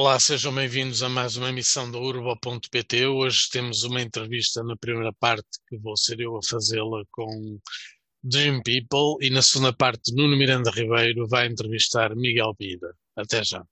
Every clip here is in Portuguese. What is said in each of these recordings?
Olá, sejam bem-vindos a mais uma emissão da Urba.pt. Hoje temos uma entrevista na primeira parte, que vou ser eu a fazê-la com Dream People, e na segunda parte, Nuno Miranda Ribeiro vai entrevistar Miguel Vida. Até já.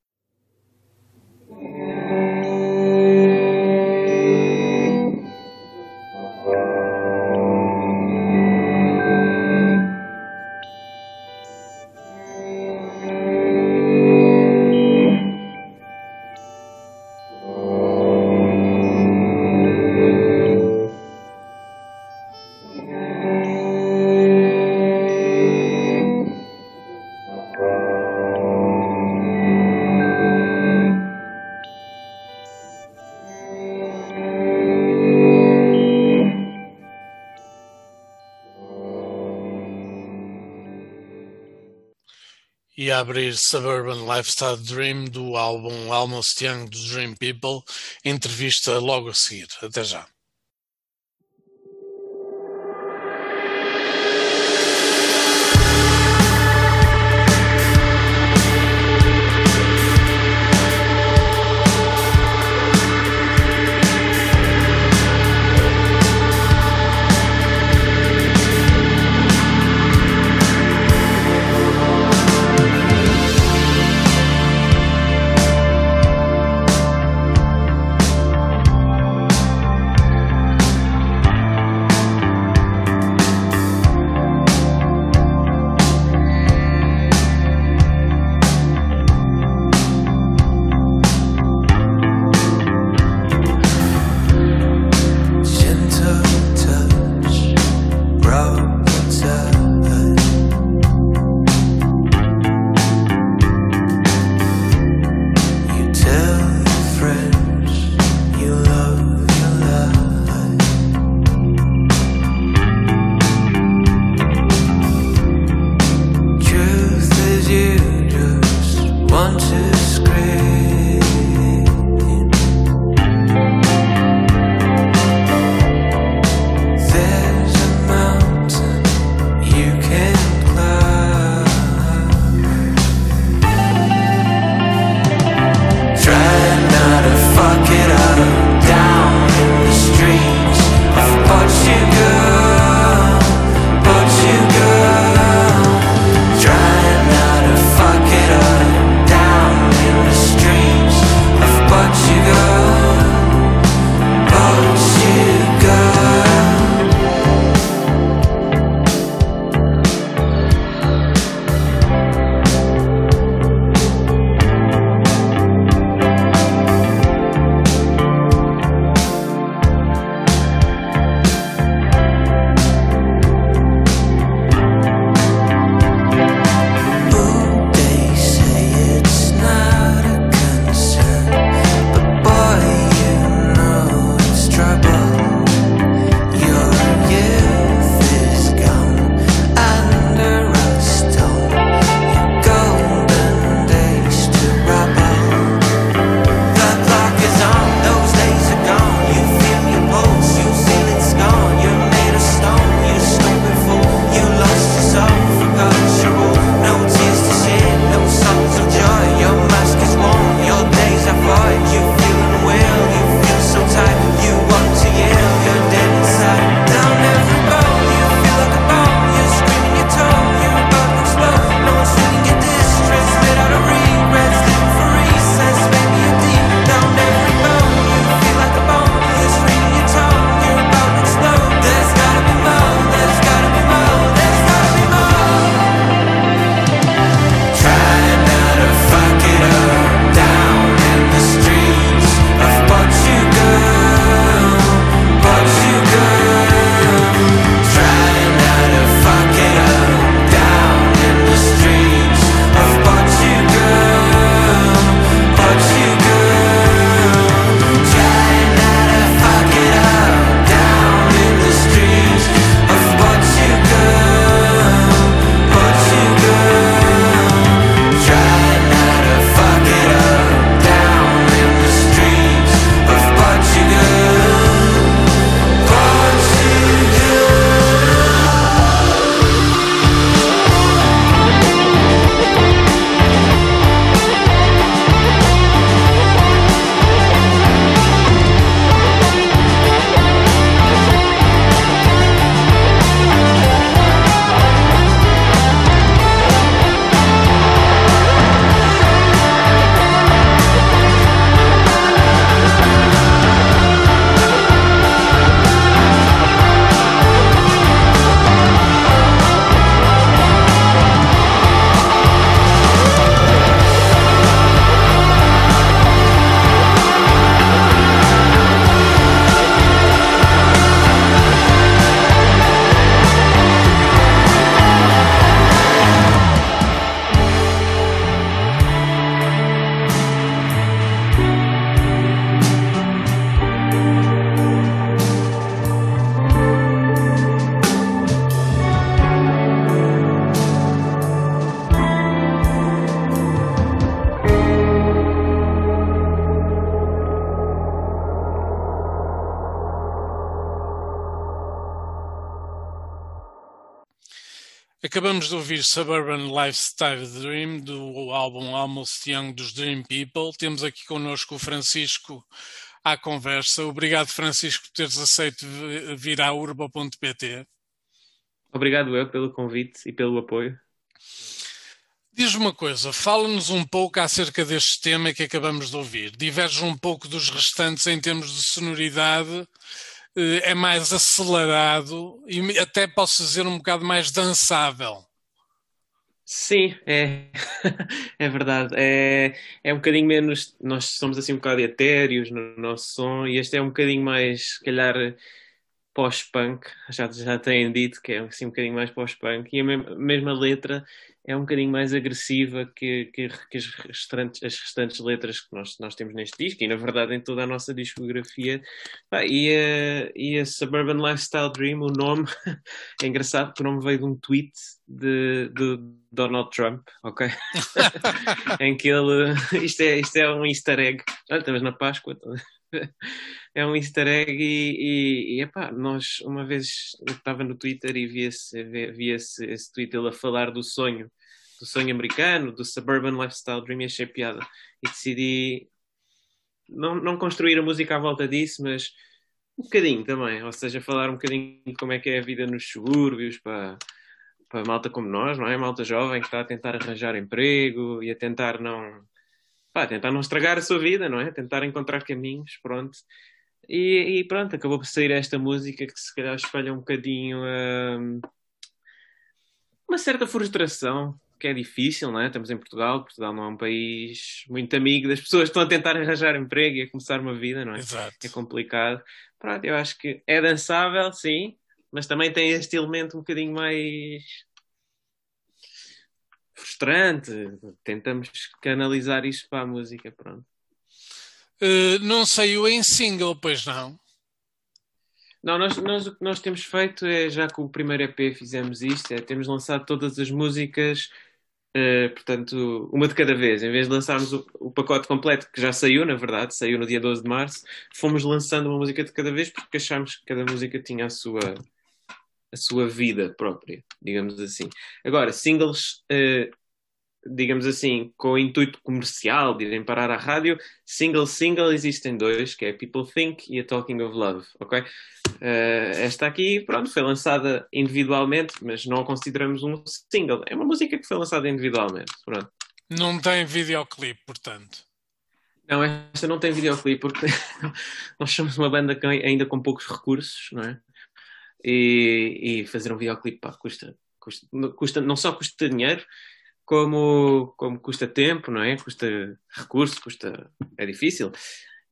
Abrir Suburban Lifestyle Dream do álbum Almost Young do Dream People. Entrevista logo a seguir. Até já. Acabamos de ouvir Suburban Lifestyle Dream do álbum Almost Young dos Dream People. Temos aqui connosco o Francisco à conversa. Obrigado, Francisco, por teres aceito vir à urba.pt. Obrigado eu pelo convite e pelo apoio. Diz-me uma coisa, fala-nos um pouco acerca deste tema que acabamos de ouvir. Diverge um pouco dos restantes em termos de sonoridade, eh, é mais acelerado e até posso dizer um bocado mais dançável. Sim, é, é verdade. É, é um bocadinho menos. Nós somos assim um bocado etéreos no nosso som e este é um bocadinho mais, se calhar, pós-punk. Já, já têm dito que é assim um bocadinho mais pós-punk e a mesma letra é um bocadinho mais agressiva que, que, que as, restantes, as restantes letras que nós, nós temos neste disco e, na verdade, em toda a nossa discografia. e, a, e a Suburban Lifestyle Dream, o nome, é engraçado porque o nome veio de um tweet de, de Donald Trump, ok? em que ele. Isto é, isto é um easter egg. Olha, estamos na Páscoa. Então, é um easter egg e, e, e epá, nós uma vez estava no Twitter e vi esse, vi esse, esse tweet ele a falar do sonho do sonho americano, do suburban lifestyle dream, e achei piada. E decidi não, não construir a música à volta disso, mas um bocadinho também, ou seja, falar um bocadinho de como é que é a vida nos subúrbios para, para malta como nós, não é? Malta jovem que está a tentar arranjar emprego e a tentar não pá, tentar não estragar a sua vida, não é? Tentar encontrar caminhos, pronto. E, e pronto, acabou por sair esta música que se calhar espelha um bocadinho hum, uma certa frustração que é difícil, não é? Estamos em Portugal, Portugal não é um país muito amigo das pessoas que estão a tentar arranjar emprego e a começar uma vida, não é? Exato. É complicado. Pronto, eu acho que é dançável, sim, mas também tem este elemento um bocadinho mais frustrante. Tentamos canalizar isso para a música, pronto. Uh, não saiu em single, pois não? Não, nós, nós, o que nós temos feito é, já com o primeiro EP fizemos isto, é, temos lançado todas as músicas Uh, portanto, uma de cada vez. Em vez de lançarmos o, o, pacote completo, que já saiu, na verdade, saiu no dia 12 de março, fomos lançando uma música de cada vez porque achámos que cada música tinha a sua, a sua vida própria, digamos assim. Agora, singles uh, digamos assim, com o intuito comercial de irem parar à rádio, single single existem dois, que é People Think e a Talking of Love, ok? Uh, esta aqui, pronto, foi lançada individualmente, mas não a consideramos um single. É uma música que foi lançada individualmente, pronto. Não tem videoclipe, portanto. Não, esta não tem videoclipe porque nós somos uma banda que ainda com poucos recursos, não é? E, e fazer um videoclipe, pá, custa, custa, custa, não só custa dinheiro, como, como custa tempo, não é? Custa recurso, custa. é difícil.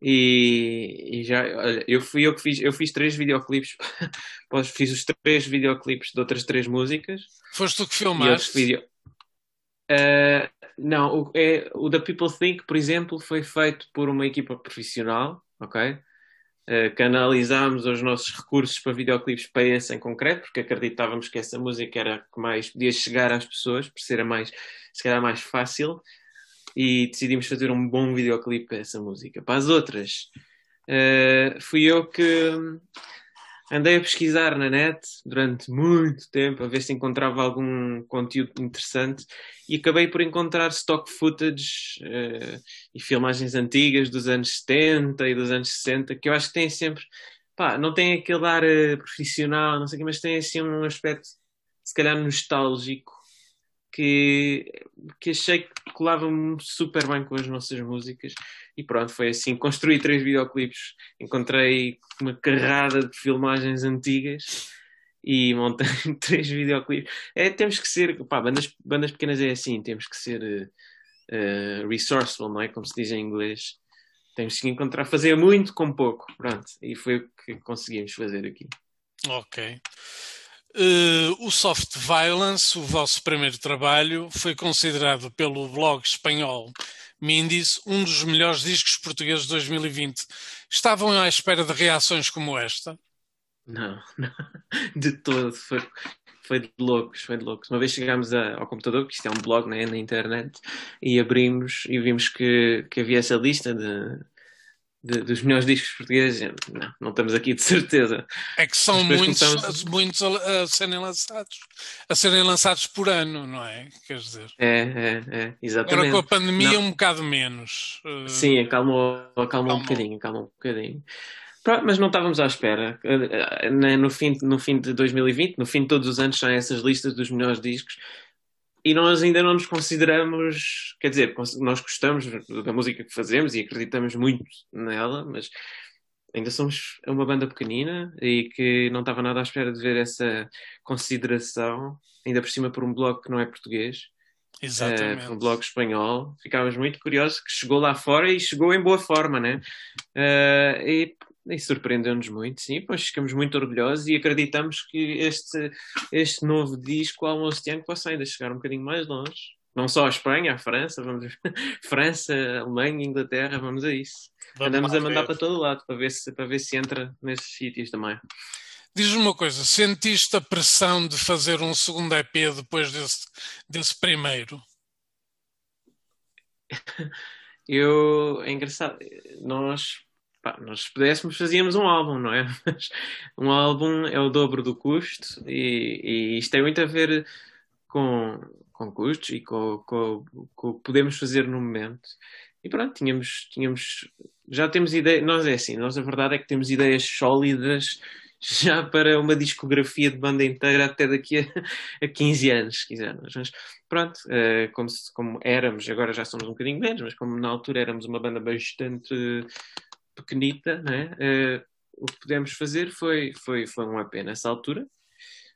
E, e, já, olha, eu fui eu que fiz, eu fiz três videoclipes, fiz os três videoclipes de outras três músicas. Foste tu que filmaste? Video... Uh, não, o, é, o The People Think, por exemplo, foi feito por uma equipa profissional, ok? Uh, canalizámos os nossos recursos para videoclipes para esse em concreto, porque acreditávamos que essa música era a que mais podia chegar às pessoas, por ser a mais, se calhar, mais fácil, e decidimos fazer um bom videoclipe para essa música. Para as outras, uh, fui eu que andei a pesquisar na net durante muito tempo a ver se encontrava algum conteúdo interessante e acabei por encontrar stock footage uh, e filmagens antigas dos anos 70 e dos anos 60 que eu acho que têm sempre, pá, não tem aquele ar uh, profissional, não sei o que, mas tem assim um aspecto se calhar nostálgico que, que achei que colava super bem com as nossas músicas e pronto, foi assim, construí três videoclipes, encontrei uma carrada de filmagens antigas e montei três videoclipes. É, temos que ser, pá, bandas, bandas pequenas é assim, temos que ser uh, resourceful, não é? Como se diz em inglês. Temos que encontrar, fazer muito com pouco, pronto, e foi o que conseguimos fazer aqui. Ok. Uh, o Soft Violence, o vosso primeiro trabalho, foi considerado pelo blog espanhol Mindis um dos melhores discos portugueses de 2020. Estavam à espera de reações como esta? Não, não de todo. Foi, foi de loucos, foi de loucos. Uma vez chegámos a, ao computador, que isto é um blog né, na internet, e abrimos e vimos que, que havia essa lista de de, dos melhores discos portugueses, não, não estamos aqui de certeza. É que são muitos, começamos... muitos a, a, serem lançados, a serem lançados por ano, não é? Quer dizer. É, é, é, exatamente. Agora com a pandemia não. um bocado menos. Eh, Sim, acalmou, acalmou, acalmou. um bocadinho, acalmou um bocadinho. Pronto, mas não estávamos à espera. Eh, eh, no fim, no fim de 2020, no fim de todos os anos, são essas listas dos melhores discos e nós ainda não nos consideramos, quer dizer, nós gostamos da música que fazemos e acreditamos muito nela, mas ainda somos uma banda pequenina e que não estava nada à espera de ver essa consideração, ainda por cima por um blog que não é português. Exatamente. Uh, um blog espanhol. Ficávamos muito curiosos que chegou lá fora e chegou em boa forma, né? Uh, e e surpreendeu-nos muito, sim, pois ficamos muito orgulhosos e acreditamos que este, este novo disco, Almost Young, possa ainda chegar um bocadinho mais longe. Não só a Espanha, a França, vamos França, Alemanha, Inglaterra, vamos a isso. Vamos Andamos a mandar ver. para todo lado para ver se, para ver se entra nesses sítios também. Diz-me uma coisa, sentiste a pressão de fazer um segundo EP depois desse, desse primeiro? Eu, é engraçado, nós pá, nós pudéssemos fazíamos um álbum, não é? Mas um álbum é o dobro do custo e, e isto tem muito a ver com, com custos e com, o que podemos fazer no momento. E pronto, tínhamos, tínhamos já temos ideia, nós é assim, nós a verdade é que temos ideias sólidas já para uma discografia de banda inteira até daqui a, a 15 anos, se quisermos. Mas pronto, uh, como, como éramos, agora já somos um bocadinho menos, mas como na altura éramos uma banda bastante pequenita, né? Uh, o que pudemos fazer foi, foi, foi um EP nessa altura.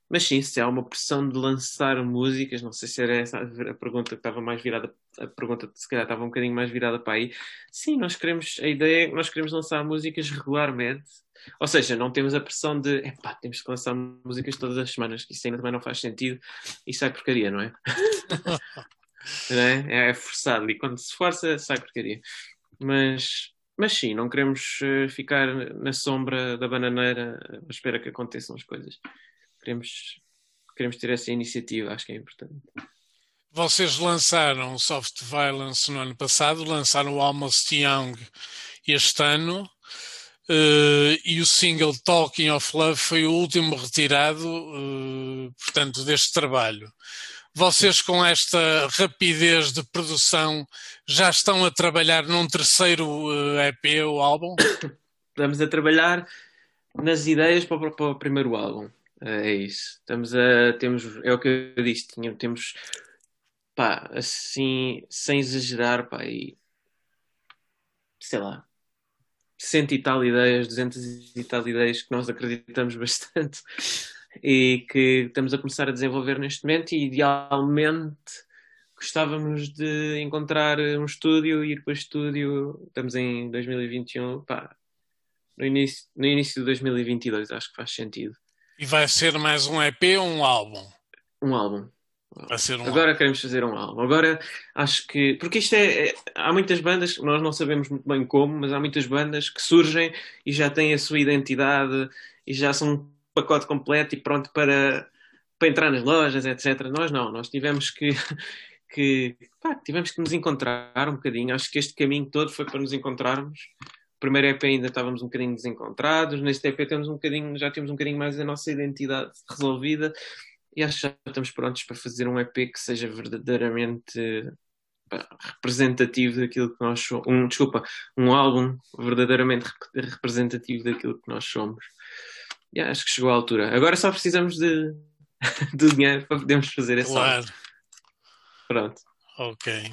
Mas sim, se há uma pressão de lançar músicas, não sei se era essa a pergunta que estava mais virada, a pergunta se calhar estava um bocadinho mais virada para aí. Sim, nós queremos, a ideia é que nós queremos lançar músicas regularmente. Ou seja, não temos a pressão de, epá, temos que lançar músicas todas as semanas, que isso ainda também não faz sentido. Isso sai porcaria, não é? não é? é forçado. E quando se força, sai porcaria. Mas, mas sim, não queremos uh, ficar na sombra da bananeira à espera que aconteçam as coisas. Queremos, queremos ter essa iniciativa, acho que é importante. Vocês lançaram o Soft Violence no ano passado, lançaram o Almost Young este ano, uh, e o single Talking of Love foi o último retirado, portanto, deste trabalho. Vocês, com esta rapidez de produção, já estão a trabalhar num terceiro uh, eh, EP ou álbum? Estamos a trabalhar nas ideias para, para o primeiro álbum. Uh, é isso. Estamos a. Temos, é o que eu disse, temos. Pá, assim, sem exagerar, pá, e. Sei lá. Cento e tal ideias, duzentas e tal ideias que nós acreditamos bastante e que estamos a começar a desenvolver neste momento e idealmente gostávamos de encontrar um estúdio e ir para o estúdio, estamos em 2021, pá, no início, no início de 2022, acho que faz sentido. E vai ser mais um EP ou um álbum? Um álbum. Vai ser um Agora álbum. queremos fazer um álbum. Agora acho que. Porque isto é, é, Há muitas bandas, nós não sabemos muito bem como, mas há muitas bandas que surgem e já têm a sua identidade e já são pacote completo e pronto para, para entrar nas lojas, etc. Nós não, nós tivemos que, que pá, tivemos que nos encontrar um bocadinho. Acho que este caminho todo foi para nos encontrarmos. Primeiro EP ainda estávamos um bocadinho desencontrados, neste EP temos um bocadinho, já temos um bocadinho mais a nossa identidade resolvida e acho que já estamos prontos para fazer um EP que seja verdadeiramente representativo daquilo que nós somos. Um, desculpa, um álbum verdadeiramente representativo daquilo que nós somos yeah, acho que chegou à altura. Agora só precisamos de, de dinheiro para podermos fazer esse Claro. Pronto. Ok.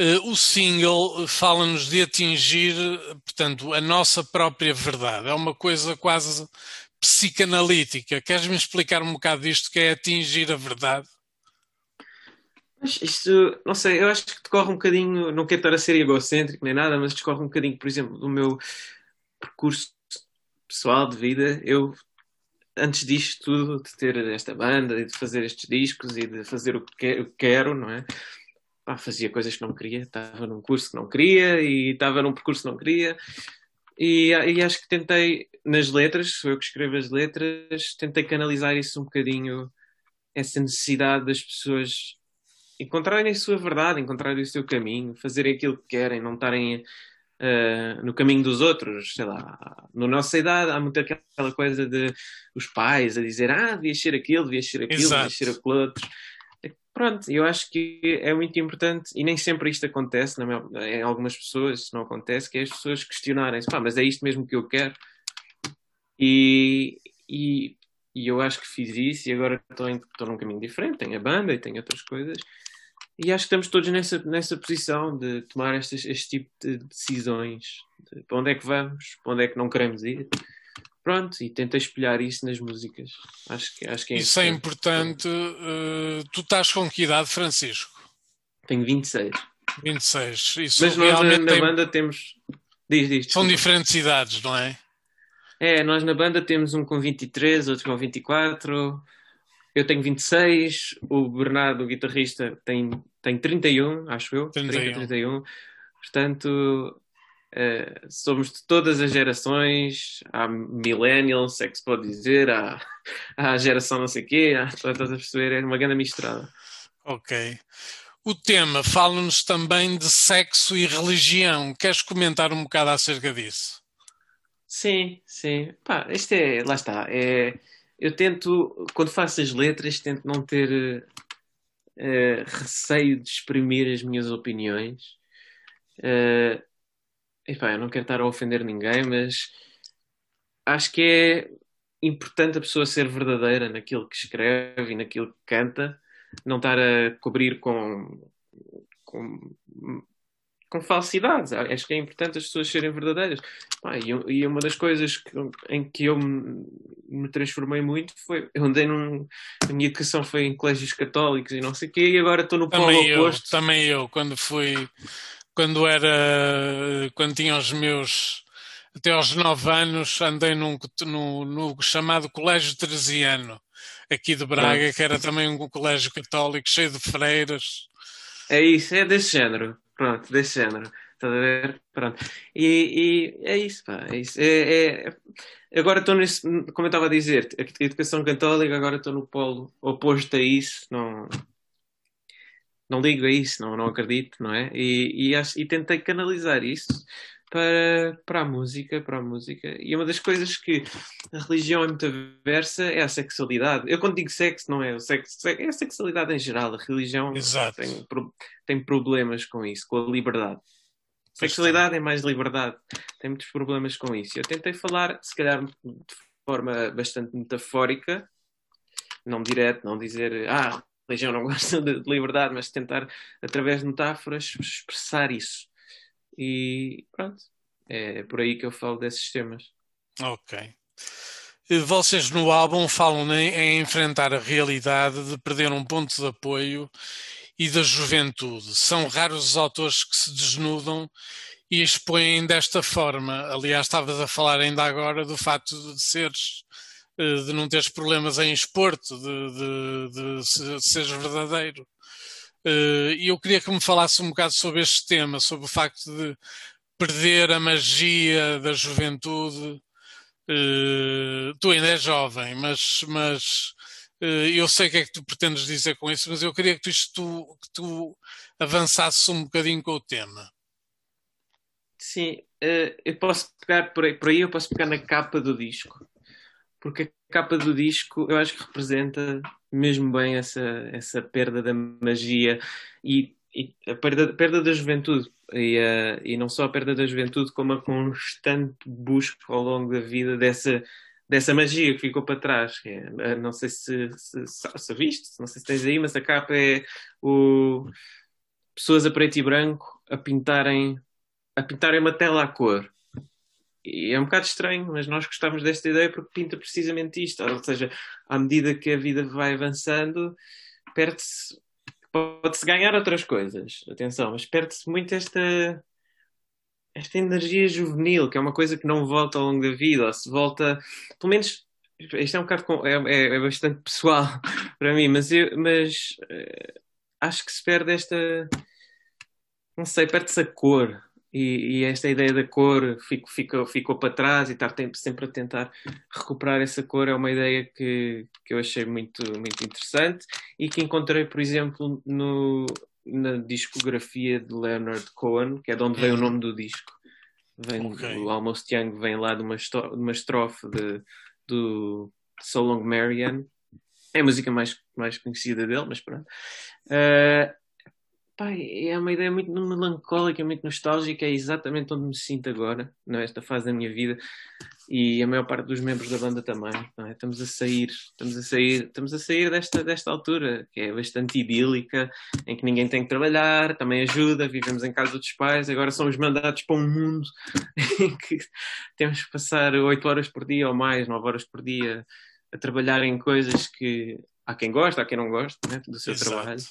Uh, o single fala-nos de atingir, portanto, a nossa própria verdade. É uma coisa quase psicanalítica. Queres-me explicar um bocado disto que é atingir a verdade? Mas isto, não sei, eu acho que decorre um bocadinho, não quero estar a ser egocêntrico nem nada, mas decorre um bocadinho, por exemplo, do meu percurso pessoal de vida, eu antes disto tudo, de ter esta banda e de fazer estes discos e de fazer o que quero, não é? Pá, fazia coisas que não queria, estava num curso que não queria e estava num percurso que não queria. E, e acho que tentei, nas letras, sou eu que escrevo as letras, tentei canalizar isso um bocadinho, essa necessidade das pessoas encontrarem a sua verdade, encontrarem o seu caminho, fazerem aquilo que querem, não estarem uh, no caminho dos outros, sei lá, na nossa idade há muito aquela coisa de os pais a dizer ah, devias ser aquilo, devias ser aquilo, Exato. devias ser aquilo outro. Pronto, eu acho que é muito importante, e nem sempre isto acontece, em algumas pessoas não acontece, que é as pessoas questionarem-se, pá, mas é isto mesmo que eu quero? E, e, e eu acho que fiz isso e agora estou, em, estou num caminho diferente, tenho a banda e tenho outras coisas, e acho que estamos todos nessa, nessa posição de tomar este tipo de decisões, de para onde é que vamos, para onde é que não queremos ir, Pronto, e tentei espelhar isso nas músicas. Acho que, acho que é Isso é importante. Uh, tu estás com que idade, Francisco? Tenho 26. 26. Isso Mas nós na, na tem... banda temos. Diz, diz. São diferentes idades, não é? É, nós na banda temos um com 23, outro com 24. Eu tenho 26. O Bernardo, o guitarrista, tem, tem 31, acho eu. 31. 30, 31. Portanto, Uh, somos de todas as gerações, há millennials, é que se pode dizer, há, há a geração não sei o quê, há, estás a perceber, é uma grande misturada. Ok. O tema fala-nos também de sexo e religião. Queres comentar um bocado acerca disso? Sim, sim. Pá, isto é, lá está. É, eu tento, quando faço as letras, tento não ter uh, receio de exprimir as minhas opiniões. Uh, Epá, eu não quero estar a ofender ninguém, mas acho que é importante a pessoa ser verdadeira naquilo que escreve e naquilo que canta, não estar a cobrir com, com, com falsidades. Acho que é importante as pessoas serem verdadeiras. e, e, uma das coisas que, em que eu me, me, transformei muito foi. Eu andei num. A minha educação foi em colégios católicos e não sei o quê, e agora estou no polo oposto. Também eu, quando fui quando era quando tinha os meus até aos nove anos andei num, no, no chamado Colégio Teresiano aqui de Braga, que era também um colégio católico cheio de freiras. É isso, é desse género. Pronto, desse género. Estás a ver? Pronto. E, e é isso, pá. É isso. É, é... Agora estou nesse, como eu estava a dizer, a educação católica, agora estou no polo oposto a isso. Não, não ligo a isso, não, não acredito, não é? E, e, e tentei canalizar isso para, para a música, para a música. E uma das coisas que a religião é muito aversa é a sexualidade. Eu quando digo sexo, não é o sexo, é a sexualidade em geral. A religião tem, tem problemas com isso, com a liberdade. Sexualidade é mais liberdade. Tem muitos problemas com isso. Eu tentei falar, se calhar de forma bastante metafórica, não direto, não dizer, ah, religião não gosta de liberdade, mas tentar, através de metáforas, expressar isso. E pronto, é por aí que eu falo desses temas. Ok. Vocês no álbum falam em, enfrentar a realidade de perder um ponto de apoio e da juventude. São raros os autores que se desnudam e expõem desta forma. Aliás, estavas a falar ainda agora do facto de seres eh, de não teres problemas em esporte, de, de, de, de seres verdadeiro. Eh, e eu queria que me falasse um bocado sobre este tema, sobre o facto de perder a magia da juventude. Eh, tu ainda és jovem, mas, mas eu sei o que é que tu pretendes dizer com isso, mas eu queria que tu, que tu avançasses um bocadinho com o tema. Sim, eu posso pegar por aí, por aí eu posso pegar na capa do disco porque a capa do disco eu acho que representa mesmo bem essa, essa perda da magia e, e a perda, perda da juventude. E, uh, e não só a perda da juventude, como a constante busca ao longo da vida dessa, dessa magia que ficou para trás. É, eh, não sei se, se, se, viste, não sei se tens aí, mas a capa é o, pessoas a preto e branco a pintarem, a pintarem uma tela à cor. E é um bocado estranho, mas nós gostamos desta ideia porque pinta precisamente isto. Ou seja, à medida que a vida vai avançando, perde-se. Pode-se ganhar outras coisas, atenção, mas perde-se muito esta, esta energia juvenil, que é uma coisa que não volta ao longo da vida, ou se volta, pelo menos, isto é um bocado, é, é, é bastante pessoal para mim, mas, eu, mas uh, acho que se perde esta, não sei, perde-se a cor, e, e, esta ideia da cor ficou, ficou, ficou para trás e estar sempre a tentar recuperar essa cor é uma ideia que, que eu achei muito, muito interessante e que encontrei, por exemplo, no, na discografia de Leonard Cohen, que é de onde veio o nome do disco. Vem, okay. O Almost Young vem lá de uma, de uma estrofe de, do So Long Marianne. É a música mais, mais conhecida dele, mas pronto. Uh, pá, é uma ideia muito melancólica, muito nostálgica, é exatamente onde me sinto agora, nesta fase da minha vida e a maior parte dos membros da banda também. É? Estamos a sair, estamos a sair, estamos a sair desta, desta altura, que é bastante idílica, em que ninguém tem que trabalhar, também ajuda, vivemos em casa dos pais, agora somos mandados para um mundo em que temos que passar 8 horas por dia ou mais, 9 horas por dia, a trabalhar em coisas que há quem gosta, há quem não gosta né, do seu Exato. trabalho.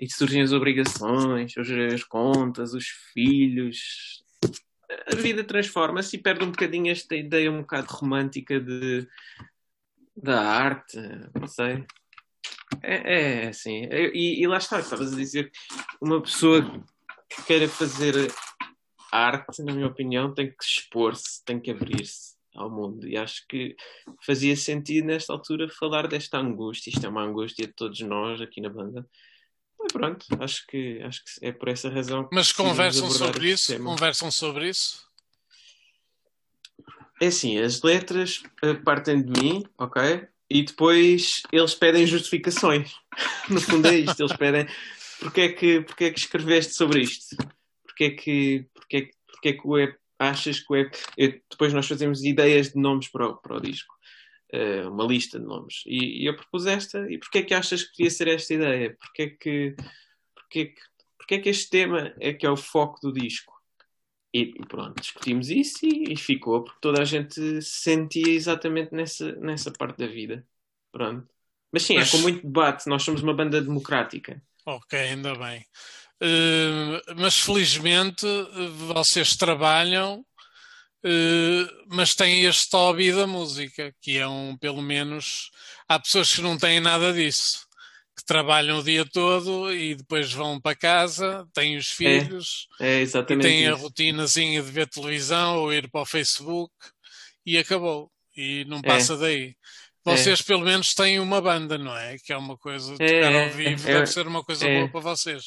E surgem as obrigações, as contas, os filhos, a vida transforma-se e perde um bocadinho esta ideia um bocado romântica de, da arte, não sei. É, é assim. E, e lá está, estavas a dizer uma pessoa que queira fazer arte, na minha opinião, tem que expor-se, tem que abrir-se ao mundo. E acho que fazia sentido nesta altura falar desta angústia. Isto é uma angústia de todos nós aqui na banda. E pronto, acho que, acho que é por essa razão que. Mas conversam sobre isso? Tema. Conversam sobre isso? É assim, as letras uh, partem de mim, ok? E depois eles pedem justificações. no fundo é isto, eles pedem porque é que, porque é que escreveste sobre isto? Porque é que, porque é, porque é que o EP, achas que o EP... depois nós fazemos ideias de nomes para o, para o disco. Uh, uma lista de nomes. E, e, eu propus esta, e porquê é que achas que devia ser esta ideia? Porquê é que, porquê que, porquê é que este tema é que é o foco do disco? E, e pronto, discutimos isso e, e, ficou, porque toda a gente se sentia exatamente nessa, nessa parte da vida. Pronto. Mas sim, é Mas... é com muito debate, nós somos uma banda democrática. Ok, ainda bem. Uh, mas felizmente vocês trabalham Uh, mas tem este hobby da música, que é um, pelo menos, há pessoas que não têm nada disso, que trabalham o dia todo e depois vão para casa, têm os é, filhos, é, é têm isso. a rotinazinha de ver televisão ou ir para o Facebook e acabou. E não é. passa é. daí. Vocês pelo menos têm uma banda, não é? Que é uma coisa, tocar é, ao vivo deve ser uma coisa boa para vocês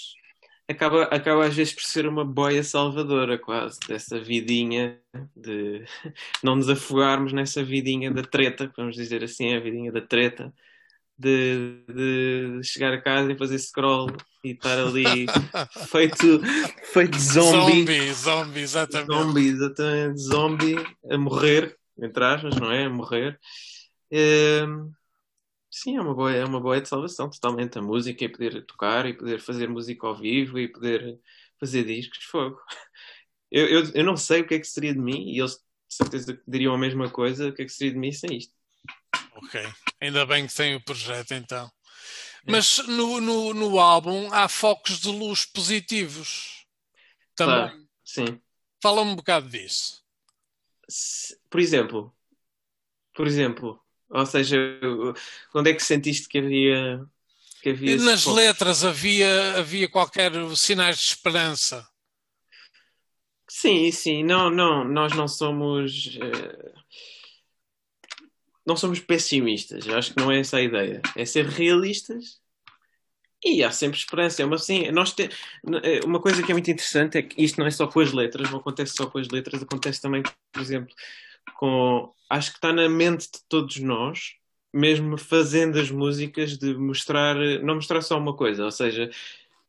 acaba, acaba às vezes por ser uma boia salvadora, quase, dessa vidinha de não nos afogarmos nessa vidinha da treta, vamos dizer assim, a vidinha da treta, de, de chegar a casa e fazer scroll e estar ali feito, feito zombie. Zombie, zombie, exatamente. Zombie, exatamente, zombie, a morrer, entre aspas, não é? A morrer. Um, Sim, é uma boa, é uma boa de salvação, totalmente. A música e poder tocar e poder fazer música ao vivo e poder fazer discos de fogo. Eu, eu, eu não sei o que é que seria de mim e eles de certeza diriam a mesma coisa. O que é que seria de mim sem isto? Ok, ainda bem que tem o projeto então. É. Mas no, no, no álbum há focos de luz positivos também. Claro, sim. Fala um bocado disso. Por exemplo, por exemplo, ou seja, onde é que sentiste que havia. Que havia Nas letras havia, havia qualquer sinais de esperança. Sim, sim. Não, não, nós não somos. Uh, não somos pessimistas. Eu acho que não é essa a ideia. É ser realistas e há sempre esperança. É uma, assim, nós te, eh, uma coisa que é muito interessante é que isto não é só com as letras, não acontece só com as letras, acontece também, por exemplo, com. Acho que está na mente de todos nós, mesmo fazendo as músicas, de mostrar. Não mostrar só uma coisa, ou seja,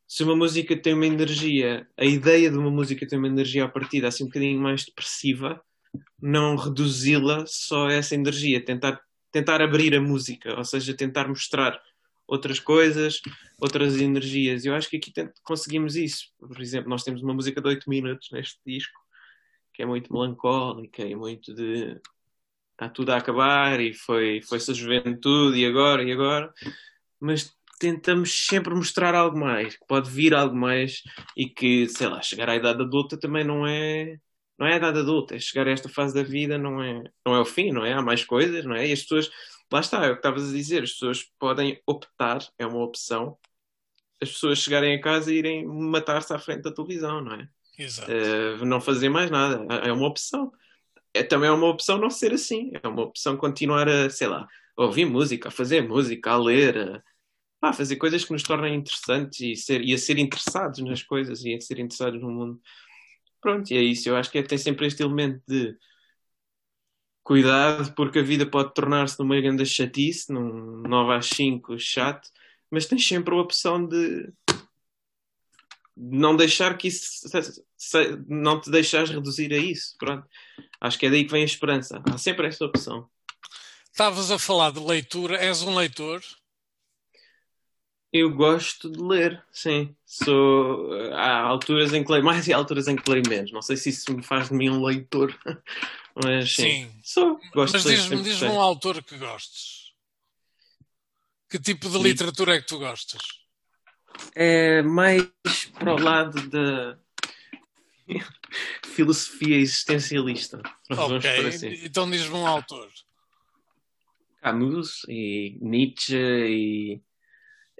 se uma música tem uma energia, a ideia de uma música tem uma energia a partir assim um bocadinho mais depressiva, não reduzi-la só a essa energia, tentar, tentar abrir a música, ou seja, tentar mostrar outras coisas, outras energias. Eu acho que aqui conseguimos isso. Por exemplo, nós temos uma música de 8 minutos neste disco que é muito melancólica e muito de está tudo a acabar e foi foi-se a juventude e agora e agora? Mas tentamos sempre mostrar algo mais que pode vir algo mais e que sei lá chegar à idade adulta também não é não é a idade adulta é chegar a esta fase da vida não é não é o fim não é? Há mais coisas não é? E as pessoas lá está é o que estavas a dizer as pessoas podem optar é uma opção as pessoas chegarem a casa e irem matar-se à frente da televisão não é Uh, não fazer mais nada. É uma opção. É também é uma opção não ser assim. É uma opção continuar a, sei lá, ouvir música, a fazer música, a ler, a, a fazer coisas que nos tornem interessantes e, ser, e a ser interessados nas coisas e a ser interessados no mundo. pronto, e é isso. Eu acho que é, tem sempre este elemento de cuidado, porque a vida pode tornar-se numa grande chatice, num 9 às 5 chato, mas tens sempre a opção de não deixar que isso não te deixares reduzir a isso. Pronto. Acho que é daí que vem a esperança. Há sempre essa opção. Estavas a falar de leitura, és um leitor? Eu gosto de ler, sim. Sou, há alturas em que leio mais e há alturas em que leio menos. Não sei se isso me faz de mim um leitor, mas sim. sim. Sou, gosto mas diz-me diz um autor que gostes. Que tipo de literatura é que tu gostas? É mais para o lado da filosofia existencialista. Ok, assim. então diz-me um autor. Camus e Nietzsche e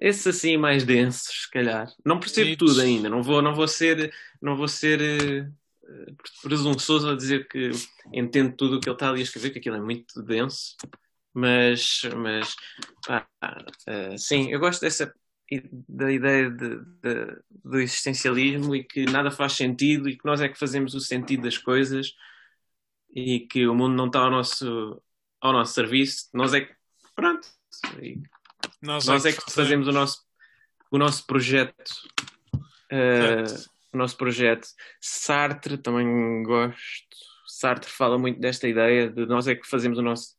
esses assim mais densos, se calhar. Não percebo Nietzsche. tudo ainda, não vou, não vou ser, não vou ser uh, presunçoso a dizer que entendo tudo o que ele está ali a escrever, que aquilo é muito denso, mas, mas ah, uh, sim, eu gosto dessa da ideia de, de, do existencialismo e que nada faz sentido e que nós é que fazemos o sentido das coisas e que o mundo não está ao nosso, ao nosso serviço, nós é que pronto, nós, nós, é, que, é que fazemos o nosso, o nosso projeto. Uh, o nosso projeto. Sartre também gosto. Sartre fala muito desta ideia de nós é que fazemos o nosso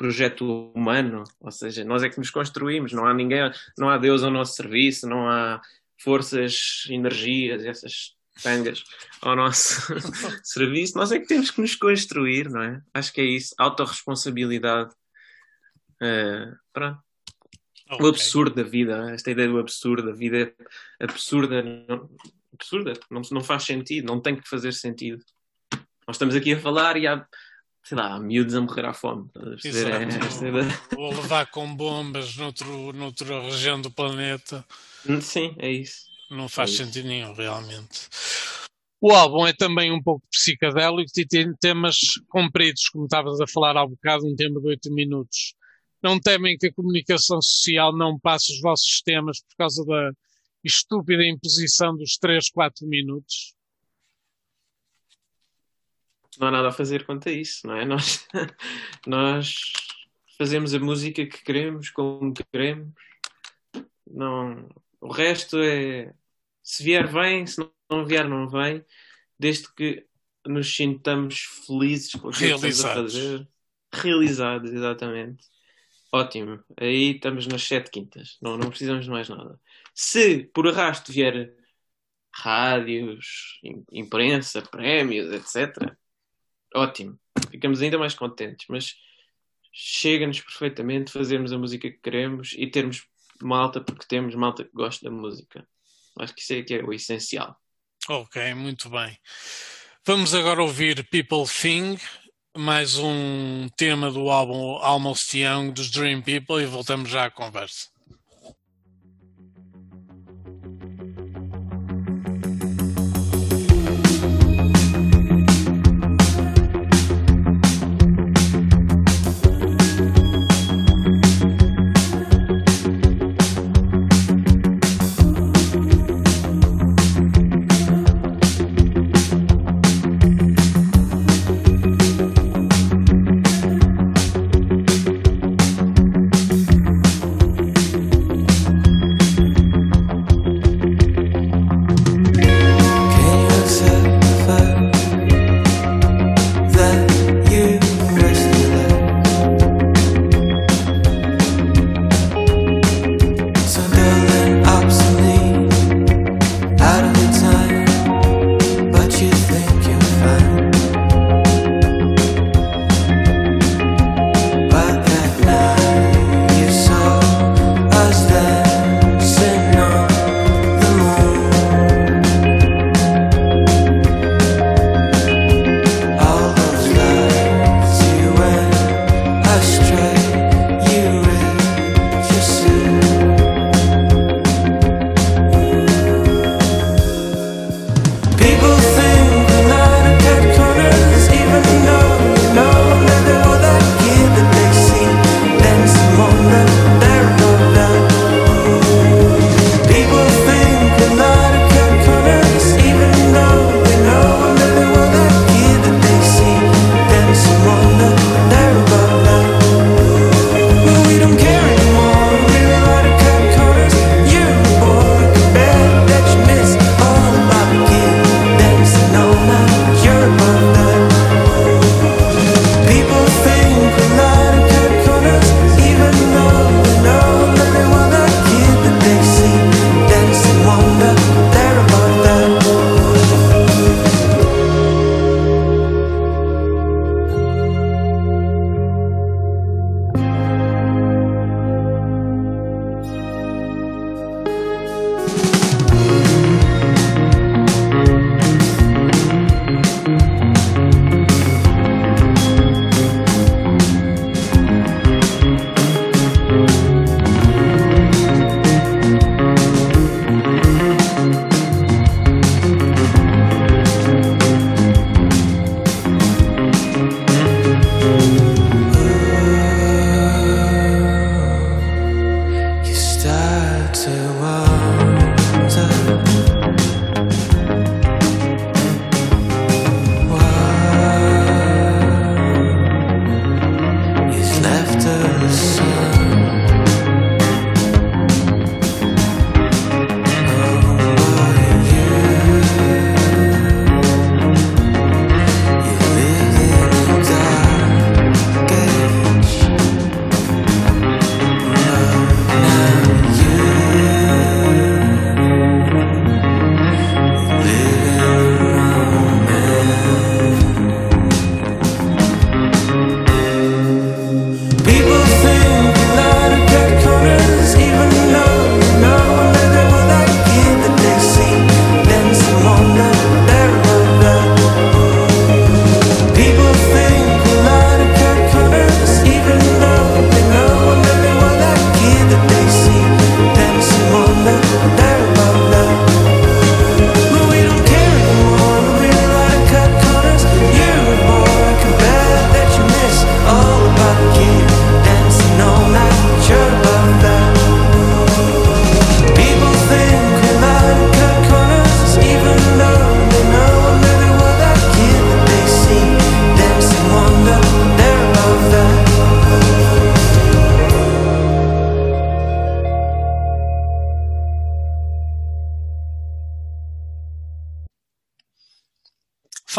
projeto humano, ou seja, nós é que nos construímos, não há ninguém, não há Deus ao nosso serviço, não há forças, energias, essas tangas ao nosso serviço, nós é que temos que nos construir, não é? Acho que é isso, autorresponsabilidade. Uh, pronto. Okay. O absurdo da vida, esta ideia do absurdo, a vida é absurda, não, absurda, não, não faz sentido, não tem que fazer sentido. Nós estamos aqui a falar e há, sei lá, miúdos a morrer à fome. É, Ou levar com bombas noutro, noutra região do planeta. Sim, é isso. Não faz é sentido isso. nenhum, realmente. O álbum é também um pouco psicadélico e tem temas compridos, como estavas a falar há bocado, um tema de 8 minutos. Não temem que a comunicação social não passe os vossos temas por causa da estúpida imposição dos 3, 4 minutos? Não há nada a fazer quanto a isso, não é? Nós, nós fazemos a música que queremos, como queremos. Não, o resto é. Se vier, vem, se não vier, não vem. Desde que nos sintamos felizes com o que estamos a fazer. Realizados, exatamente. Ótimo. Aí estamos nas sete quintas. Não, não precisamos de mais nada. Se por arrasto vier rádios, imprensa, prémios, etc., ótimo. Ficamos ainda mais contentes. Mas chega-nos perfeitamente fazermos a música que queremos e termos malta porque temos malta que gosta da música. Acho que isso é que é o essencial. Ok, muito bem. Vamos agora ouvir People Thing mais um tema do álbum Almost Young dos Dream People e voltamos já à conversa.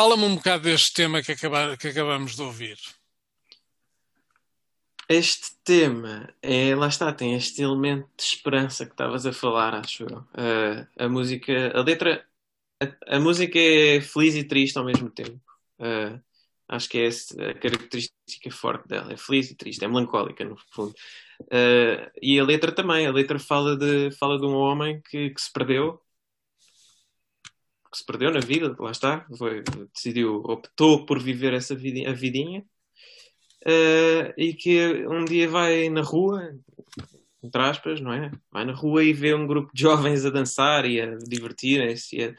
Fala-me um bocado deste tema que, acabar, que acabamos de ouvir. Este tema, é, lá está, tem este elemento de esperança que estavas a falar, acho eu. Uh, a música, a letra, a, a, música é feliz e triste ao mesmo tempo. Uh, acho que é essa a característica forte dela. É feliz e triste, é melancólica, no fundo. Uh, e a letra também. A letra fala de, fala de um homem que, que se perdeu. Que se perdeu na vida, lá está. Foi, decidiu, optou por viver essa vida, a vidinha uh, e que um dia vai na rua, entre aspas, não é? Vai na rua e vê um grupo de jovens a dançar e a divertirem-se e a,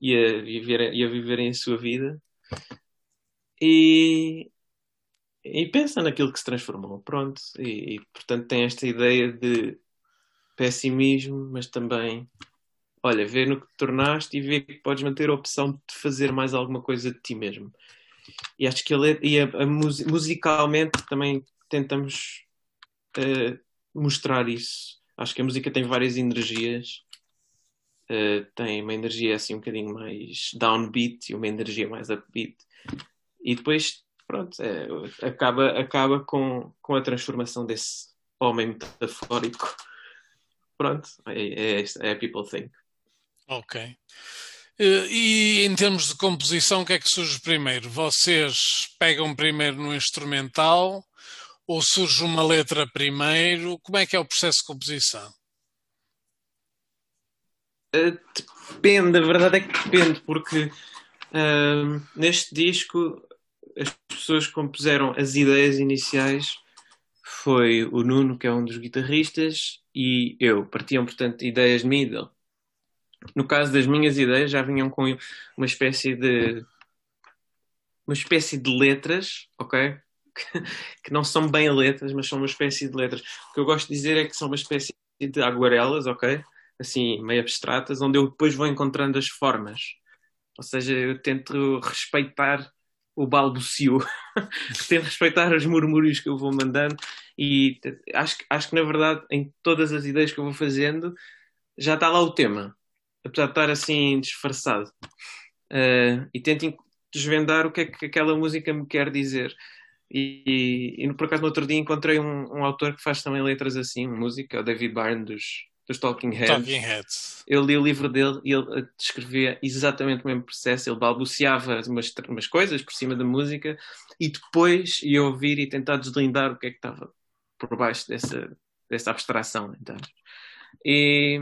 e, a viver, e a viverem a sua vida. E, e pensa naquilo que se transformou, pronto. E, e, portanto tem esta ideia de pessimismo, mas também, olha, vê no que te tornaste e vê que podes manter a opção de fazer mais alguma coisa de ti mesmo. E acho que ele, e a, a, musicalmente também tentamos uh, mostrar isso. Acho que a música tem várias energias. Uh, tem uma energia assim um bocadinho mais downbeat e uma energia mais upbeat. E depois, pronto, é, acaba, acaba com, com a transformação desse homem metafórico. Pronto, é, é, é People Think. Ok. Eh, e em termos de composição, o que é que surge primeiro? Vocês pegam primeiro no instrumental ou surge uma letra primeiro? Como é que é o processo de composição? Uh, depende, a verdade é que depende, porque uh, neste disco as pessoas compuseram as ideias iniciais foi o Nuno, que é um dos guitarristas, e eu. Partiam, portanto, ideias de mim e dele. No caso das minhas ideias, já vinham com uma espécie de. uma espécie de letras, ok? que não são bem letras, mas são uma espécie de letras. O que eu gosto de dizer é que são uma espécie de aguarelas, ok? Assim, meio abstratas, onde eu depois vou encontrando as formas. Ou seja, eu tento respeitar o balbucio, tento respeitar os murmúrios que eu vou mandando e acho, acho que na verdade em todas as ideias que eu vou fazendo já está lá o tema apesar de estar assim disfarçado. Uh, e tento desvendar o que é que aquela música me quer dizer. E, e, e por acaso no outro dia encontrei um, um, autor que faz também letras assim, música, o David Byrne dos, dos Talking Heads. Talking Heads. Eu li o livro dele e ele descrevia exatamente o mesmo processo. Ele balbuciava umas, umas coisas por cima da música e depois ia ouvir e tentar deslindar o que é que estava por baixo dessa, dessa abstração. Então. E,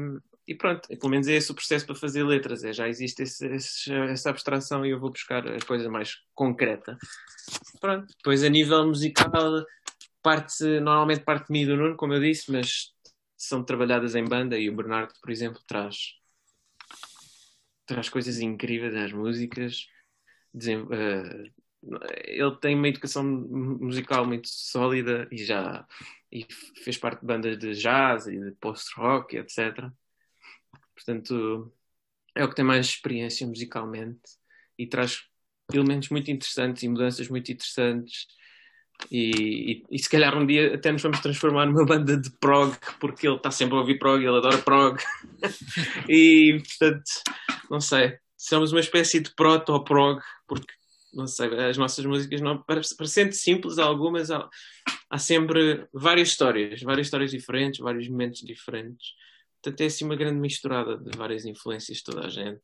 e pronto, pelo menos é esse o processo para fazer letras, é, já existe esse, esse, essa abstração e eu vou buscar a coisa mais concreta. Pronto, depois a nível musical, parte, normalmente parte de mim do Nuno, como eu disse, mas são trabalhadas em banda e o Bernardo, por exemplo, traz, traz coisas incríveis às músicas. Uh, ele tem uma educação musical muito sólida e já e fez parte de bandas de jazz e de post-rock, etc. Portanto, é o que tem mais experiência musicalmente e traz elementos muito interessantes e mudanças muito interessantes. E, e, e, se calhar um dia até nos vamos transformar numa banda de prog, porque ele está sempre a ouvir prog, ele adora prog. e portanto, não sei, somos uma espécie de proto-prog, porque não sei, as nossas músicas não parecendo simples algumas, há, há sempre várias histórias, várias histórias diferentes, vários momentos diferentes. Portanto, é assim uma grande misturada de várias influências de toda a gente.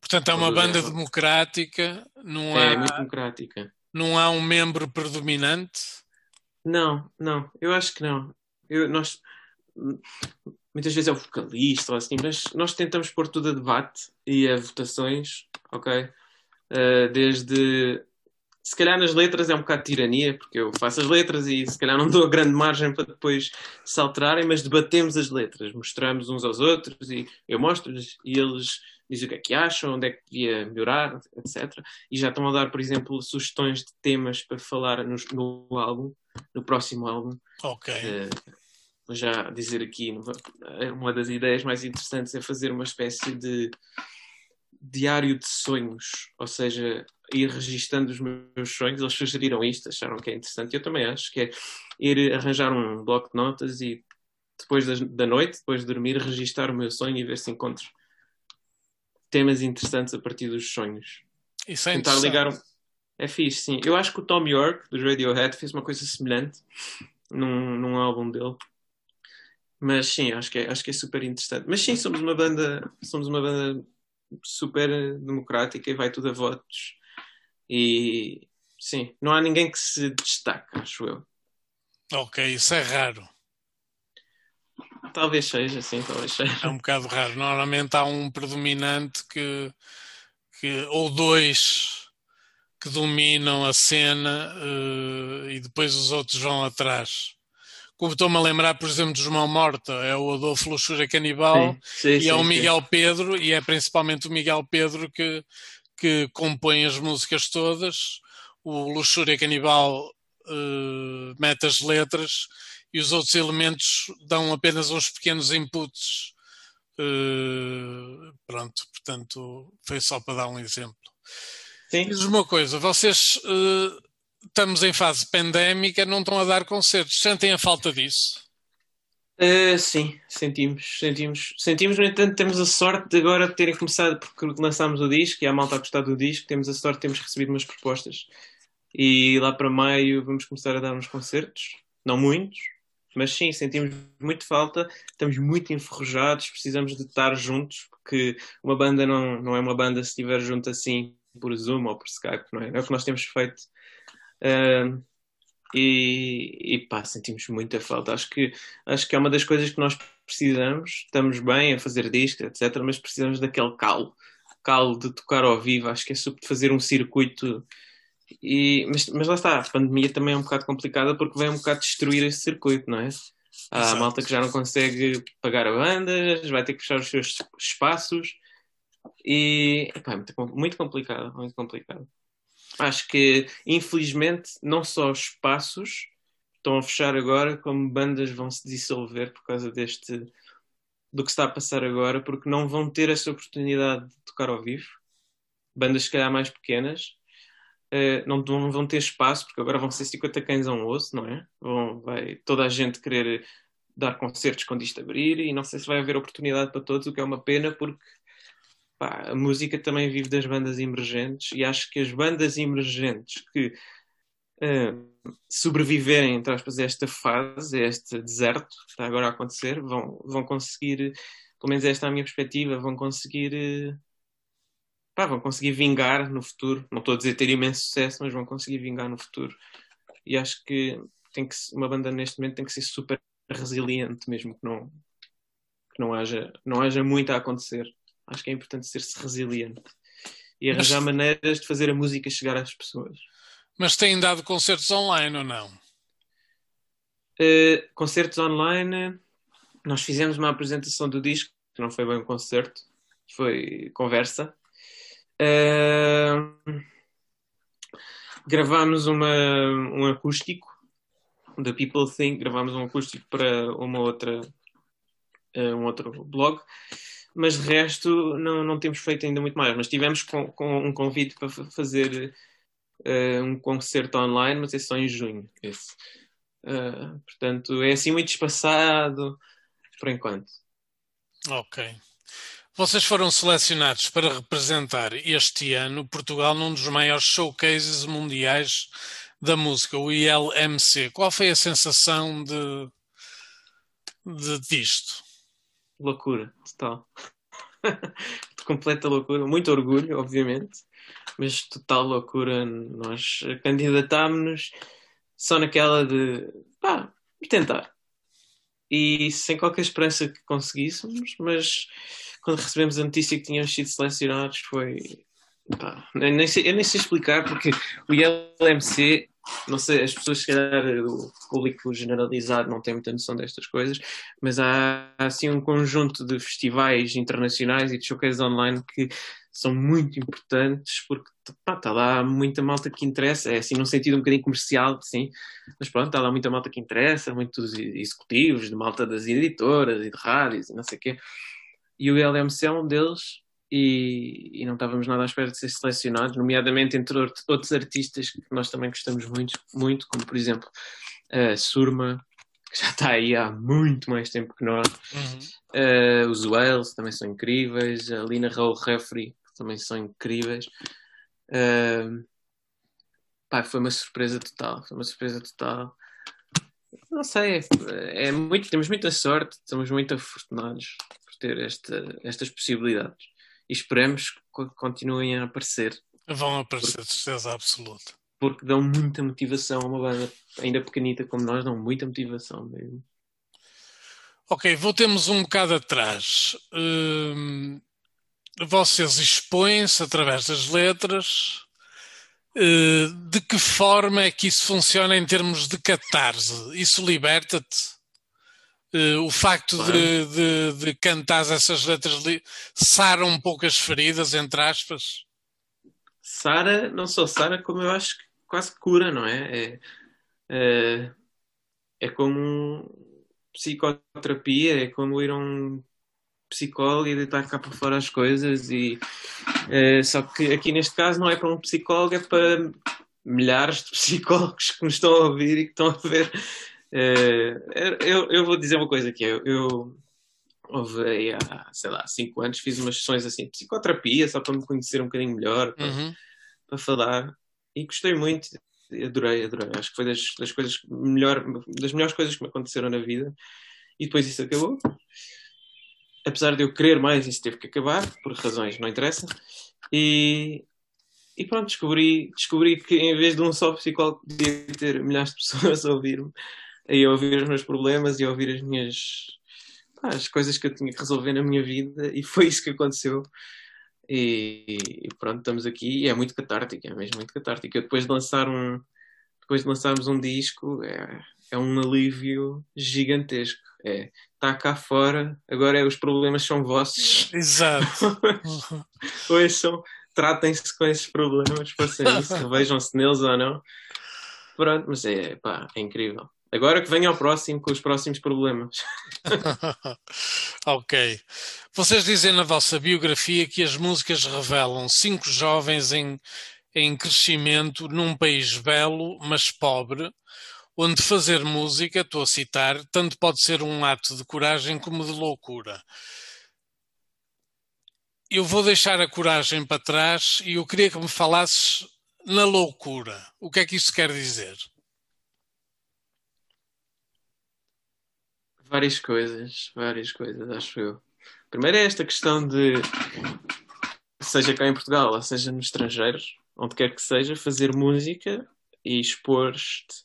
Portanto, é uma banda democrática, não é, há. Muito democrática. Não há um membro predominante? Não, não, eu acho que não. Eu, nós, muitas vezes é o vocalista ou assim, mas nós tentamos pôr tudo a debate e a votações, ok? Uh, desde se calhar nas letras é um bocado de tirania, porque eu faço as letras e se calhar não dou grande margem para depois se alterarem, mas debatemos as letras, mostramos uns aos outros e eu mostro-lhes e eles dizem o que é que acham, onde é que devia melhorar, etc. E já estão a dar, por exemplo, sugestões de temas para falar no, no álbum, no próximo álbum. Ok. Uh, já dizer aqui, uma das ideias mais interessantes é fazer uma espécie de diário de sonhos, ou seja, ir registando os meus sonhos. Eles sugeriram isto, acharam que é interessante. Eu também acho que é ir arranjar um bloco de notas e depois da noite, depois de dormir, registar o meu sonho e ver se encontro temas interessantes a partir dos sonhos. Isso é tentar ligar um... É fixe, sim. Eu acho que o Tom York, dos Radiohead, fez uma coisa semelhante num, num álbum dele. Mas sim, acho que, é, acho que é super interessante. Mas sim, somos uma banda, somos uma banda super democrática e vai tudo a votos. E sim, não há ninguém que se destaque, acho eu. Ok, isso é raro. Talvez seja, sim, talvez seja. É um bocado raro. Normalmente há um predominante que, que ou dois que dominam a cena uh, e depois os outros vão atrás. Como estou-me a lembrar, por exemplo, dos Mão Morta, é o Adolfo Luxúria Canibal sim, sim, e é o Miguel Pedro, e é principalmente o Miguel Pedro que, que compõe as músicas todas. O Luxúria Canibal uh, mete as letras e os outros elementos dão apenas uns pequenos inputs. Uh, pronto, portanto, foi só para dar um exemplo. Sim. Diz uma coisa, vocês uh, estamos em fase pandémica, não estão a dar concertos, sentem a falta disso? Uh, sim, sentimos, sentimos, sentimos, no entanto, temos a sorte de agora terem começado, porque lançámos o disco e a malta a gostar do disco, temos a sorte de termos recebido umas propostas e lá para maio vamos começar a dar uns concertos, não muitos, mas sim, sentimos muito falta, estamos muito enferrujados, precisamos de estar juntos, porque uma banda não, não é uma banda se estiver junto assim por Zoom ou por Skype, não é? É o que nós temos feito. Uh, e, e pá, sentimos muita falta. Acho que, acho que é uma das coisas que nós precisamos. Estamos bem a fazer discos, etc., mas precisamos daquele calo, calo de tocar ao vivo. Acho que é super de fazer um circuito. E, mas, mas lá está, a pandemia também é um bocado complicada porque vem um bocado destruir esse circuito, não é? Há Exato. malta que já não consegue pagar a bandas, vai ter que fechar os seus espaços e epá, é muito, muito complicado, muito complicado. Acho que, infelizmente, não só espaços estão a fechar agora, como bandas vão se dissolver por causa deste do que está a passar agora, porque não vão ter essa oportunidade de tocar ao vivo. Bandas, se calhar, mais pequenas uh, não, não, vão ter espaço, porque agora vão ser 50 cães a um osso, não é? Vão, vai toda a gente querer dar concertos quando isto abrir e não sei se vai haver oportunidade para todos, o que é uma pena, porque pá, a música também vive das bandas emergentes e acho que as bandas emergentes que uh, sobreviverem, entre aspas, a esta fase, a este deserto que está agora a acontecer, vão, vão conseguir, pelo menos esta é a minha perspectiva, vão conseguir. Uh, pá, vão conseguir vingar no futuro. Não estou a dizer ter imenso sucesso, mas vão conseguir vingar no futuro. E acho que tem que uma banda neste momento tem que ser super resiliente, mesmo que não, que não haja, não haja muito a acontecer. Acho que é importante ser-se resiliente e arranjar mas, maneiras de fazer a música chegar às pessoas. Mas têm dado concertos online ou não? Uh, concertos online, nós fizemos uma apresentação do disco, que não foi bem um concerto, foi conversa. Uh, gravámos uma, um acústico da People Think, gravámos um acústico para uma outra, uh, um outro blog mas de resto não, não temos feito ainda muito mais. Mas tivemos com, com um convite para fazer uh, um concerto online, mas é só em junho. Esse. Uh, portanto, é assim muito espaçado por enquanto. Ok. Vocês foram selecionados para representar este ano Portugal num dos maiores showcases mundiais da música, o ILMC. Qual foi a sensação de, de disto? Loucura total. Completa loucura, muito orgulho, obviamente, mas total loucura. Nós candidatámos-nos só naquela de pá, tentar. E sem qualquer esperança que conseguíssemos, mas quando recebemos a notícia que tínhamos sido selecionados foi. Pá, eu, nem sei, eu nem sei explicar porque o ILMC não sei, as pessoas, se calhar, o público generalizado não tem muita noção destas coisas, mas há, assim um conjunto de festivais internacionais e de showcases online que são muito importantes porque está lá muita malta que interessa, é assim num sentido um bocadinho comercial, sim, mas pronto, está lá muita malta que interessa, muitos executivos, de malta das editoras e de rádios e não sei o quê. E o LMC é um deles e, e, não estávamos nada à espera de ser selecionados, nomeadamente entre outros artistas que nós também gostamos muito, muito como por exemplo a Surma, que já está aí há muito mais tempo que nós, uhum. uh, os Wales também são incríveis, a Lina Raul Refri, que também são incríveis. Uh, pá, foi uma surpresa total. Foi uma surpresa total. Não sei, é, é muito, temos muita sorte, estamos muito afortunados por ter esta, estas possibilidades e esperamos que continuem a aparecer. Vão aparecer, de certeza absoluta. Porque dão muita motivação a uma banda ainda pequenita como nós, dão muita motivação mesmo. Ok, voltemos um bocado atrás. Hum, vocês expõem-se através das letras. Uh, de que forma é que isso funciona em termos de catarse? Isso liberta-te? Uh, o facto claro. de, de, de cantar essas letras sara um pouco as feridas, entre aspas? Sara, não só Sara, como eu acho que quase cura, não é? É, é, é como psicoterapia, é como ir a um psicólogo e deitar cá para fora as coisas e é, só que aqui neste caso não é para um psicólogo, é para milhares de psicólogos que nos estão a ouvir e que estão a ver. É, eu, eu vou dizer uma coisa aqui, eu, eu houve aí há, sei lá, cinco anos, fiz umas sessões assim de psicoterapia, só para me conhecer um bocadinho melhor, para, uhum. para falar, e gostei muito, adorei, adorei. Acho que foi das, das coisas melhor, das melhores coisas que me aconteceram na vida. E depois isso acabou. Apesar de eu querer mais, isso teve que acabar, por razões, não interessa. E, e pronto, descobri, descobri que em vez de um só psicólogo, podia ter milhares de pessoas a ouvir-me, a ouvir os meus problemas e a ouvir as minhas pá, as coisas que eu tinha que resolver na minha vida, e foi isso que aconteceu. E, e, pronto, estamos aqui e é muito catártico, é mesmo muito catártico. Eu depois de lançar um depois de lançarmos um disco é, é um alívio gigantesco. É, está cá fora, agora é, os problemas são vossos. Exato. são tratem-se com esses problemas, façam isso, vejam-se neles ou não. Pronto, mas é, pá, é incrível. Agora que venha ao próximo com os próximos problemas. ok. Vocês dizem na vossa biografia que as músicas revelam cinco jovens em, em crescimento num país belo, mas pobre, onde fazer música, estou a citar, tanto pode ser um ato de coragem como de loucura. Eu vou deixar a coragem para trás e eu queria que me falasses na loucura. O que é que isso quer dizer? Várias coisas, várias coisas, acho eu. Primeiro é esta questão de, seja cá em Portugal, ou seja no estrangeiro, onde quer que seja, fazer música e expor-te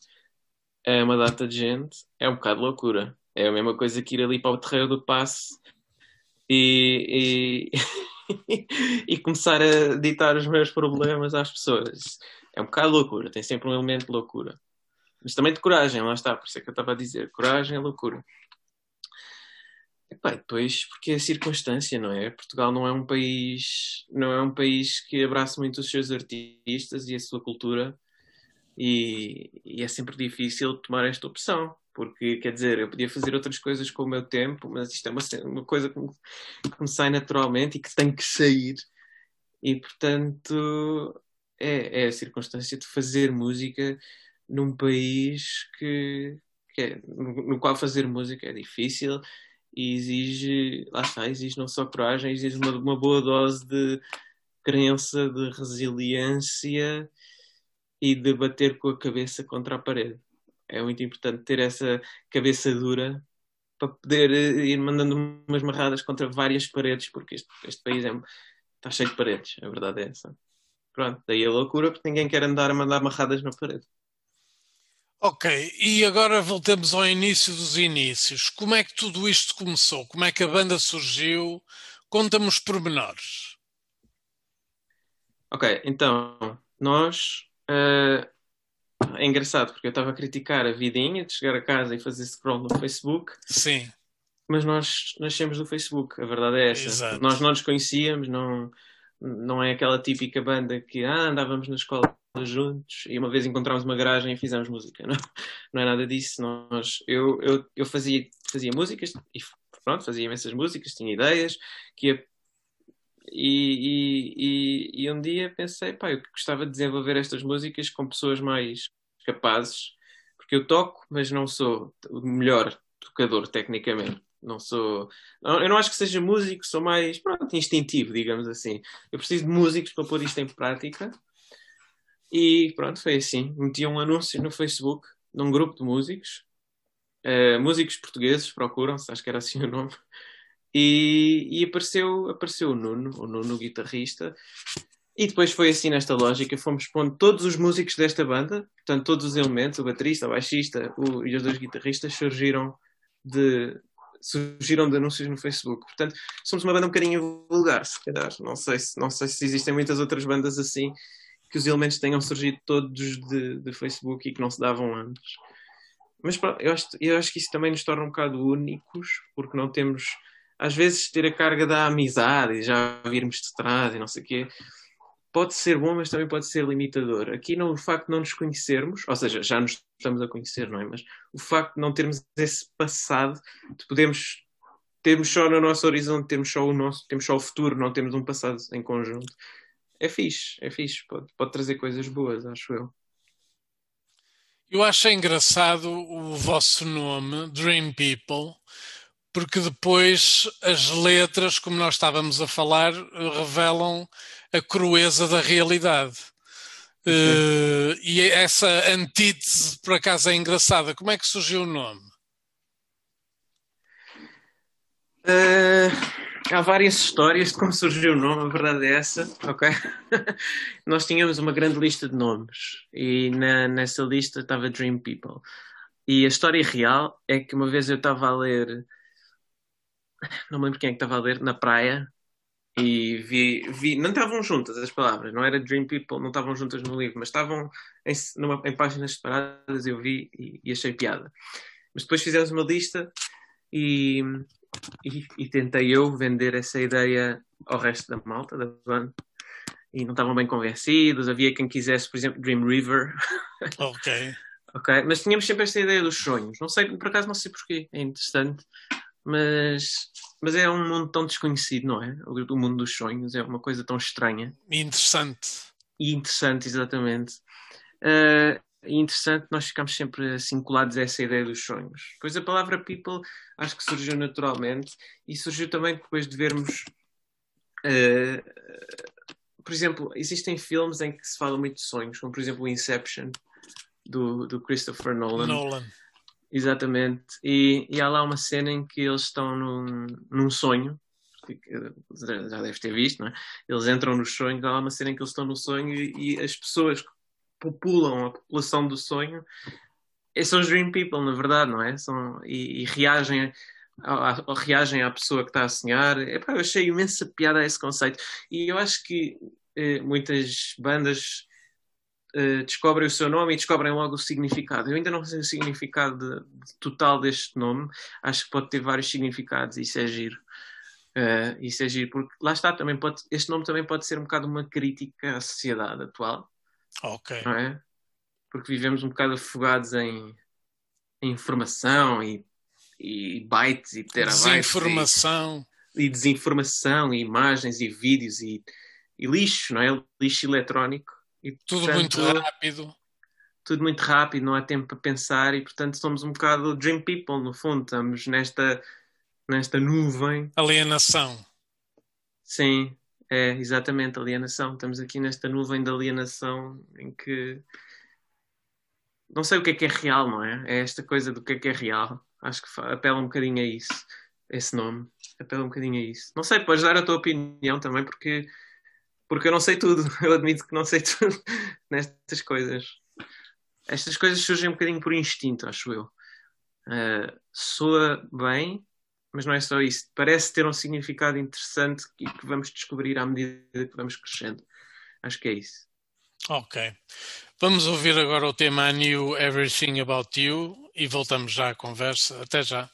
a uma data de gente é um bocado loucura. É a mesma coisa que ir ali para o terreiro do passe e, e, e começar a ditar os meus problemas às pessoas. É um bocado loucura, tem sempre um elemento de loucura. Mas também de coragem, lá está, por isso é que eu estava a dizer. Coragem é loucura. Epá, depois, porque é circunstância, não é? Portugal não é um país, não é um país que abraça muito os seus artistas e a sua cultura e, e é sempre difícil tomar esta opção, porque quer dizer, eu podia fazer outras coisas com o meu tempo, mas isto é uma, uma coisa que me, que me sai naturalmente e que tem que sair e portanto é, é a circunstância de fazer música num país que, que é, no, qual fazer música é difícil e exige, lá está, exige não só coragem, exige uma, uma boa dose de crença, de resiliência e de bater com a cabeça contra a parede. É muito importante ter essa cabeça dura para poder eh, ir mandando umas marradas contra várias paredes, porque este, este país é, está cheio de paredes, a verdade é essa. Pronto, daí a loucura, porque ninguém quer andar a mandar marradas na parede. Ok, e agora voltamos ao início dos inícios. Como é que tudo isto começou? Como é que a banda surgiu? Conta-me os pormenores. Ok, então, nós. Uh, é engraçado porque eu estava a criticar a vidinha de chegar a casa e fazer scroll no Facebook. Sim. Mas nós nascemos do Facebook, a verdade é essa. Exato. Nós não nos conhecíamos, não, não é aquela típica banda que ah, andávamos na escola juntos e uma vez encontramos uma garagem e fizemos música. Não, não é nada disso. Nós, eu, eu, eu fazia, fazia músicas e pronto, fazia imensas músicas, tinha ideias que ia, e, e, e, um dia pensei, pá, eu gostava de desenvolver estas músicas com pessoas mais capazes, porque eu toco, mas não sou o melhor tocador tecnicamente. Não sou. Eu não acho que seja músico, sou mais pronto, instintivo, digamos assim. Eu preciso de músicos para pôr isto em prática E pronto, foi assim. Meti um anúncio no Facebook num grupo de músicos. Uh, músicos portugueses procuram-se, acho que era assim o nome. E, e, apareceu, apareceu o Nuno, o Nuno, guitarrista. E depois foi assim nesta lógica, fomos pondo todos os músicos desta banda, portanto todos os elementos, o baterista, o baixista o, e os dois guitarristas surgiram de, surgiram de anúncios no Facebook. Portanto, somos uma banda um bocadinho vulgar, se calhar. Não sei se, não sei se existem muitas outras bandas assim que os elementos tenham surgido todos de, de Facebook e que não se davam antes. Mas eu acho, eu acho que isso também nos torna um bocado únicos, porque não temos, às vezes, ter a carga da amizade e já virmos de trás e não sei o quê. Pode ser bom, mas também pode ser limitador. Aqui, no facto de não nos conhecermos, ou seja, já nos estamos a conhecer, não é? Mas o facto de não termos esse passado, de podermos termos só no nosso horizonte, temos só o nosso, temos só o futuro, não temos um passado em conjunto é fixe, é fixe, pode, pode trazer coisas boas, acho eu. Eu acho engraçado o vosso nome, Dream People, porque depois as letras, como nós estávamos a falar, revelam a crueza da realidade. Uh, e essa antítese, por acaso, é engraçada. Como é que surgiu o nome? Uh, há várias histórias de como surgiu o nome, a verdade é essa, ok? Nós tínhamos uma grande lista de nomes e na, nessa lista estava Dream People. E a história real é que uma vez eu estava a ler, não me lembro quem é que estava a ler, na praia, e vi, vi não estavam juntas as palavras, não era Dream People, não estavam juntas no livro, mas estavam em, numa, em páginas separadas, eu vi e, e achei piada. Mas depois fizemos uma lista e e, e, tentei eu vender essa ideia ao resto da malta da banda e não estavam bem convencidos. Havia quem quisesse, por exemplo, Dream River. Ok. ok, mas tínhamos sempre esta ideia dos sonhos. Não sei, por acaso, não sei porquê. É interessante, mas, mas é um mundo tão desconhecido, não é? O, o mundo dos sonhos é uma coisa tão estranha. Interessante. E interessante, exatamente. Uh, e interessante, nós ficamos sempre assim colados a essa ideia dos sonhos. Pois a palavra people acho que surgiu naturalmente e surgiu também depois de vermos. Uh, por exemplo, existem filmes em que se fala muito de sonhos, como por exemplo o Inception, do, do Christopher Nolan. Nolan. Exatamente. E, e há lá uma cena em que eles estão num, num sonho, já deve ter visto, não é? Eles entram nos sonhos, há lá uma cena em que eles estão no sonho e, e as pessoas populam a população do sonho são os Dream People, na verdade, não é? São, e, e reagem, a, a, reagem à pessoa que está a sonhar. Epá, eu achei imensa piada esse conceito. E eu acho que eh, muitas bandas eh, descobrem o seu nome e descobrem logo o significado. Eu ainda não sei o significado de, de total deste nome. Acho que pode ter vários significados e isso é giro. Uh, isso é giro, porque lá está, também pode, este nome também pode ser um bocado uma crítica à sociedade atual Ok. É? Porque vivemos um bocado afogados em, em informação e, e bytes e terabytes. Desinformação. E, e, desinformação, e imagens e vídeos e, e lixo, não é? Lixo eletrónico. E, tudo portanto, muito rápido. Tudo muito rápido, não há tempo para pensar e, portanto, somos um bocado dream people, no fundo. Estamos nesta, nesta nuvem. Alienação. Sim, é, exatamente, alienação. Estamos aqui nesta nuvem de alienação em que não sei o que é que é real, não é? É esta coisa do que é que é real. Acho que apela um bocadinho a isso, esse nome. Apela um bocadinho a isso. Não sei, podes dar a tua opinião também, porque, porque eu não sei tudo. Eu admito que não sei tudo nestas coisas. Estas coisas surgem um bocadinho por instinto, acho eu. Uh, soa bem, mas não é só isso. Parece ter um significado interessante e que vamos descobrir à medida que vamos crescendo. Acho que é isso. Ok. Vamos ouvir agora o tema I Knew Everything About You e voltamos já à conversa. Até já.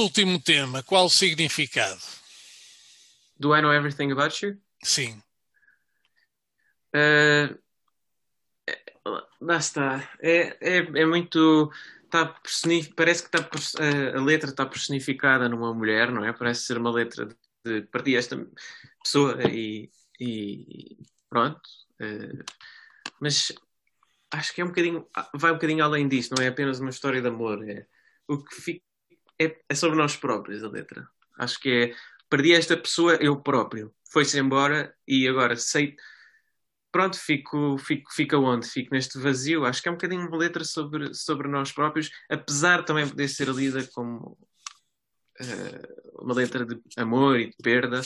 Este último tema, qual o significado? Do I Know Everything About You? Sim. Uh, lá está. É, é, é muito. Tá personif... Parece que tá, uh, a letra está personificada numa mulher, não é? Parece ser uma letra de partir esta pessoa e, e pronto. Uh, mas acho que é um bocadinho. Vai um bocadinho além disso, não é apenas uma história de amor. É, o que fica, é, é sobre nós próprios a letra. Acho que é. Perdi esta pessoa eu próprio. Foi-se embora e agora sei pronto, fico, fico, fico onde? Fico neste vazio. Acho que é um bocadinho uma letra sobre, sobre nós próprios, apesar também poder ser lida como uh, uma letra de amor e de perda.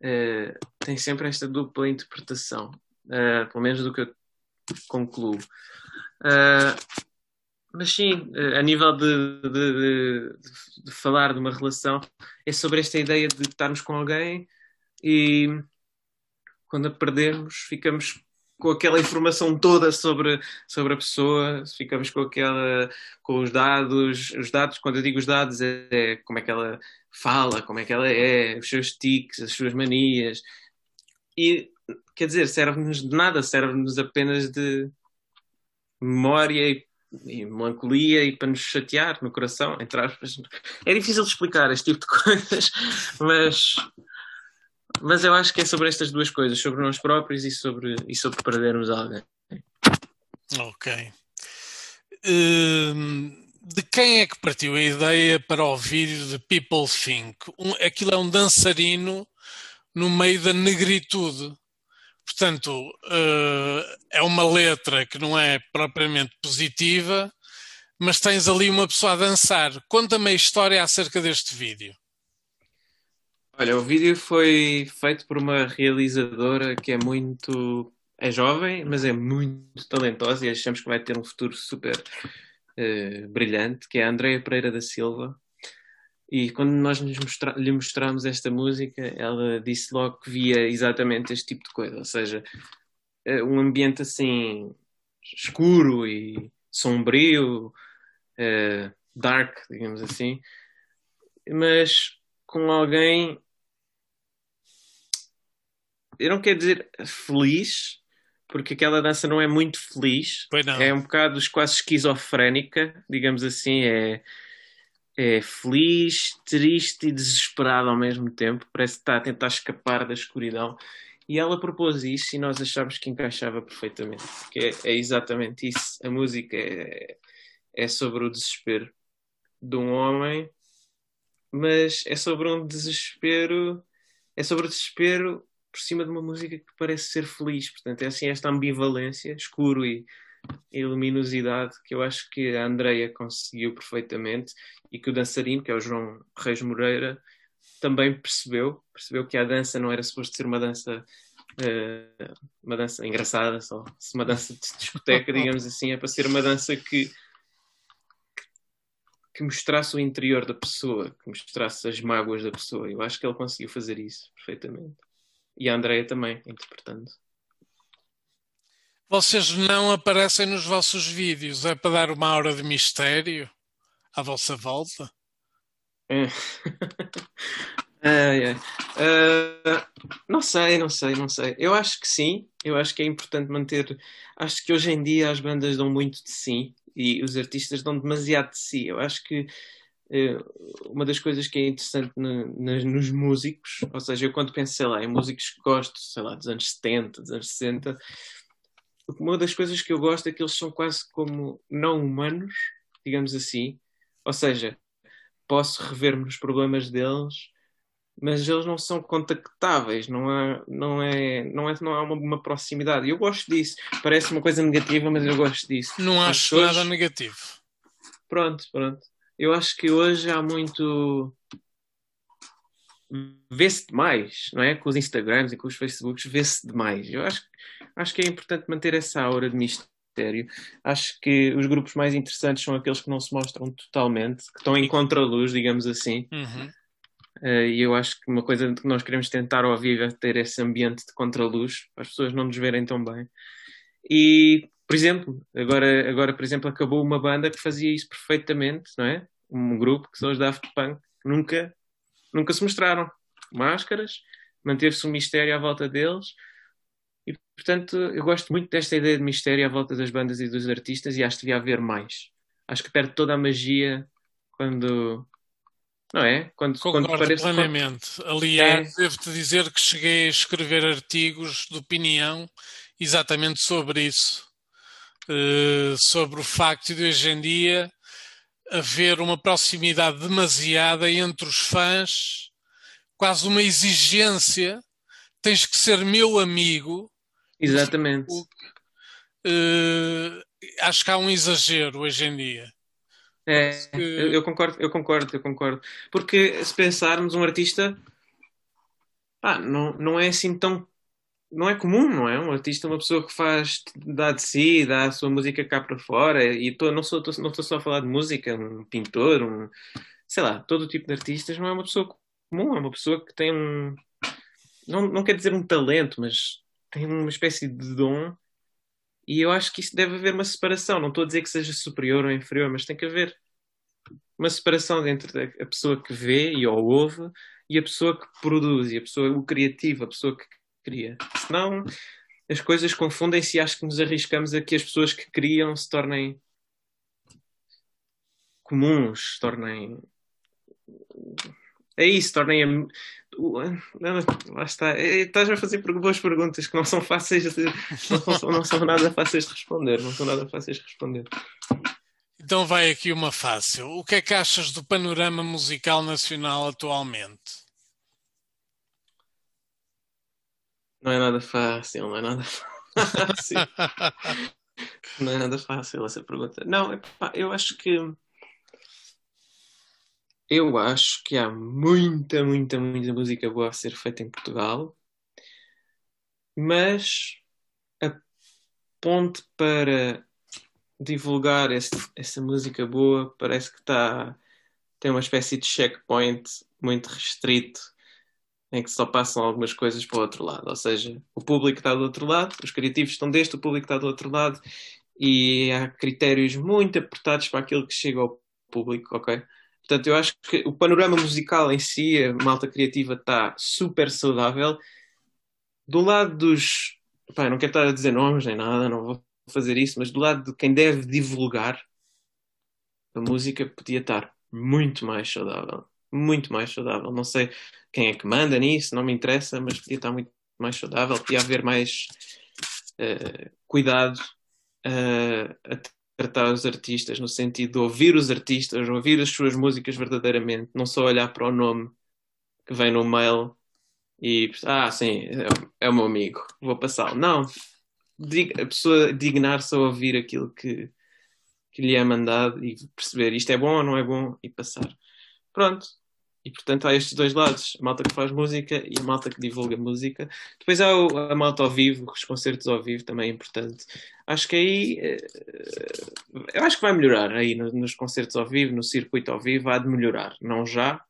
Uh, tem sempre esta dupla interpretação, uh, pelo menos do que eu concluo. Mas sim, a nível de, de, de, de falar de uma relação, é sobre esta ideia de estarmos com alguém e quando a perdemos, ficamos com aquela informação toda sobre, sobre a pessoa, ficamos com aquela com os dados, os dados, quando eu digo os dados, é, é como é que ela fala, como é que ela é, os seus tics, as suas manias. E quer dizer, serve-nos de nada, serve-nos apenas de memória e, e, melancolia e para nos chatear no coração, entre aspas. É difícil de explicar este tipo de coisas, mas mas eu acho que é sobre estas duas coisas, sobre nós próprios e sobre, e sobre perdermos alguém. Ok. Uh, de quem é que partiu a ideia para o vídeo de People Think? Um, aquilo é um dançarino no meio da negritude. Portanto, uh, é uma letra que não é propriamente positiva, mas tens ali uma pessoa a dançar. Conta-me a história acerca deste vídeo. Olha, o vídeo foi feito por uma realizadora que é muito. é jovem, mas é muito talentosa e achamos que vai ter um futuro super uh, brilhante, que é a Andrea Pereira da Silva. E quando nós mostra lhe mostramos esta música, ela disse logo que via exatamente este tipo de coisa, ou seja, uh, um ambiente assim escuro e sombrio, uh, dark, digamos assim, mas com alguém. Eu não quero dizer feliz, porque aquela dança não é muito feliz. É um bocado quase esquizofrénica, digamos assim. É, é feliz, triste e desesperada ao mesmo tempo. Parece que está a tentar escapar da escuridão. E ela propôs isso e nós achámos que encaixava perfeitamente. Porque é, é exatamente isso. A música é, é sobre o desespero de um homem mas é sobre um desespero, é sobre o desespero por cima de uma música que parece ser feliz. Portanto, é assim esta ambivalência, escuro e, e luminosidade que eu acho que a Andreia conseguiu perfeitamente e que o dançarino, que é o João Reis Moreira, também percebeu, percebeu que a dança não era suposto ser uma dança uh, uma dança engraçada só, uma dança de discoteca, digamos assim, é para ser uma dança que que mostrasse o interior da pessoa, que mostrasse as mágoas da pessoa. Eu acho que ele conseguiu fazer isso perfeitamente. E a Andrea também, interpretando. Vocês não aparecem nos vossos vídeos, é para dar uma aura de mistério à vossa volta? É. ai, ai. Uh, não sei, não sei, não sei. Eu acho que sim, eu acho que é importante manter. Acho que hoje em dia as bandas dão muito de si e os artistas dão demasiado de si. Eu acho que uh, uma das coisas que é interessante no, nos músicos, ou seja, eu quando penso, sei lá, em músicos que gosto, sei lá, dos anos 70, dos anos 60, uma das coisas que eu gosto é que eles são quase como não humanos, digamos assim, ou seja, posso rever-me nos problemas deles mas eles não são contactáveis, não há, não é, não é, não há uma, uma proximidade. Eu gosto disso. Parece uma coisa negativa, mas eu gosto disso. Não acho hoje... nada negativo. Pronto, pronto. Eu acho que hoje há muito vê-se demais, não é? Com os Instagrams e com os Facebooks, vê-se demais. Eu acho, acho que é importante manter essa aura de mistério. Acho que os grupos mais interessantes são aqueles que não se mostram totalmente, que estão em contraluz, digamos assim. Uhum. Uh, e eu acho que uma coisa que nós queremos tentar ao vivo é ter esse ambiente de contraluz, para as pessoas não nos verem tão bem. E, por exemplo, agora, agora por exemplo, acabou uma banda que fazia isso perfeitamente, não é? um grupo que são os Daft Punk, nunca, nunca se mostraram. Máscaras, manteve-se um mistério à volta deles. E, portanto, eu gosto muito desta ideia de mistério à volta das bandas e dos artistas e acho que devia haver mais. Acho que perde toda a magia quando. Não é? Quando, quando Concordo parece. plenamente. Aliás, É. devo-te dizer que cheguei a escrever artigos de opinião exatamente sobre isso. Eh, sobre o facto de hoje em dia haver uma proximidade demasiada entre os fãs, quase uma exigência. Tens que ser meu amigo. Exatamente. Eh, acho que há um exagero hoje em dia. É, que- eu, eu concordo, eu concordo, eu concordo. Porque se pensarmos um artista, pá, não, não é assim tão. Não é comum, não é? Um artista é uma pessoa que faz, dá de si, dá a sua música cá para fora. E tô, não estou não estou só a falar de música, um pintor, um. Sei lá, todo tipo de artistas não é uma pessoa comum, é uma pessoa que tem um. Não, não quer dizer um talento, mas tem uma espécie de dom. E eu acho que isso deve haver uma separação. Não estou a dizer que seja superior ou inferior, mas tem que haver uma separação entre a pessoa que vê e ou ouve e a pessoa que produz, e a pessoa, o criativo, a pessoa que cria. Senão as coisas confundem-se e acho que nos arriscamos a que as pessoas que criam se tornem comuns, se tornem. É isso, tornem. A- o- não, Lá está. Estás-me a fazer boas perguntas que não são fáceis de, não, são, não são nada fáceis de responder. Não são nada fáceis de responder. Então vai aqui uma fácil. O que é que achas do panorama musical nacional atualmente? Não é nada fácil, não é nada fácil. Não é nada fácil essa pergunta. Não, eu acho que. Eu acho que há muita, muita, muita música boa a ser feita em Portugal, mas a ponte para divulgar esse- essa música boa parece que está. tem uma espécie de checkpoint muito restrito em que só passam algumas coisas para o outro lado. Ou seja, o público está do outro lado, os criativos estão deste, o público está do outro lado, e há critérios muito apertados para aquilo que chega ao público, ok? Portanto, eu acho que o panorama musical em si, a malta criativa está super saudável. Do lado dos. Pá, não quero estar a dizer nomes nem nada, não vou fazer isso, mas do lado de quem deve divulgar a música, podia estar muito mais saudável. Muito mais saudável. Não sei quem é que manda nisso, não me interessa, mas podia estar muito mais saudável, podia haver mais eh, cuidado eh, a tratar os artistas, no sentido de ouvir os artistas, ouvir as suas músicas verdadeiramente, não só olhar para o nome que vem no mail e ah, sim, é, é o meu amigo, vou passá-lo. Não, a pessoa dignar-se a ouvir aquilo que, que lhe é mandado e perceber isto é bom ou não é bom e passar. Pronto. E portanto há estes dois lados, a malta que faz música e a malta que divulga música. Depois há a malta ao vivo, os concertos ao vivo também é importante. Acho que aí eh, eu acho que vai melhorar aí no- nos concertos ao vivo, no circuito ao vivo, há de melhorar, não já,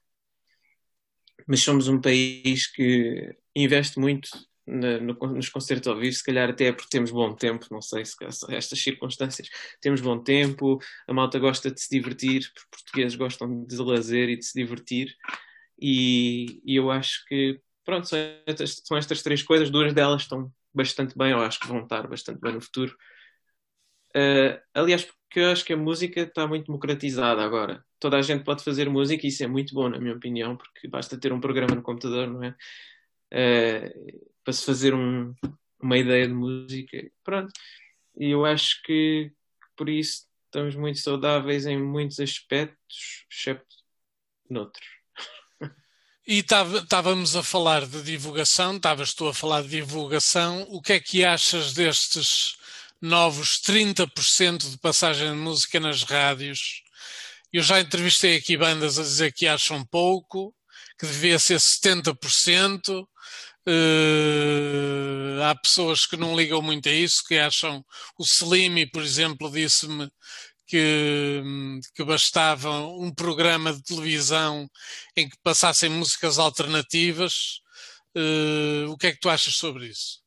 mas somos um país que investe muito na- no- nos concertos ao vivo, se calhar até é porque temos bom tempo, não sei se estas circunstâncias, temos bom tempo, a malta gosta de se divertir, porque portugueses gostam de lazer e de se divertir, e, e eu acho que, pronto, são estas, são estas três coisas, duas delas estão bastante bem, eu acho que vão estar bastante bem no futuro. Uh, aliás, porque eu acho que a música está muito democratizada agora. Toda a gente pode fazer música e isso é muito bom, na minha opinião, porque basta ter um programa no computador, não é? Uh, para se fazer um- uma ideia de música. Pronto. E eu acho que por isso estamos muito saudáveis em muitos aspectos, excepto noutros. E estávamos a falar de divulgação, estavas tu a falar de divulgação. O que é que achas destes novos 30% de passagem de música nas rádios? Eu já entrevistei aqui bandas a dizer que acham pouco, que devia ser 70%. Eh, há pessoas que não ligam muito a isso, que acham. O Slimy, por exemplo, disse-me que, que bastava um programa de televisão em que passassem músicas alternativas. Eh, o que é que tu achas sobre isso?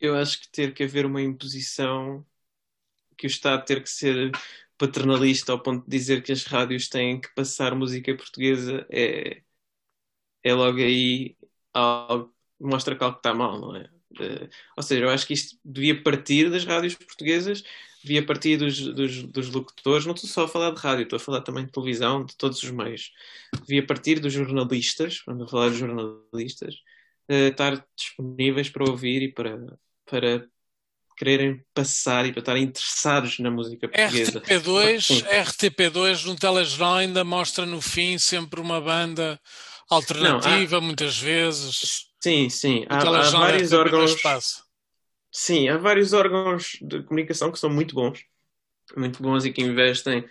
Eu acho que ter que haver uma imposição, que o Estado ter que ser paternalista ao ponto de dizer que as rádios têm que passar música portuguesa é, é logo aí algo, mostra que algo está mal, não é? Eh, ou seja, eu acho que isto devia partir das rádios portuguesas, devia partir dos, dos, dos locutores, não estou só a falar de rádio, estou a falar também de televisão, de todos os meios. Devia partir dos jornalistas, vamos falar dos jornalistas, eh, estar disponíveis para ouvir e para, para quererem passar e para estarem interessados na música portuguesa. RTP2, Sim. RTP2 no telejornal ainda mostra no fim sempre uma banda alternativa, muitas vezes. Sim, sim. Há, há vários RTP2 órgãos. Sim, há vários órgãos de comunicação que são muito bons, muito bons e que investem,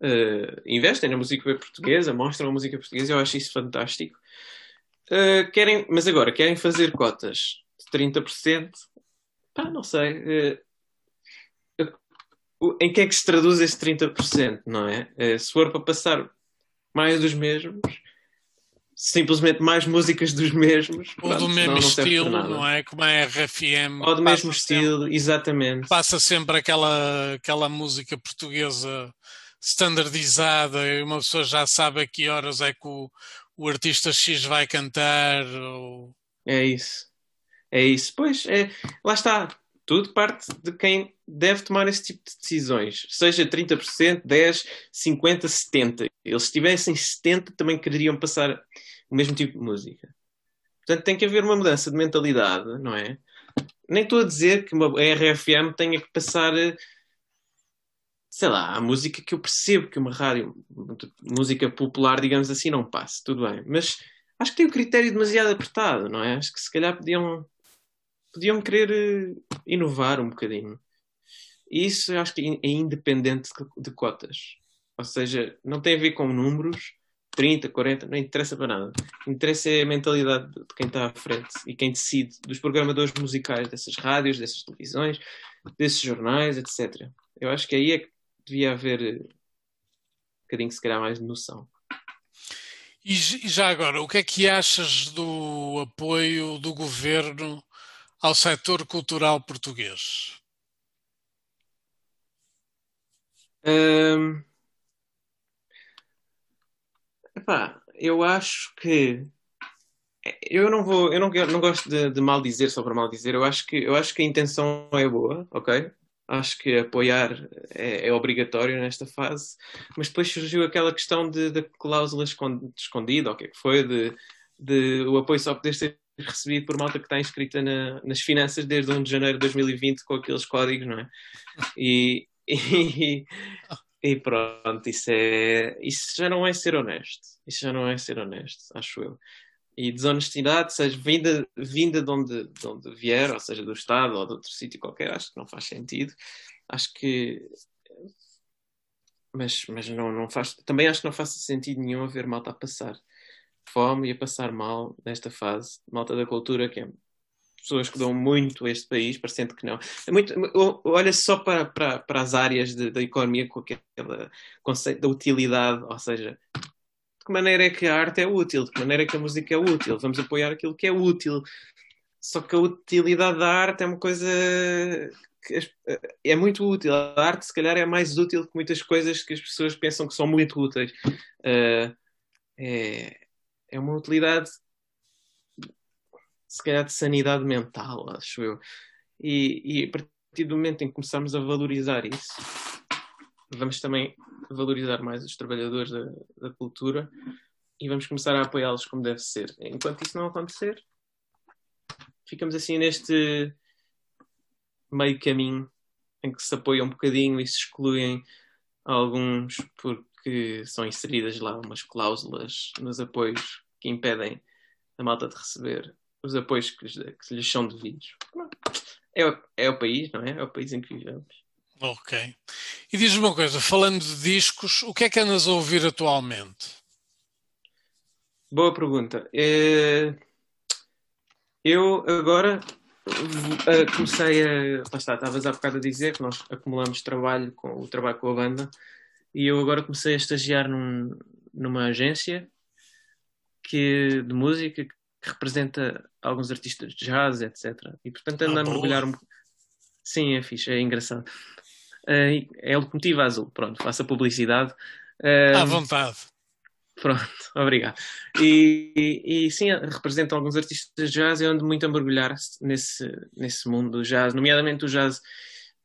eh, investem na música portuguesa, mostram a música portuguesa, eu acho isso fantástico. Eh, querem, mas agora, querem fazer cotas de 30%? Pá, não sei. o- em que é que se traduz esse 30%, não é? Se for para passar mais dos mesmos, simplesmente mais músicas dos mesmos, Ou pronto, do mesmo não- não estilo, não é? Como a RFM. Ou do mesmo sempre- estilo, exatamente. Passa sempre aquela, aquela música portuguesa standardizada e uma pessoa já sabe a que horas é que o, o artista X vai cantar. Ou... É isso. É isso. Pois, é, lá está. Tudo parte de quem deve tomar esse tipo de decisões. Seja 30%, 10%, 50%, 70%. Eles se tivessem 70% também quereriam passar o mesmo tipo de música. Portanto, tem que haver uma mudança de mentalidade, não é? Nem estou a dizer que uma RFM tenha que passar, eh, sei lá, a música que eu percebo que uma rádio, música popular, digamos assim, não passe. Tudo bem. Mas acho que tem o critério demasiado apertado, não é? Acho que se calhar podiam, podiam querer eh, inovar um bocadinho. E isso eu acho que é independente de, cotas. Ou seja, não tem a ver com números, 30, 40, não interessa para nada. Interessa é a mentalidade de quem está à frente e quem decide, dos programadores musicais dessas rádios, dessas televisões, desses jornais, etc. Eu acho que aí é que devia haver eh, um bocadinho, se calhar, mais de noção. E já agora, o que é que achas do apoio do governo ao setor cultural português? Hum, epá, eu acho que eu não vou, eu não, quero- não gosto de, de mal dizer para mal dizer. Eu acho que eu acho que a intenção é boa, ok? Acho que apoiar é, é obrigatório nesta fase, mas depois surgiu aquela questão da cláusula escon- escondida, o que é que foi, de, de o apoio só poder ser recebido por malta que está inscrita na- nas finanças desde 1 de janeiro de 2020 com aqueles códigos, não é? E, e, e pronto, isso, é, isso já não é ser honesto. Isso já não é ser honesto, acho eu. E desonestidade, seja vinda, vinda de, onde, de onde vier, ou seja, do Estado ou de outro sítio qualquer, acho que não faz sentido. Acho que. Mas, mas não, não faz. Também acho que não faz sentido nenhum haver malta a passar fome e a passar mal nesta fase. Malta da cultura, que é pessoas que dão muito a este país, parecendo que não. É muito, olha só para, para, para as áreas de- da economia com aquele conceito da utilidade, ou seja, de que maneira é que a arte é útil, de que maneira é que a música é útil, vamos apoiar aquilo que é útil. Só que a utilidade da arte é uma coisa que é muito útil. A arte, se calhar, é mais útil que muitas coisas que as pessoas pensam que são muito úteis. Eh, é, é uma utilidade se calhar de sanidade mental, acho eu. E, e a partir do momento em que começarmos a valorizar isso, vamos também valorizar mais os trabalhadores da, da cultura e vamos começar a apoiá-los como deve ser. Enquanto isso não acontecer, ficamos assim neste meio caminho em que se apoia um bocadinho e se excluem alguns porque são inseridas lá umas cláusulas nos apoios que impedem a malta de receber os apoios que lhes, que lhes são devidos. É, o- é o país, não é? É o país em que vivemos. Ok. E diz-me uma coisa, falando de discos, o que é que andas a ouvir atualmente? Boa pergunta. Eh, Eu agora comecei a. Lá está, estavas há bocado a dizer que nós acumulamos trabalho com o trabalho com a banda e eu agora comecei a estagiar num- numa agência que, de música que representa alguns artistas de jazz, etc. E portanto ando Ah, a mergulhar um Sim, é fixe, é engraçado. eh, é a Locomotiva Azul. Pronto, faça publicidade. Eh, À vontade. Pronto, obrigado. E, e, e sim, representa alguns artistas de jazz e ando muito a mergulhar nesse, nesse mundo do jazz, nomeadamente o jazz,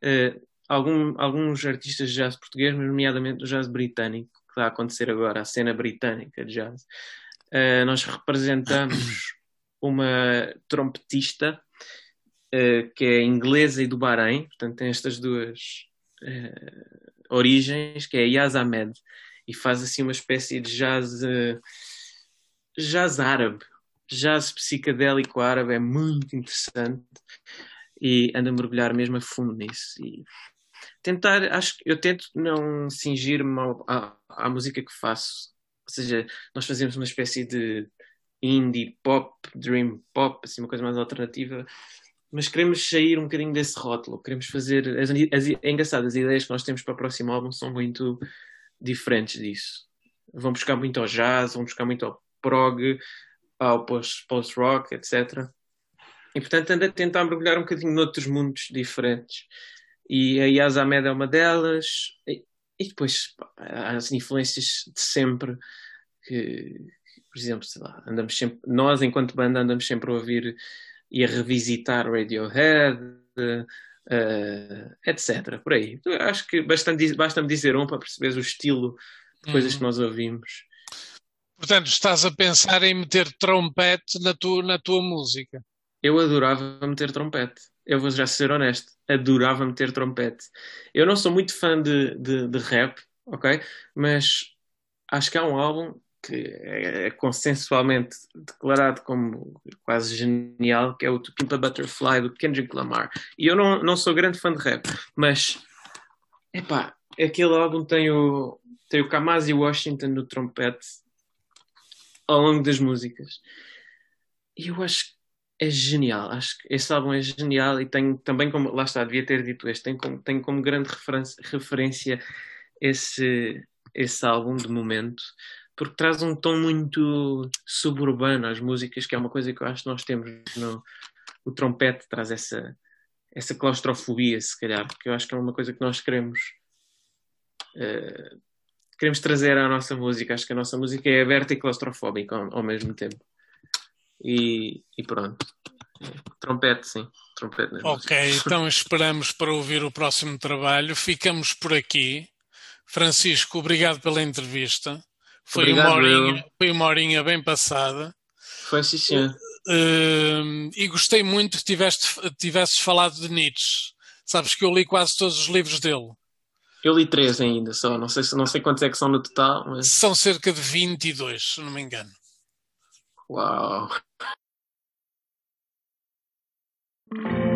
eh, algum, alguns artistas de jazz português, mas nomeadamente o jazz britânico, que está a acontecer agora, a cena britânica de jazz. Eh, nós representamos uma trompetista eh, que é inglesa e do Bahrein, portanto tem estas duas eh, origens, que é Yaz Ahmed e faz assim uma espécie de jazz, jazz árabe, jazz psicadélico árabe, é muito interessante e ando a mergulhar mesmo a fundo nisso. E tentar, acho que eu tento não cingir-me à, à música que faço, ou seja, nós fazemos uma espécie de indie pop, dream pop, assim, uma coisa mais alternativa. Mas queremos sair um bocadinho desse rótulo, queremos fazer. As, as, é engraçado, as ideias que nós temos para o próximo álbum são muito diferentes disso. Vão buscar muito ao jazz, vão buscar muito ao prog, ao post- post-rock, etc. E portanto ando a tentar mergulhar um bocadinho noutros mundos diferentes. E a Yaz Ahmed é uma delas. E, e depois pá, há as influências de sempre que, por exemplo, sei lá, andamos sempre, nós enquanto banda andamos sempre a ouvir e a revisitar Radiohead, eh, etc. Por aí. Eu acho que basta-me dizer um para perceberes o estilo de coisas Uhum. que nós ouvimos. Portanto, estás a pensar em meter trompete na tua, na tua música. Eu adorava meter trompete. Eu vou já ser honesto. Adorava meter trompete. Eu não sou muito fã de, de, de rap, ok? Mas acho que há um álbum que é, é consensualmente declarado como quase genial, que é o To Pimp a Butterfly do Kendrick Lamar. E eu não, não sou grande fã de rap, mas epá, aquele álbum tem o, tem o Kamasi Washington no trompete ao longo das músicas. E eu acho é genial. Acho que esse álbum é genial e tem também como, lá está, devia ter dito este, tem como, tem como grande referência, esse, esse álbum de momento, porque traz um tom muito suburbano às músicas, que é uma coisa que eu acho que nós temos no o trompete traz essa essa claustrofobia, se calhar, porque eu acho que é uma coisa que nós queremos eh, queremos trazer à nossa música. Acho que a nossa música é aberta e claustrofóbica ao, ao mesmo tempo. E, e pronto. Trompete, sim. Trompete Ok, então esperamos para ouvir o próximo trabalho. Ficamos por aqui. Francisco, obrigado pela entrevista. Foi, Obrigado, uma, horinha, foi uma horinha bem passada. Foi sim, senhor. Hum, e gostei muito que tiveste, tivesses falado de Nietzsche. Sabes que eu li quase todos os livros dele. Eu li três ainda só. Não sei, se- não sei quantos é que são no total, mas. São cerca de 22, se não me engano. Uau! Mm-hmm.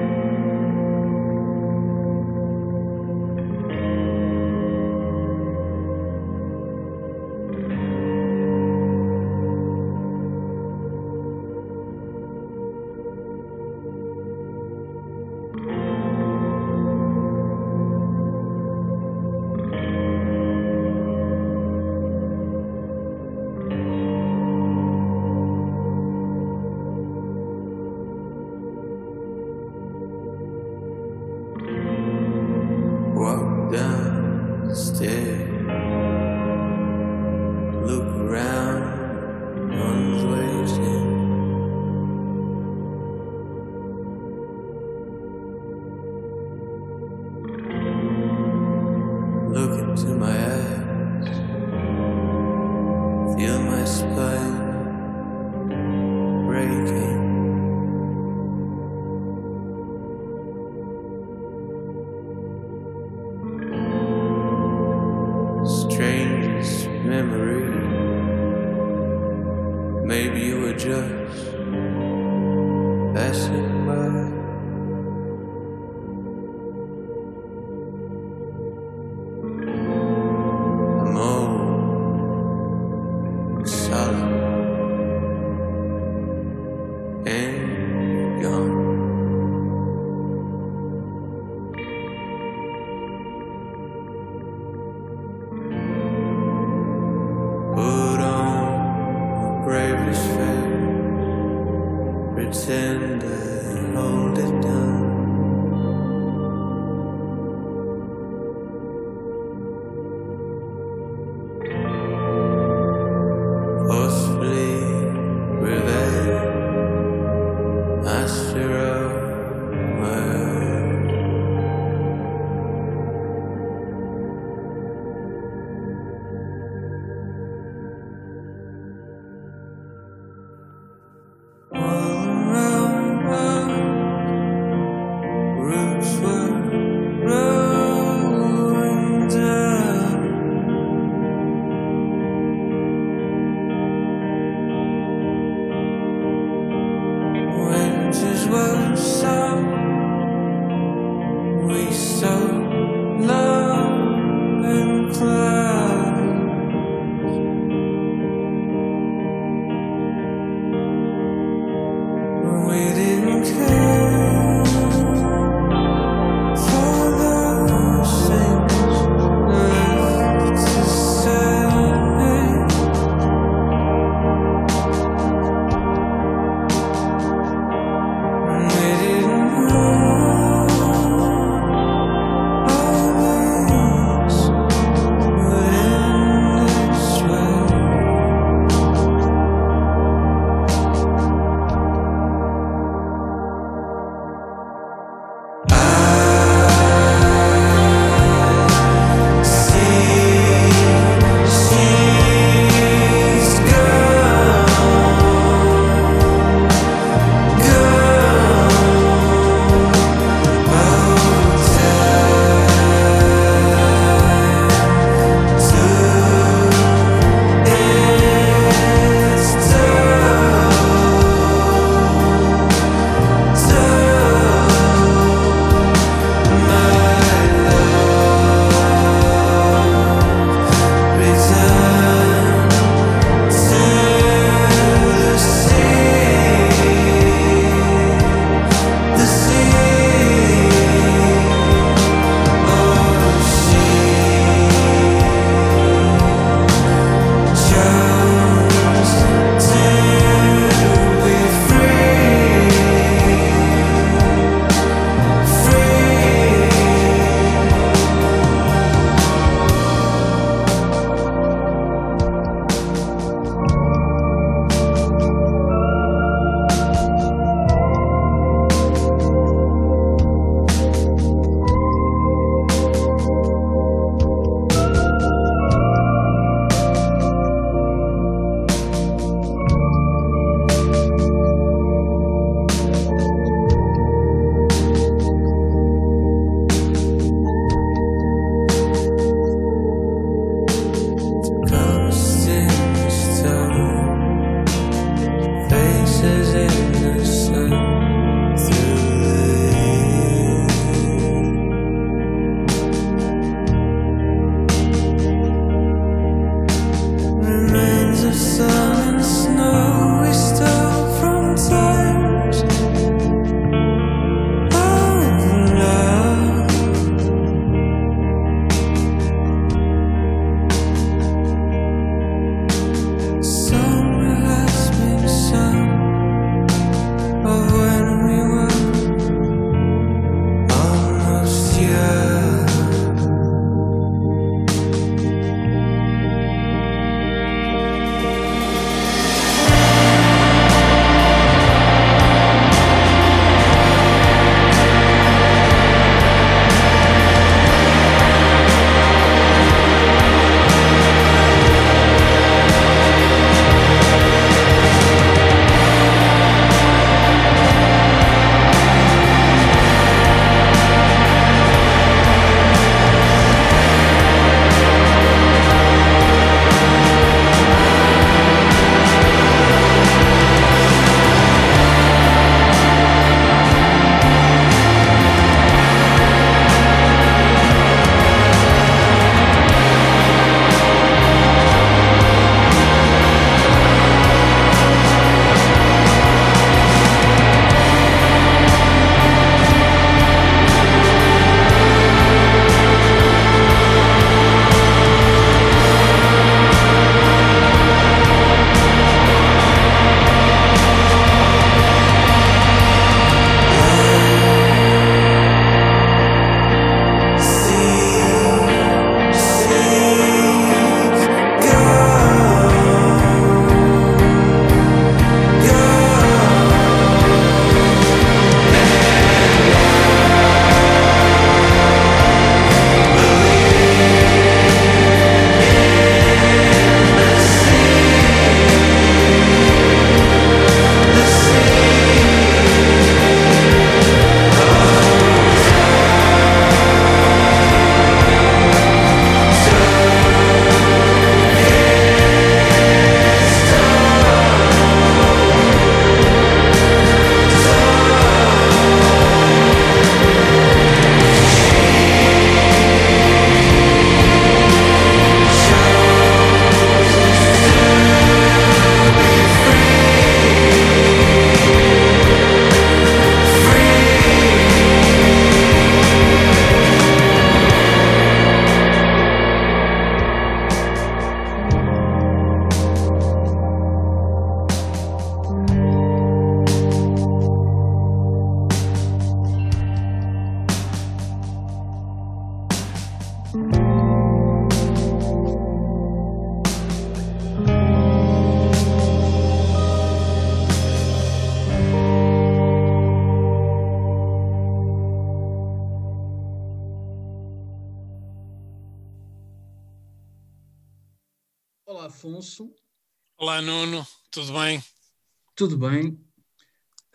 Tudo bem?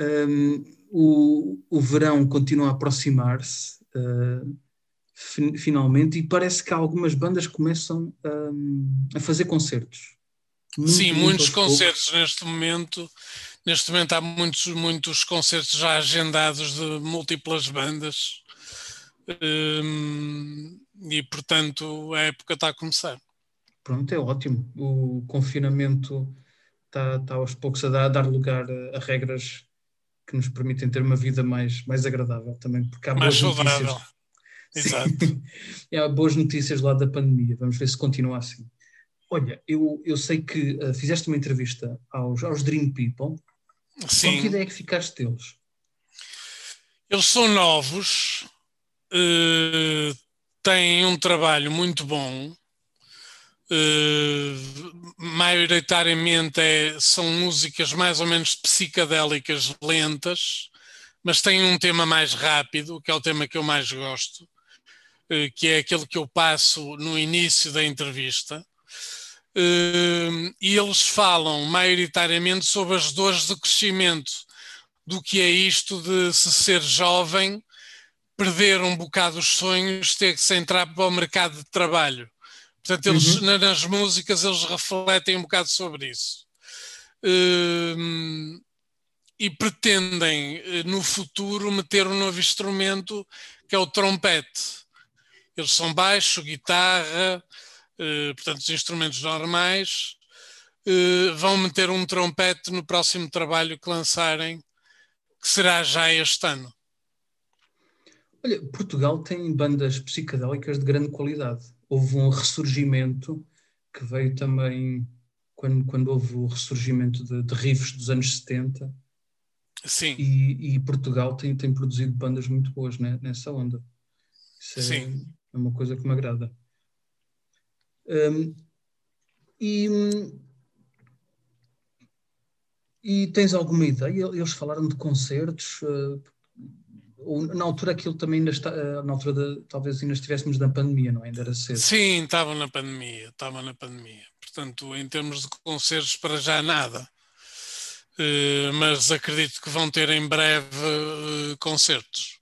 Um, o, o verão continua a aproximar-se, uh, fin- finalmente, e parece que algumas bandas começam um, a fazer concertos. Muito, Sim, muito muitos poucos. concertos neste momento. Neste momento há muitos, muitos concertos já agendados de múltiplas bandas. Hum, e portanto a época está a começar. Pronto, é ótimo. O confinamento está, está aos poucos a dar, a dar lugar a, a regras que nos permitem ter uma vida mais, mais agradável também, porque há Mais saudável. notícias. Exato. Sim. Há boas notícias lá da pandemia. Vamos ver se continua assim. Olha, eu, eu sei que uh, fizeste uma entrevista aos, aos Dream People. Com que Sim, ideia é que ficaste deles? eles são novos, eh, têm um trabalho muito bom. Eh, maioritariamente é- são músicas mais ou menos psicadélicas lentas, mas têm um tema mais rápido, que é o tema que eu mais gosto, eh, que é aquele que eu passo no início da entrevista. Eh, e eles falam maioritariamente sobre as dores do crescimento, do que é isto de se ser jovem, perder um bocado os sonhos, ter que se entrar para o mercado de trabalho. Portanto, eles, Uhum. na- nas músicas eles refletem um bocado sobre isso. Hum, e pretendem, eh, no futuro, meter um novo instrumento que é o trompete. Eles são baixo, guitarra, eh, portanto, os instrumentos normais. Eh, vão meter um trompete no próximo trabalho que lançarem, que será já este ano. Olha, Portugal tem bandas psicadélicas de grande qualidade. Houve um ressurgimento que veio também quando, quando houve o ressurgimento de, de riffs dos anos 70 Sim, e, e Portugal tem, tem produzido bandas muito boas né, nessa onda. Isso é, Sim. é uma coisa que me agrada. Hum, e, e tens alguma ideia? Eles falaram de concertos? eh, ou na altura aquilo também ainda está, eh, na altura de, talvez ainda estivéssemos na pandemia, não é? Ainda era cedo. sim, estavam na pandemia, estavam na pandemia. Portanto, em termos de concertos, para já nada. Eh, mas acredito que vão ter em breve eh, concertos.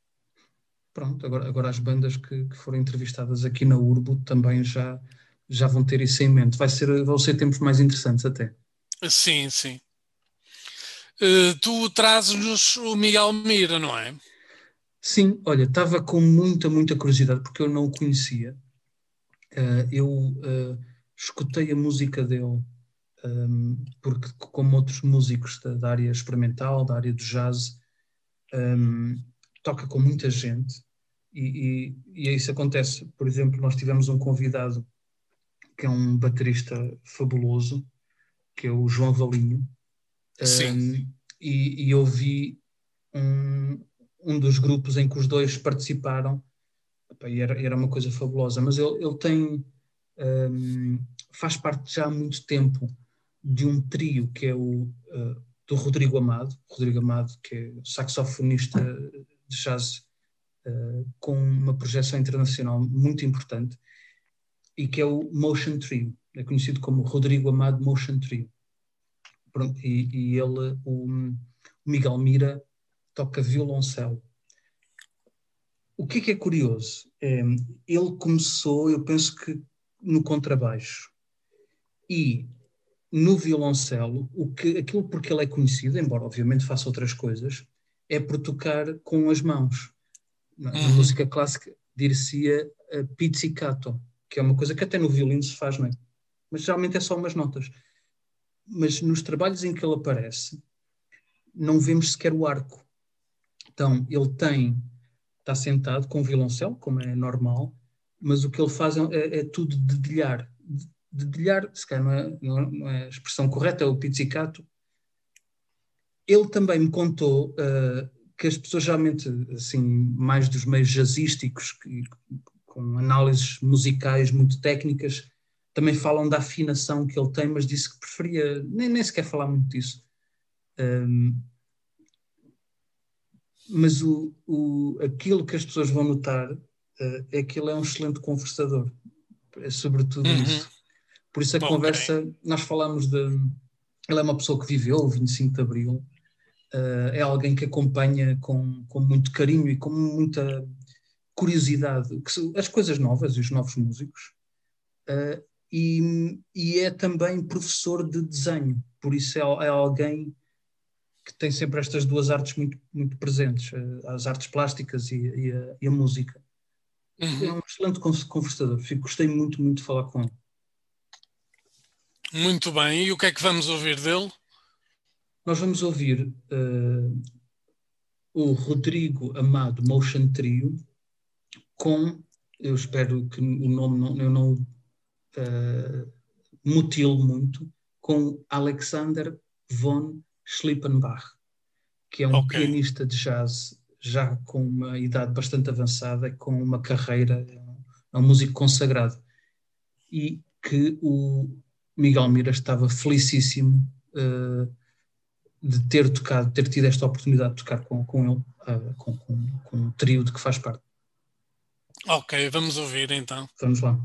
Pronto, agora, agora as bandas que, que foram entrevistadas aqui na Urbo também já, já vão ter isso em mente. Vai ser, vão ser tempos mais interessantes até. Sim, sim. Eh, tu trazes-nos o Miguel Mira, não é? Sim, olha, estava com muita, muita curiosidade porque eu não o conhecia. Eh, eu eh, escutei a música dele ehm, porque, como outros músicos da, da área experimental, da área do jazz, ehm, toca com muita gente e, e, e isso acontece. Por exemplo, nós tivemos um convidado que é um baterista fabuloso, que é o João Valinho, Sim. E, e eu vi um, um dos grupos em que os dois participaram, e era, era uma coisa fabulosa, mas ele, ele tem, hum, faz parte já há muito tempo de um trio que é o uh, do Rodrigo Amado, Rodrigo Amado, que é saxofonista de jazz uh, com uma projeção internacional muito importante, e que é o Motion Trio, é conhecido como Rodrigo Amado Motion Trio. Pronto, e, e ele, o, o Miguel Mira, toca violoncelo. O que é que é curioso? É, ele começou, eu penso que no contrabaixo e no violoncelo, o que, aquilo porque ele é conhecido, embora obviamente faça outras coisas, é por tocar com as mãos. Na, Uhum. música clássica dir-se-ia uh, pizzicato, que é uma coisa que até no violino se faz, não é? Mas geralmente é só umas notas. Mas nos trabalhos em que ele aparece, não vemos sequer o arco. Então, ele tem, está sentado com o violoncelo, como é normal, mas o que ele faz é, é tudo dedilhar. Dedilhar, se calhar é, não é, não é a expressão correta, é o pizzicato. Ele também me contou uh, que as pessoas geralmente, assim, mais dos meios jazzísticos, que, com análises musicais muito técnicas. Também falam da afinação que ele tem, mas disse que preferia nem, nem sequer falar muito disso. Um, mas o, o, aquilo que as pessoas vão notar uh, é que ele é um excelente conversador. É sobretudo Uhum. isso. Por isso a Ok. conversa, nós falamos de. Ele é uma pessoa que viveu o 25 de Abril, uh, é alguém que acompanha com, com muito carinho e com muita curiosidade as coisas novas e os novos músicos. Uh, e, e é também professor de desenho, por isso é, é alguém que tem sempre estas duas artes muito, muito presentes, uh, as artes plásticas e, e a, e a música. É Uhum. um excelente con- conversador, Fico- gostei muito, muito de falar com ele. Muito bem. E o que é que vamos ouvir dele? Nós vamos ouvir uh, o Rodrigo Amado Motion Trio com, eu espero que o nome não, eu não uh, mutilo muito, com Alexander von Schlippenbach, que é um Ok. pianista de jazz já com uma idade bastante avançada, com uma carreira, é um músico consagrado, e que o Miguel Mira estava felicíssimo uh, de ter tocado, ter tido esta oportunidade de tocar com, com ele, uh, com, com, com o trio de que faz parte. Ok, vamos ouvir então. Vamos lá.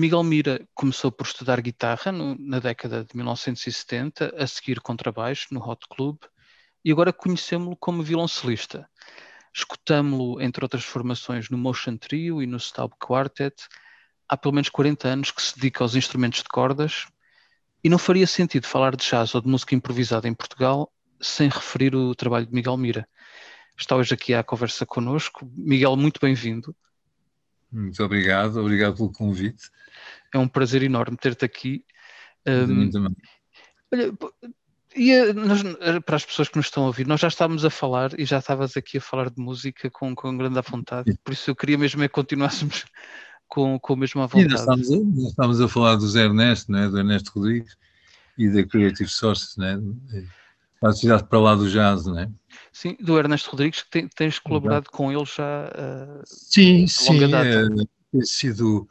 Miguel Mira começou por estudar guitarra no, na década de 1970, a seguir contrabaixo no Hot Club, e agora conhecemos-lo como violoncelista. Escutámo-lo, entre outras formações, no Motion Trio e no Staub Quartet. Há pelo menos 40 anos que se dedica aos instrumentos de cordas, e não faria sentido falar de jazz ou de música improvisada em Portugal sem referir o trabalho de Miguel Mira. Está hoje aqui à conversa connosco. Miguel, muito bem-vindo. Muito obrigado, obrigado pelo convite. É um prazer enorme ter-te aqui. Um, olha, e nós, para as pessoas que nos estão a ouvir, nós já estávamos a falar e já estavas aqui a falar de música com, com grande vontade, por isso eu queria mesmo é que continuássemos com, com a mesma vontade. E estamos, a, estamos a falar do Zé Ernesto, né, do Ernesto Rodrigues e da Creative Sources, né, a atividade para lá do jazz, né? Sim, do Ernesto Rodrigues, que tem, tens colaborado Exato. com ele já uh, sim, sim, longa data. É, é sido,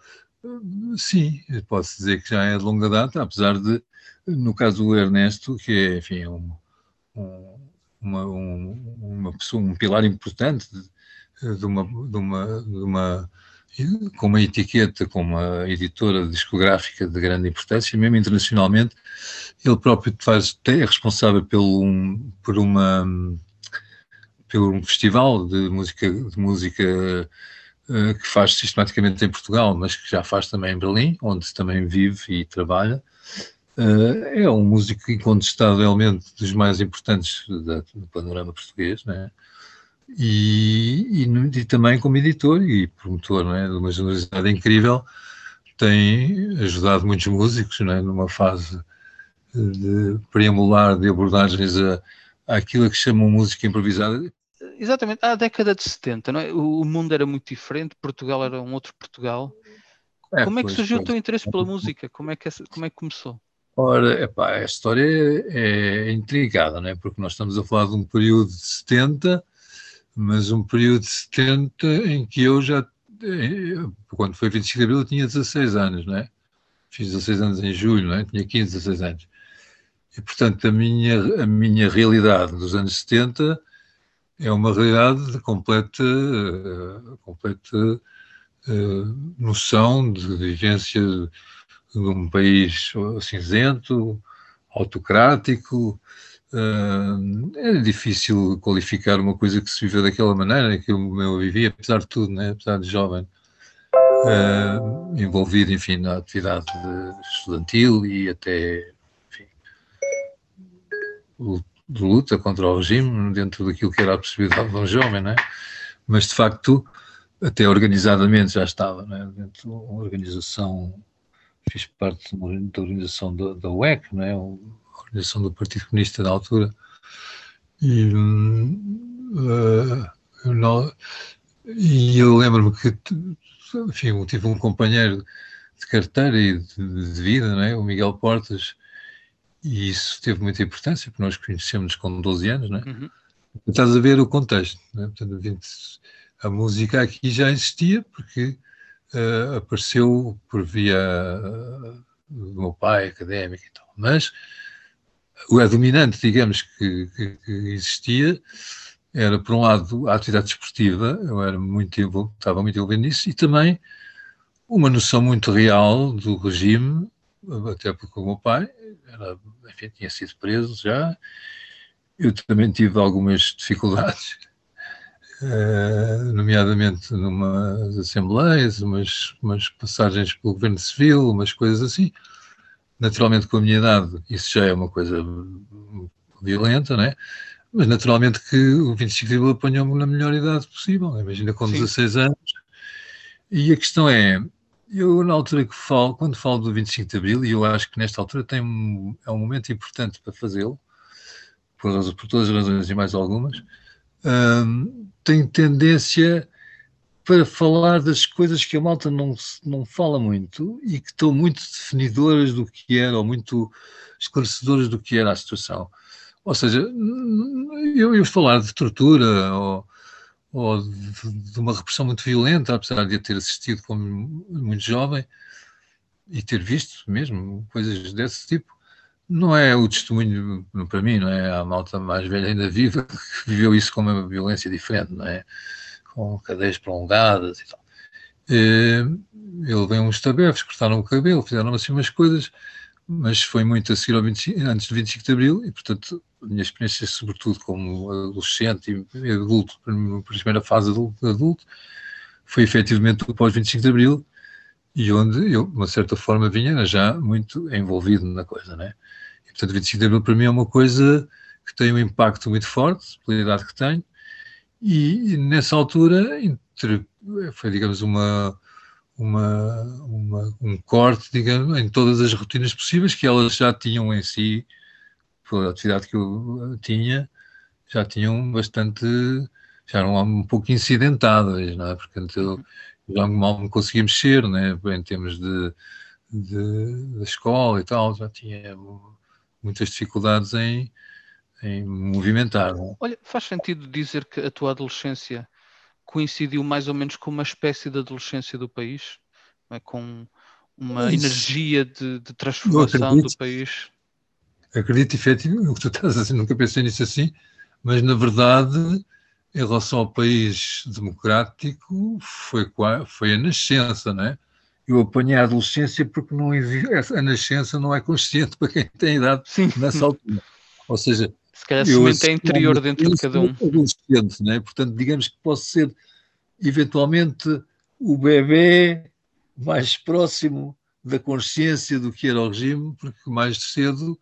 sim, posso dizer que já é de longa data, apesar de, no caso do Ernesto, que é, enfim, um, um, um, uma pessoa, um pilar importante de, de, uma, de, uma, de uma com uma etiqueta, com uma editora discográfica de grande importância, mesmo internacionalmente, ele próprio faz, é responsável pelo, um, por uma por um festival de música, de música que faz sistematicamente em Portugal, mas que já faz também em Berlim, onde também vive e trabalha. Uh, é um músico incontestavelmente dos mais importantes do panorama português, né? E, e, e, também como editor e promotor né, de uma generosidade incrível, tem ajudado muitos músicos né, numa fase de preamular de abordagens a, àquilo que chamam música improvisada. Exatamente, há a década de 70, não é? o mundo era muito diferente, Portugal era um outro Portugal. É, como é que surgiu pois. o teu interesse pela música? Como é que, como é que começou? Ora, epá, a história é, é intrigada, não é? porque nós estamos a falar de um período de 70 mas um período de 70 em que eu já, eh, quando foi 25 de abril, eu tinha 16 anos, não é? Fiz 16 anos em julho, não é? Tinha 15, 16 anos. E, portanto, a minha, a minha realidade dos anos 70 é uma realidade de completa, uh, completa uh, noção de vivência de um país cinzento, autocrático, Uh, é difícil qualificar uma coisa que se viveu daquela maneira que eu, eu vivi, apesar de tudo, né? apesar de jovem, uh, envolvido, enfim, na atividade estudantil e até, enfim, de luta contra o regime, dentro daquilo que era a possibilidade de um jovem, né? mas de facto, até organizadamente já estava, né? dentro de uma organização, fiz parte da organização da, da UEC, né? organização do Partido Comunista na altura. E, uh, não, e eu lembro-me que enfim, tive um companheiro de carteira e de, de vida, né, o Miguel Portas, e isso teve muita importância, porque nós conhecemos com 12 anos, né? Uhum. Estás a ver o contexto, né? Portanto, a música aqui já existia, porque uh, apareceu por via uh, do meu pai, académico e tal, mas o dominante, digamos, que, que, que, existia era, por um lado, a atividade desportiva, eu era muito estava muito envolvido nisso, e também uma noção muito real do regime, até porque o meu pai era, enfim, tinha sido preso já, eu também tive algumas dificuldades, uh, nomeadamente numas assembleias, umas, umas passagens pelo governo civil, umas coisas assim, Naturalmente, com a minha idade, isso já é uma coisa violenta, né? Mas naturalmente que o 25 de Abril apanhou-me na melhor idade possível, imagina com Sim. 16 anos. E a questão é, eu na altura que falo, quando falo do 25 de Abril, e eu acho que nesta altura tem um, é um momento importante para fazê-lo, por, por, todas as razões e mais algumas, hum, tem tendência para falar das coisas que a malta não, não fala muito e que estão muito definidoras do que era, ou muito esclarecedoras do que era a situação. Ou seja, eu ia falar de tortura ou, ou de, de, uma repressão muito violenta, apesar de eu ter assistido como muito jovem e ter visto mesmo coisas desse tipo. Não é o testemunho, para mim, não é a malta mais velha ainda viva que viveu isso com uma violência diferente, não é? com cadeias prolongadas e tal. Eh, ele veio uns tabefes, cortaram o cabelo, fizeram assim umas coisas, mas foi muito a seguir ao 25, antes do 25 de Abril e, portanto, a minha experiência, sobretudo como adolescente e adulto, primeira fase adulto, adulto foi efetivamente o pós-25 de Abril e onde eu, de uma certa forma, vinha já muito envolvido na coisa, né? E, portanto, 25 de Abril para mim é uma coisa que tem um impacto muito forte, pela idade que tenho, e, e nessa altura entre, foi, digamos, uma, uma, uma, um corte, digamos, em todas as rotinas possíveis que elas já tinham em si, pela atividade que eu tinha, já tinham bastante, já eram um pouco incidentadas, não é? Portanto, eu já mal me conseguia mexer, né? em termos de, de, de escola e tal, já tinha muitas dificuldades em, em movimentar. Não? É? Olha, faz sentido dizer que a tua adolescência coincidiu mais ou menos com uma espécie de adolescência do país, é? com uma energia de, de transformação do país. Acredito efetivamente o que tu estás a dizer, nunca pensei nisso assim, mas na verdade, em relação ao país democrático, foi, foi a nascença, não é? Eu apanhei a adolescência porque não, a nascença não é consciente para quem tem idade Sim. nessa altura. Ou seja, se calhar semente é interior dentro de cada um. Adolescente, né? Portanto, digamos que posso ser eventualmente o bebê mais próximo da consciência do que era o regime, porque mais cedo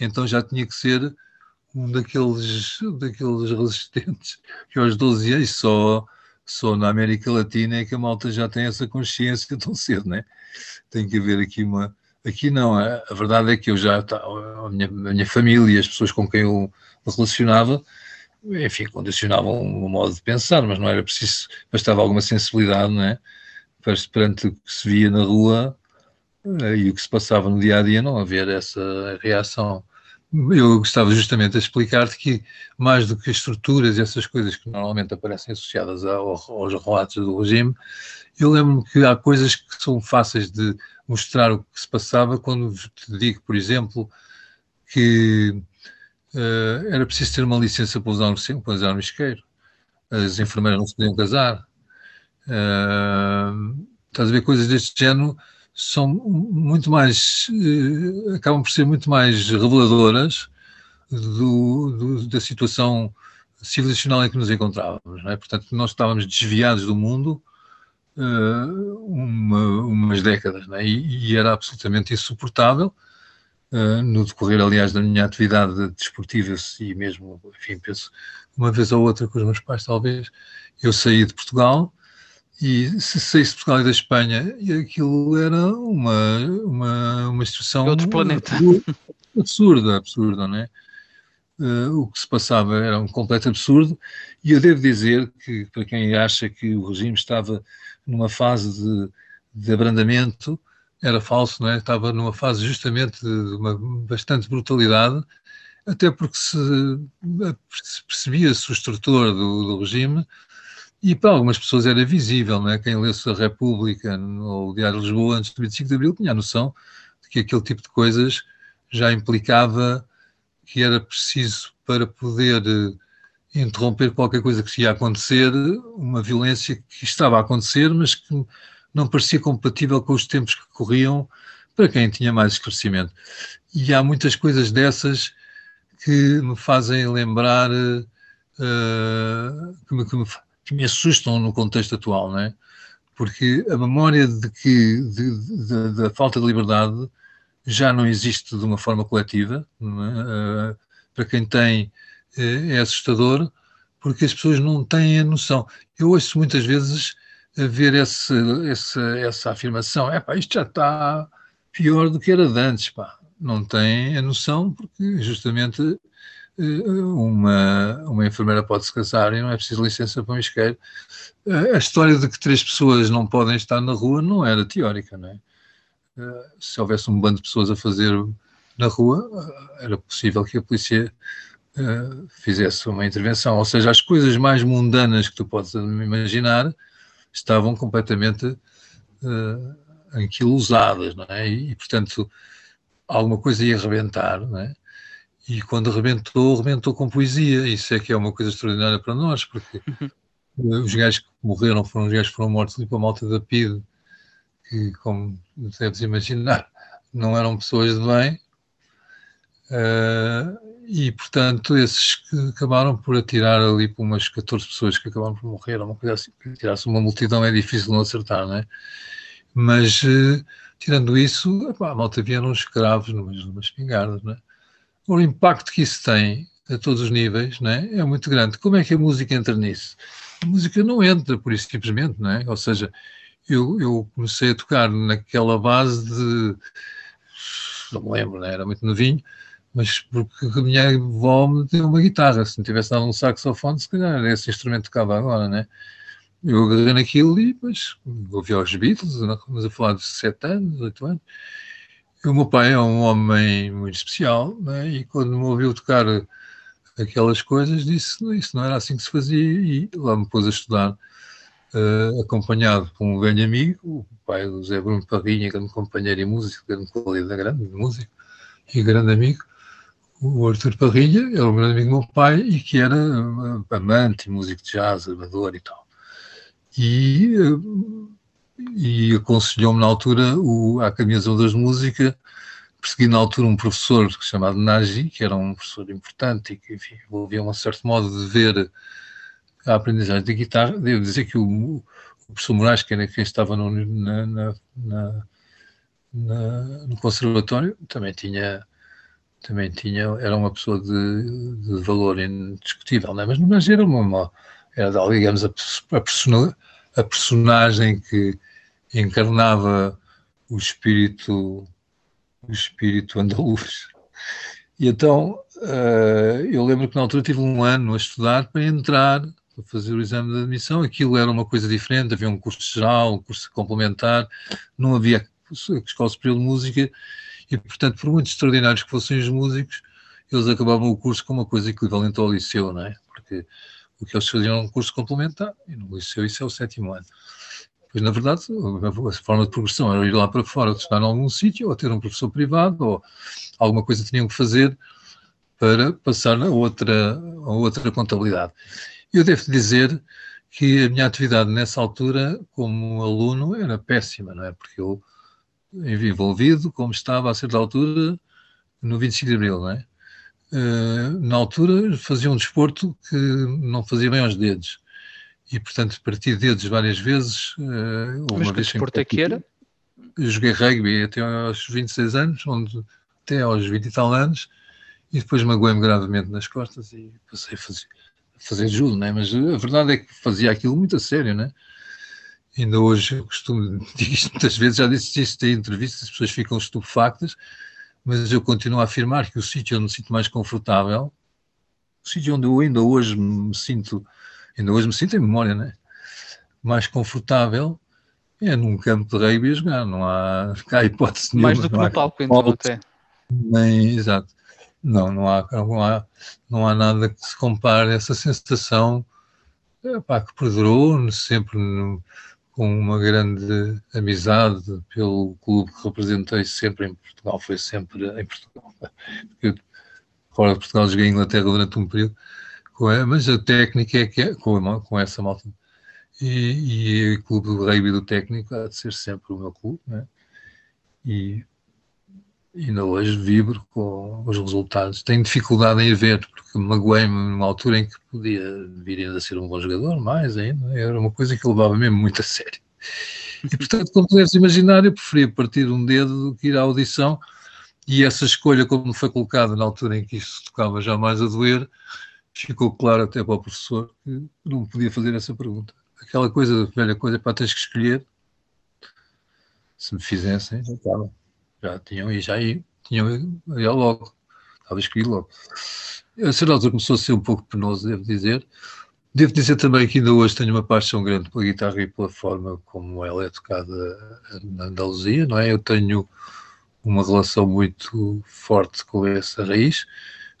então já tinha que ser um daqueles, daqueles resistentes que aos 12 anos só, só na América Latina é que a malta já tem essa consciência tão cedo, né? Tem que haver aqui uma, Aqui não, a, a verdade é que eu já, a minha, a minha família as pessoas com quem eu me relacionava, enfim, condicionavam o modo de pensar, mas não era preciso, bastava alguma sensibilidade, não é? Perante o que se via na rua eh, e o que se passava no dia a dia, não haver essa reação. Eu gostava justamente de explicar-te que, mais do que as estruturas e essas coisas que normalmente aparecem associadas ao, aos relatos do regime, eu lembro-me que há coisas que são fáceis de mostrar o que se passava quando te digo, por exemplo, que uh, era preciso ter uma licença para usar um, para usar um isqueiro. As enfermeiras não se podiam casar. Uh, estás a ver coisas deste género são muito mais uh, acabam por ser muito mais reveladoras do, do, da situação civilizacional em que nos encontrávamos, é? portanto nós estávamos desviados do mundo uh, uma, umas décadas, é? e, e, era absolutamente insuportável. Uh, no decorrer, aliás, da minha atividade desportiva e mesmo, enfim, penso, uma vez ou outra com os meus pais, talvez, eu saí de Portugal e se saísse Portugal e da Espanha, aquilo era uma, uma, uma instrução outro planeta. absurda, absurda, não é? Uh, o que se passava era um completo absurdo, e eu devo dizer que, para quem acha que o regime estava numa fase de, de abrandamento, era falso, não é? Estava numa fase justamente de uma bastante brutalidade, até porque se, se percebia-se o estrutor do, do, regime e para algumas pessoas era visível, não é? Quem lesse a República ou o Diário de Lisboa antes do 25 de Abril tinha a noção de que aquele tipo de coisas já implicava que era preciso para poder interromper qualquer coisa que ia acontecer, uma violência que estava a acontecer, mas que não parecia compatível com os tempos que corriam para quem tinha mais esclarecimento. E há muitas coisas dessas que me fazem lembrar, uh, que, me, que, me, que, me, assustam no contexto atual, não é? Porque a memória de que da falta de liberdade já não existe de uma forma coletiva. É? Uh, para quem tem é, é assustador porque as pessoas não têm a noção. Eu ouço muitas vezes ver esse, esse, essa afirmação, é pá, isto já está pior do que era de antes, pá. Não têm a noção porque justamente uma, uma enfermeira pode se casar e não é preciso licença para um isqueiro. A história de que três pessoas não podem estar na rua não era teórica, não é? Eh, se houvesse um bando de pessoas a fazer na rua, eh, era possível que a polícia fizesse uma intervenção. Ou seja, as coisas mais mundanas que tu podes imaginar estavam completamente uh, anquilosadas, não é? E, portanto, alguma coisa ia arrebentar, não é? E quando arrebentou, arrebentou com poesia. Isso é que é uma coisa extraordinária para nós, porque os gajos que morreram foram os gajos que foram mortos ali para a malta da PID, que, como deves imaginar, não eram pessoas de bem. Uh, e, portanto, esses que acabaram por atirar ali para umas 14 pessoas que acabaram por morrer, uma coisa assim, tirar-se uma multidão é difícil não acertar, não é? Mas, uh, tirando isso, epá, a malta vieram escravos numas, numas espingardas, não é? O impacto que isso tem a todos os níveis não é? muito grande. Como é que a música entra nisso? A música não entra por isso simplesmente, não é? Ou seja, eu, eu comecei a tocar naquela base de. Não me lembro, não é? era muito novinho, mas porque a minha avó me deu uma guitarra. Se me tivesse dado um saxofone, se calhar esse instrumento tocava agora, né? Eu agarrei naquilo e depois ouvi aos Beatles, estamos a falar de 7 anos, 8 anos. O meu pai é um homem muito especial, né? e quando me ouviu tocar aquelas coisas, disse isso não era assim que se fazia, e lá me pôs a estudar, uh, acompanhado por um velho amigo, o pai do Zé Bruno Parrinha, grande companheiro e músico, grande qualidade, grande músico e grande amigo, o Arthur Parrilha, era um grande amigo do meu pai e que era amante, músico de jazz, amador e tal. E, e aconselhou-me na altura o, a Academia de Música, persegui na altura um professor chamado Naji, que era um professor importante e que, envolvia um certo modo de ver a aprendizagem de guitarra. Devo dizer que o, o professor Moraes, que era quem estava no, na, na, na, no conservatório, também tinha também tinha, era uma pessoa de, de valor indiscutível, não é? mas, mas era uma, era, digamos, a, a, a personagem que encarnava o espírito, o espírito andaluz. E então, uh, eu lembro que na altura tive um ano a estudar para entrar, para fazer o exame de admissão, aquilo era uma coisa diferente, havia um curso geral, um curso complementar, não havia escola superior de música, e, portanto, por muito extraordinários que fossem os músicos, eles acabavam o curso com uma coisa equivalente ao liceu, não é? Porque o que eles faziam era um curso complementar, e no liceu isso é o sétimo ano. Pois, na verdade, a forma de progressão era ir lá para fora, estudar em algum sítio, ou ter um professor privado, ou alguma coisa tinham que fazer para passar na outra, a outra contabilidade. Eu devo dizer que a minha atividade nessa altura, como aluno, era péssima, não é? Porque eu envolvido, como estava a certa altura no 25 de Abril, não é? Uh, na altura fazia um desporto que não fazia bem aos dedos e portanto parti dedos várias vezes uh, Mas que vez desporto é que era? joguei rugby até aos 26 anos onde, até aos 20 e tal anos e depois magoei-me gravemente nas costas e passei a fazer, a fazer judo, não é? mas a verdade é que fazia aquilo muito a sério, não é? Ainda hoje eu costumo, digo isto muitas vezes, já disse isto em entrevistas, as pessoas ficam estupefactas, mas eu continuo a afirmar que o sítio onde me sinto mais confortável, o sítio onde eu ainda hoje me sinto, ainda hoje me sinto em memória, né? mais confortável é num campo de rugby a jogar, não há, há hipótese nenhuma. Mais do que no palco, então, até. Nem, exato. Não, não há, não, há, não há nada que se compare a essa sensação epá, que perdurou sempre no, com uma grande amizade pelo clube que representei sempre em Portugal, foi sempre em Portugal. Eu, fora de Portugal joguei em Inglaterra durante um período, mas a técnica é que é, com, com essa malta. E, e o clube do rugby do técnico há de ser sempre o meu clube, né? E ainda hoje vibro com os resultados. Tenho dificuldade em ver, porque magoei-me numa altura em que podia vir a ser um bom jogador, mais ainda. Era uma coisa que eu levava mesmo muito a sério. E, portanto, como puderes imaginar, eu preferia partir um dedo do que ir à audição. E essa escolha, como foi colocada na altura em que isso tocava já mais a doer, ficou claro até para o professor que não podia fazer essa pergunta. Aquela coisa, velha coisa, para tens que escolher. Se me fizessem, já estava já tinham e já tinham ia logo, estava escrito logo. A certa altura começou a ser um pouco penoso, devo dizer. Devo dizer também que ainda hoje tenho uma paixão grande pela guitarra e pela forma como ela é tocada na Andaluzia, não é? Eu tenho uma relação muito forte com essa raiz.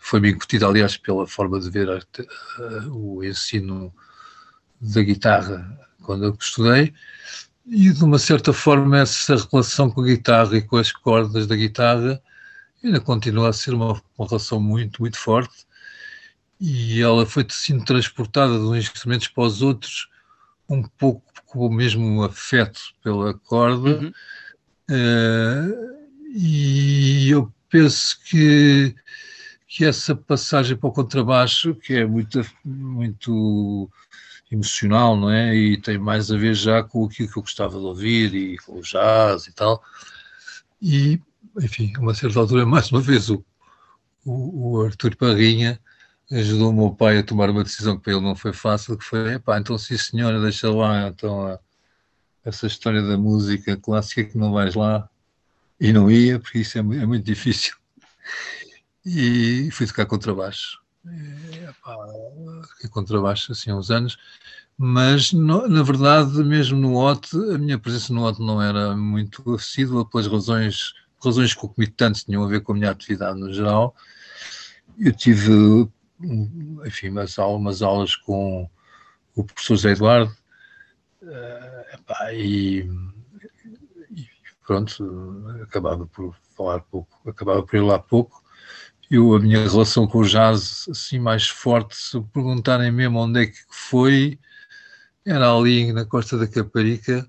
Foi-me incutida, aliás, pela forma de ver a, a, o ensino da guitarra quando eu estudei. E de uma certa forma essa relação com a guitarra e com as cordas da guitarra ainda continua a ser uma, uma relação muito, muito forte. e ela foi sendo transportada de uns instrumentos para os outros um pouco com o mesmo afeto pela corda Uhum. eh, e eu penso que que essa passagem para o contrabaixo que é muito muito emocional não é e tem mais a ver já com aquilo que eu gostava de ouvir e com o jazz e tal e enfim a uma certa altura mais uma vez o, o, o Artur Parrinha ajudou o meu pai a tomar uma decisão que para ele não foi fácil, que foi, epá, então sim senhora, deixa lá então a- essa história da música clássica que não vais lá. E não ia, porque isso é, é muito difícil. E fui tocar contrabaixo. Toquei contrabaixo assim há uns anos, mas no- na verdade, mesmo no OT, a minha presença no OT não era muito assídua pelas razões, razões concomitantes, tinham a ver com a minha atividade no geral. Eu tive enfim, umas aulas, umas aulas com o professor José Eduardo eh, epá, e, e pronto, acabava por falar pouco, acabava por ir lá pouco. Eu, a minha relação com o jazz, assim, mais forte, se perguntarem mesmo onde é que foi, era ali na Costa da Caparica,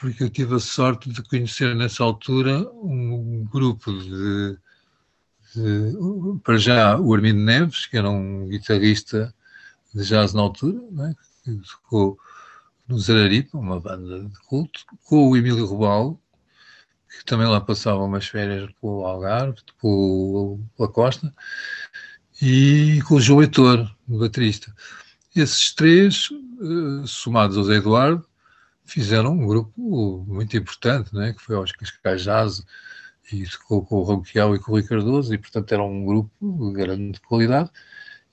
porque eu tive a sorte de conhecer nessa altura um grupo de de- para já o Armindo Neves, que era um guitarrista de jazz na altura, né, que tocou no Zeraripa, uma banda de culto, com o Emílio Rubal, que também lá passava umas férias pelo Algarve, pelo, pela Costa, e com o João Heitor, o baterista. Esses três, eh, somados ao Zé Eduardo, fizeram um grupo muito importante, né, que foi aos Cascais Jazz, e tocou com o Ronquial e com o Rui Cardoso, e portanto era um grupo de grande qualidade.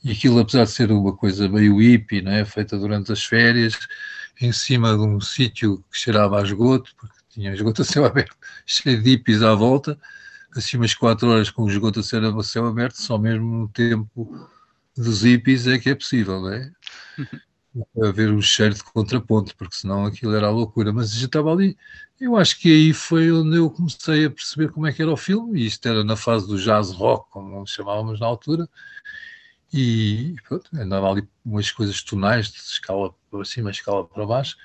E aquilo, apesar de ser uma coisa meio hippie, né, feita durante as férias, em cima de um sítio que cheirava a esgoto, porque tinha esgoto a céu aberto, cheio de hippies à volta, assim umas quatro horas com o esgoto a céu, aberto, só mesmo no tempo dos hippies é que é possível, não é? Haver um cheiro de contraponto, porque senão aquilo era a loucura. Mas já estava ali, eu acho que aí foi onde eu comecei a perceber como é que era o filme, e isto era na fase do jazz rock, como chamávamos na altura, e pronto, andava ali umas coisas tonais, de escala para cima, escala para baixo,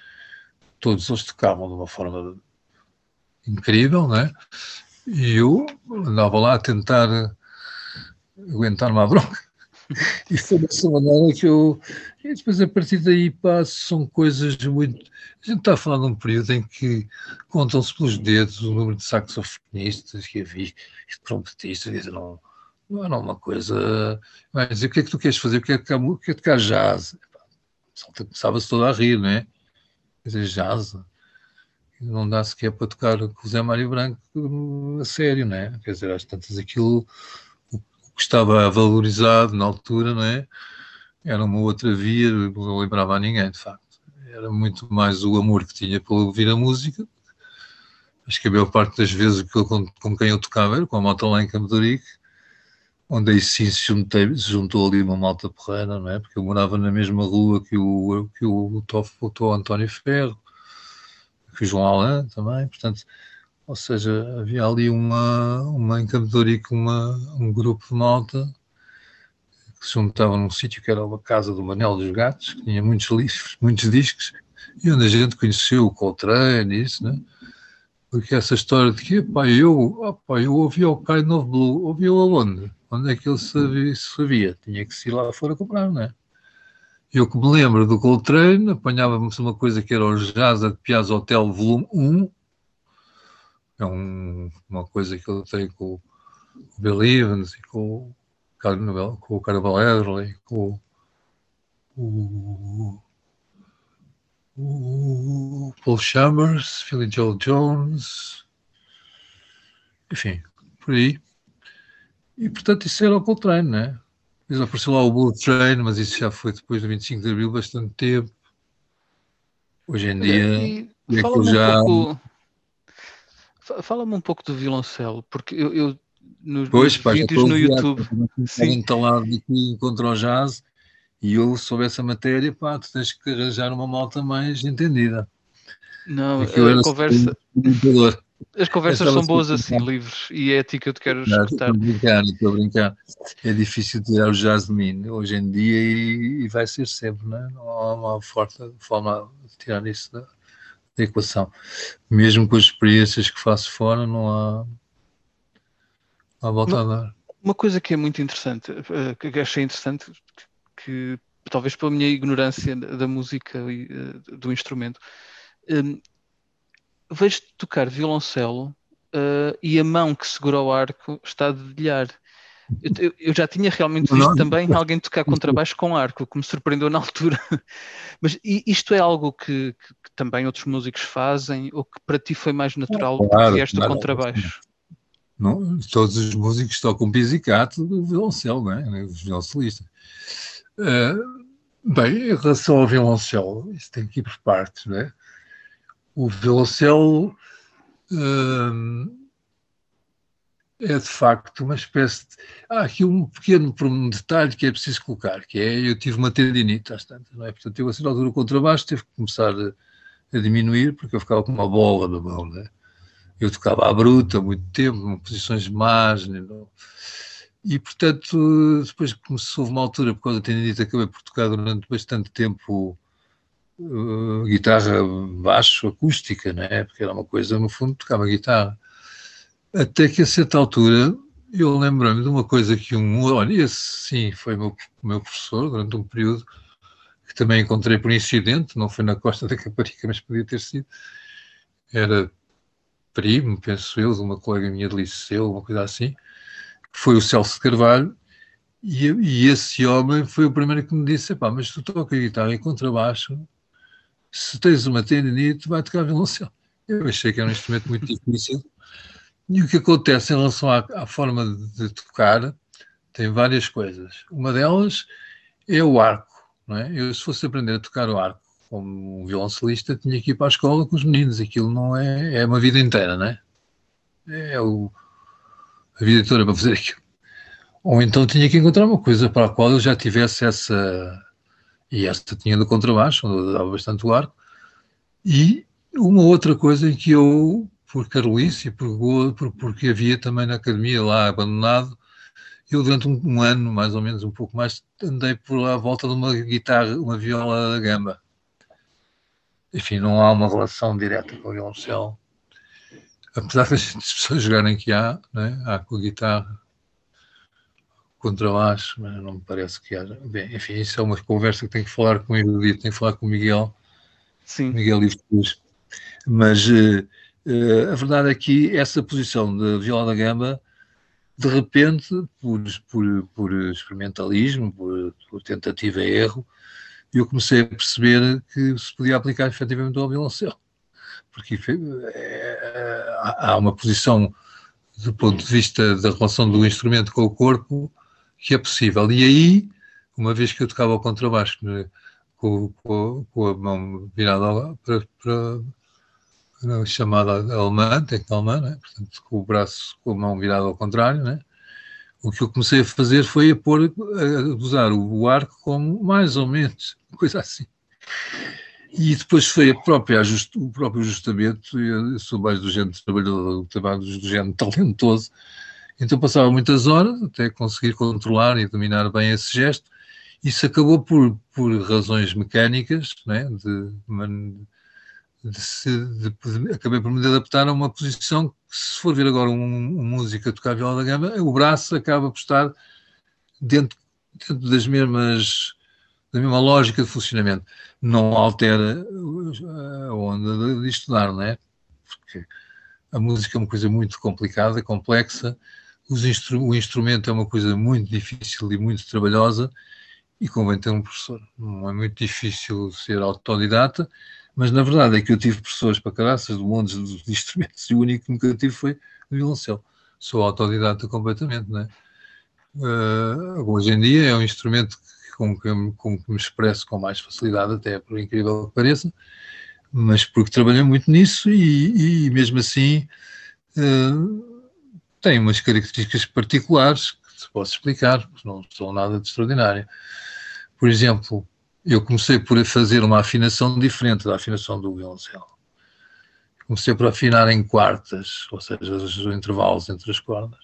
todos eles tocavam de uma forma incrível, né? E eu andava lá a tentar aguentar uma bronca. E foi dessa maneira que eu. E depois, a partir daí, pá, são coisas muito. A gente está a falar de um período em que contam-se pelos dedos o número de saxofonistas que havia, e de trompetistas, dizer, não, não era uma coisa. Vai dizer, o que é que tu queres fazer? O que é que quer tocar jazz? Epá, o pessoal começava-se todo a rir, não é? Quer dizer, jazz. Não dá sequer para tocar com o Zé Mário Branco a sério, não é? Quer dizer, às tantas aquilo o que estava valorizado na altura, não é? Era uma outra via, não lembrava a ninguém, de facto. Era muito mais o amor que tinha pelo ouvir a música. Acho que a maior parte das vezes aquilo com, com quem eu tocava era com a malta lá em Campo onde aí sim se, juntei, juntou ali uma malta porreira, não é? Porque eu morava na mesma rua que o, que o, o, o António Ferro, que o João Alain também, portanto, ou seja, havia ali uma, uma em uma, um grupo de malta que se juntava num sítio que era uma casa do Manel dos Gatos, que tinha muitos livros, muitos discos, e onde a gente conheceu o Coltrane e isso, né? Porque essa história de que, pá, eu, pá, eu ouvia o Kind of Blue, ouvia-o aonde? Onde é que ele sabia, sabia? Tinha que se ir lá fora comprar, não é? Eu que me lembro do Coltrane, apanhava-me uma coisa que era o Jazz de Piazza Hotel Volume 1, é um, uma coisa que eu tenho com o Bill Evans e com, com o Carnaval Adderley, com o, o Paul Chambers, Philly Joel Jones, enfim, por aí. E portanto isso era o Coltrane, né? Depois apareceu lá o Bull Train, mas isso já foi depois do 25 de Abril, bastante tempo. Hoje em dia. E Fala-me já... um pouco. Fala-me um pouco do violoncelo, porque eu, eu nos pois, pá, vídeos no YouTube. instalado aqui contra o jazz e eu soube essa matéria, pá, tu tens que arranjar uma malta mais entendida. Não, a conversa. As conversas Estava são boas assim, livres, e é a ti que eu te quero Não, escutar. Estou a brincar, estou a brincar. É difícil tirar o jazz de mim hoje em dia e, e vai ser sempre, não, é? não há uma forte forma de tirar isso da, da equação. Mesmo com as experiências que faço fora, não há, não há volta a dar. Uma coisa que é muito interessante, eh, que achei interessante, que talvez pela minha ignorância da música e eh, do instrumento, hum, vejo-te tocar violoncelo eh, e a mão que segura o arco está a dedilhar. Eu, eu- já tinha realmente visto também alguém tocar contrabaixo com arco, o que me surpreendeu na altura. Mas isto é algo que, que- que também outros músicos fazem ou que para ti foi mais natural porque Claro, vieste do claro. contrabaixo? Não, todos os músicos tocam pizzicato do violoncelo, não é? Os violoncelistas. Eh, bem, em relação ao violoncelo, isso tem que ir por partes, não é? O violoncelo hum, é de facto uma espécie de. Há aqui um pequeno detalhe que é preciso colocar, que é eu tive uma tendinite às tantas, não é? Portanto, eu a certa altura o contrabaixo teve que começar a, a diminuir porque eu ficava com uma bola na mão, não é? Eu tocava à bruta muito tempo, em posições más, né, e portanto, depois começou uma altura, por causa da tendinite, acabei por tocar durante bastante tempo uh, guitarra baixo, acústica, não é? Porque era uma coisa, no fundo, tocava guitarra. Até que a certa altura eu lembrei-me de uma coisa que um, olha, esse sim foi meu, meu professor durante um período que também encontrei por incidente, não foi na Costa da Caparica, mas podia ter sido. Era primo, penso eu, de uma colega minha de liceu, uma coisa assim, que foi o Celso Carvalho, e, e esse homem foi o primeiro que me disse: pá, mas tu toca guitarra e contrabaixo, se tens uma tendinite, vai tocar violoncelo. Eu achei que era um instrumento muito difícil. E o que acontece em relação à, à forma de, tocar, tem várias coisas. Uma delas é o arco, não é? Eu, se fosse aprender a tocar o arco como um violoncelista, tinha que ir para a escola com os meninos. Aquilo não é, é uma vida inteira, não é? É o, a vida toda para fazer aquilo. Ou então tinha que encontrar uma coisa para a qual eu já tivesse essa. E esta tinha do contrabaixo, onde dava bastante o arco. E uma outra coisa em que eu, por carolice e por, por- porque havia também na academia lá abandonado, eu durante um, um ano, mais ou menos, um pouco mais, andei por lá à volta de uma guitarra, uma viola da gamba. Enfim, não há uma relação direta com o violoncelo. Apesar das pessoas jogarem que há, né? há com a guitarra, contrabaixo, mas não me parece que haja. Bem, enfim, isso é uma conversa que tenho que falar com o erudito, tenho que falar com o Miguel, Sim. Miguel Ives. Mas eh, eh, a verdade é que essa posição de viola da gamba, de repente, por, por, por experimentalismo, por, por tentativa e erro, eu comecei a perceber que se podia aplicar efetivamente ao violoncelo. Porque há há uma posição do ponto de vista da relação do instrumento com o corpo que é possível. E aí, uma vez que eu tocava o contrabaixo né, com, com, com a mão virada para, para, chamada alemã, técnica alemã, né? portanto, com o braço, com a mão virada ao contrário, né? o que eu comecei a fazer foi a pôr, a usar o arco como mais ou menos, coisa assim. E depois foi a própria ajust, o próprio ajustamento, eu sou mais do género trabalhador, trabalho do género talentoso, então passava muitas horas até conseguir controlar e dominar bem esse gesto. Isso acabou por, por razões mecânicas, né, de, de se- de- de- acabei por me adaptar a uma posição que, se for ver agora um, um músico a tocar viola da gama, o braço acaba por estar dentro, dentro das mesmas da mesma lógica de funcionamento. Não altera a onda de, estudar, não é? Porque a música é uma coisa muito complicada, complexa, instru o instrumento é uma coisa muito difícil e muito trabalhosa e convém ter um professor. Não é muito difícil ser autodidata, mas na verdade é que eu tive professores para caraças de montes de instrumentos e o único que nunca tive foi o violoncelo. Sou autodidata completamente, não é? Uh, hoje em dia é um instrumento que- com que, com que me expresso com mais facilidade, até por incrível que pareça, mas porque trabalhei muito nisso e, e mesmo assim uh, tem umas características particulares que se posso explicar, que não são nada de extraordinário. Por exemplo, eu comecei por fazer uma afinação diferente da afinação do violoncelo. comecei por afinar em quartas, ou seja, os intervalos entre as cordas,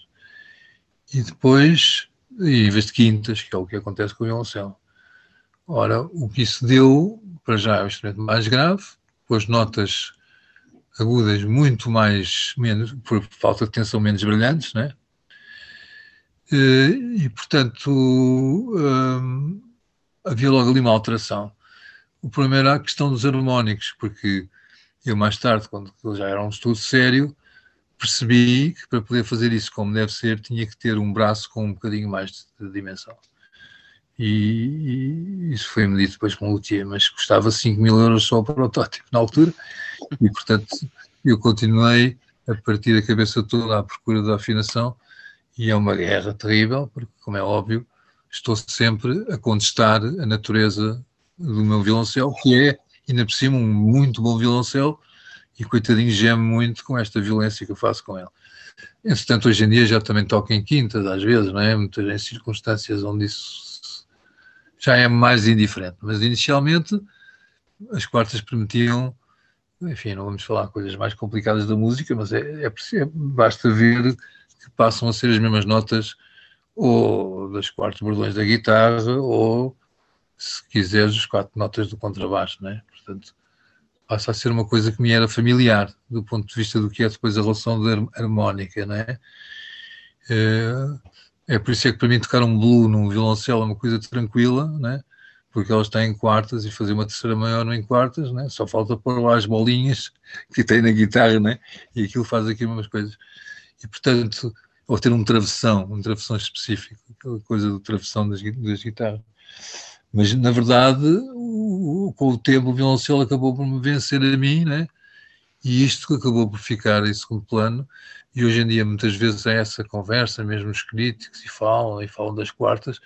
e depois, em vez de quintas, que é o que acontece com o violoncelo. Ora, o que isso deu, para já é um instrumento mais grave, depois notas agudas muito mais, menos, por falta de tensão, menos brilhantes, né? E, portanto, hum, havia logo ali uma alteração. O primeiro era a questão dos harmónicos, porque eu mais tarde, quando já era um estudo sério, percebi que para poder fazer isso como deve ser, tinha que ter um braço com um bocadinho mais de dimensão. E, e, isso foi medido depois com o luthier, mas custava 5 mil euros só o protótipo na altura, e portanto eu continuei a partir da cabeça toda à procura da afinação, e é uma guerra terrível, porque, como é óbvio, estou sempre a contestar a natureza do meu violoncelo, que é, ainda por cima, um muito bom violoncelo, e coitadinho geme muito com esta violência que eu faço com ele. Entretanto, hoje em dia já também toco em quintas, às vezes, não é? Muitas em circunstâncias onde isso já é mais indiferente. Mas inicialmente as quartas permitiam, enfim, não vamos falar coisas mais complicadas da música, mas é, é, basta ver que passam a ser as mesmas notas ou das quartas bordões da guitarra ou, se quiseres, as quatro notas do contrabaixo, não é? Portanto, passa a ser uma coisa que me era familiar do ponto de vista do que é depois a relação de harmónica, não é? É, é por isso é que para mim tocar um blue num violoncelo é uma coisa tranquila, né? Porque ela está em quartas e fazer uma terceira maior em quartas, né? só falta pôr lá as bolinhas que tem na guitarra, né? e aquilo faz aqui umas coisas. E portanto, ou ter um travessão, um travessão específico, aquela coisa do travessão das, das guitarras. Mas, na verdade, o, com o tempo, o violoncelo acabou por me vencer a mim, né? E isto acabou por ficar em segundo plano. E hoje em dia, muitas vezes, é essa conversa, mesmo os críticos, e falam, e falam das quartas,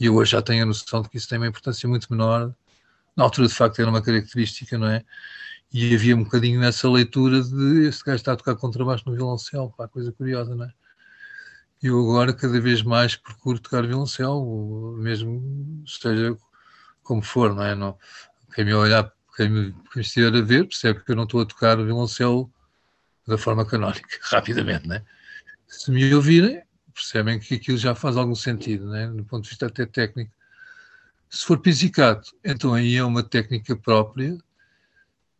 e eu hoje já tenho a noção de que isso tem uma importância muito menor. Na altura, de facto, era uma característica, não é? E havia um bocadinho nessa leitura de este gajo está a tocar contrabaixo no violoncelo, pá, coisa curiosa, não é? Eu agora, cada vez mais, procuro tocar violoncelo, mesmo seja como for, não é? Não, quem me olhar, quem me, quem estiver a ver, percebe que eu não estou a tocar o violoncelo da forma canónica, rapidamente, né? Se me ouvirem, percebem que aquilo já faz algum sentido, né? Do ponto de vista até técnico. Se for pizzicato, então aí é uma técnica própria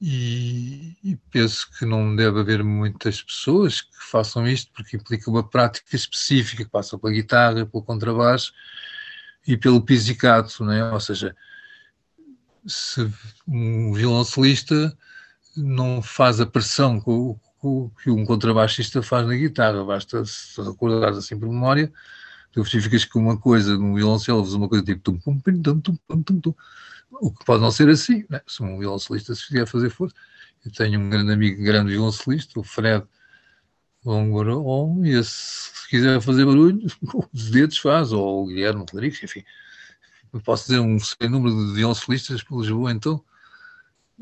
e, e, penso que não deve haver muitas pessoas que façam isto, porque implica uma prática específica que passa pela guitarra, pelo contrabaixo e pelo pizzicato, né? ou seja, se um violoncelista não faz a pressão que um contrabaixista faz na guitarra, basta se recordar assim por memória, tu verificas que uma coisa no violoncelo faz uma coisa tipo tum, tum, tum, tum, tum, tum, tum, o que pode não ser assim, né? se um violoncelista se fizer fazer força. Eu tenho um grande amigo, grande violoncelista, o Fred Longoron, e esse, se quiser fazer barulho, os dedos faz, ou o Guilherme Rodrigues, enfim, posso dizer um sem número de violoncelistas por Lisboa, então,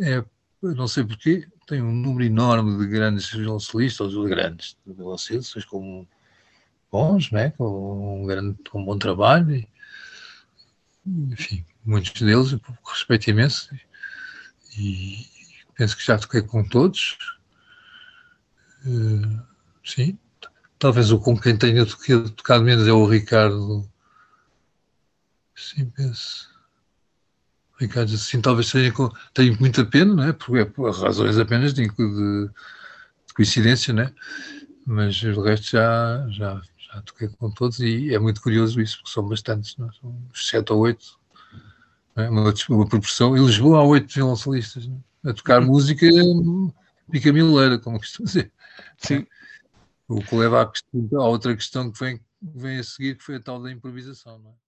é, não sei porquê, tem um número enorme de grandes violoncelistas, ou de grandes violoncelistas, com bons, né, com, um grande, com um bom trabalho, e, enfim, muitos deles, respeito imenso, e, e penso que já toquei com todos, uh, sim, talvez o com quem tenha tocado menos é o Ricardo. Sim, penso. Ricardo, assim, talvez seja, tenho muita pena, não é? Porque é por razões apenas de, de, coincidência, né? Mas o resto já, já, já toquei com todos e é muito curioso isso, porque são bastantes, não é? São sete ou oito, é? uma, uma proporção. Em Lisboa há oito violoncelistas é? a tocar música picamileira, como costumo dizer. Sim. O que leva à, questão, à outra questão que vem, vem a seguir, que foi a tal da improvisação, não é?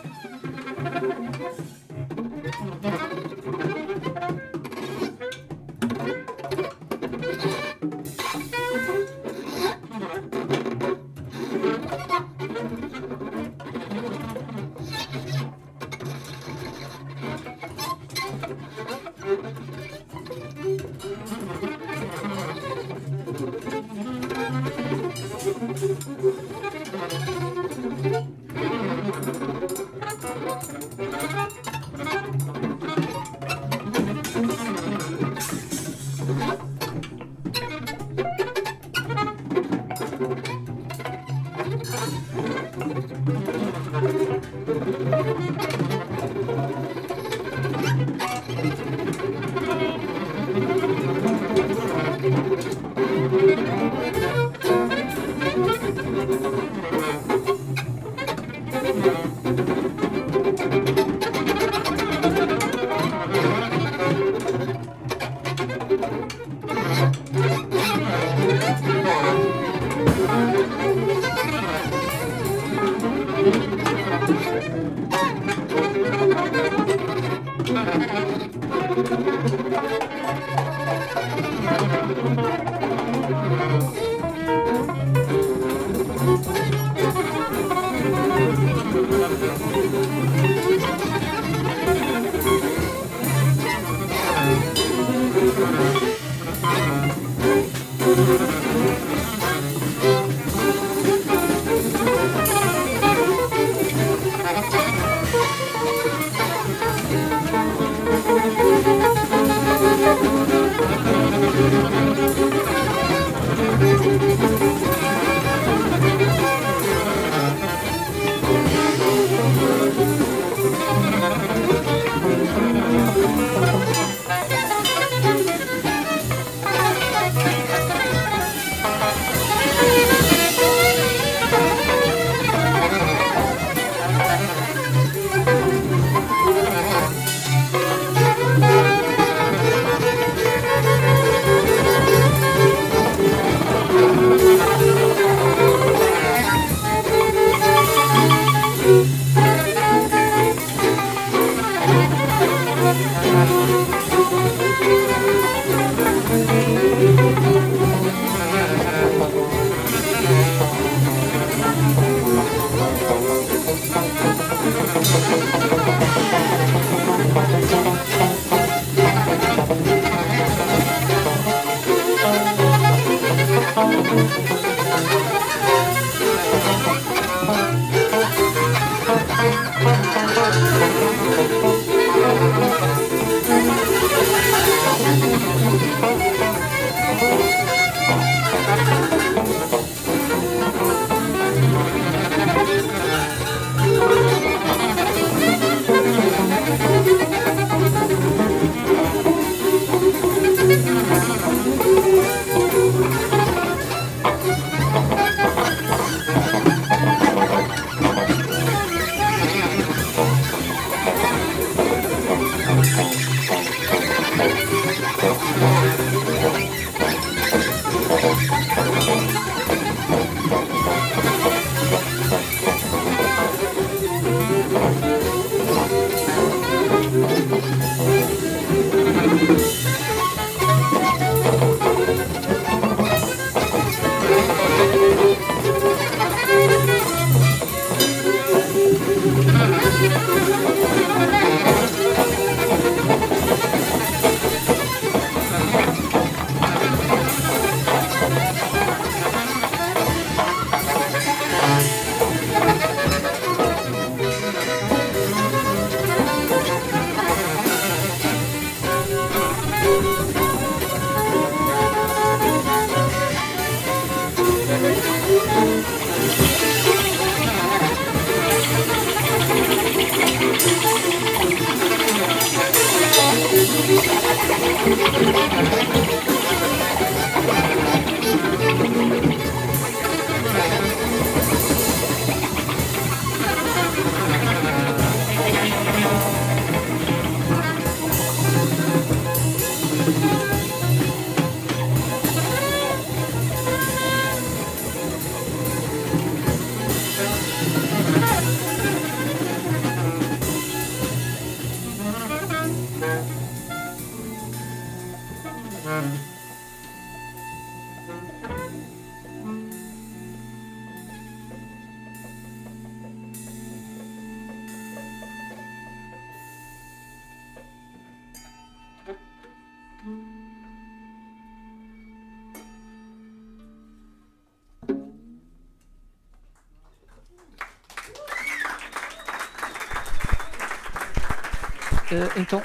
então,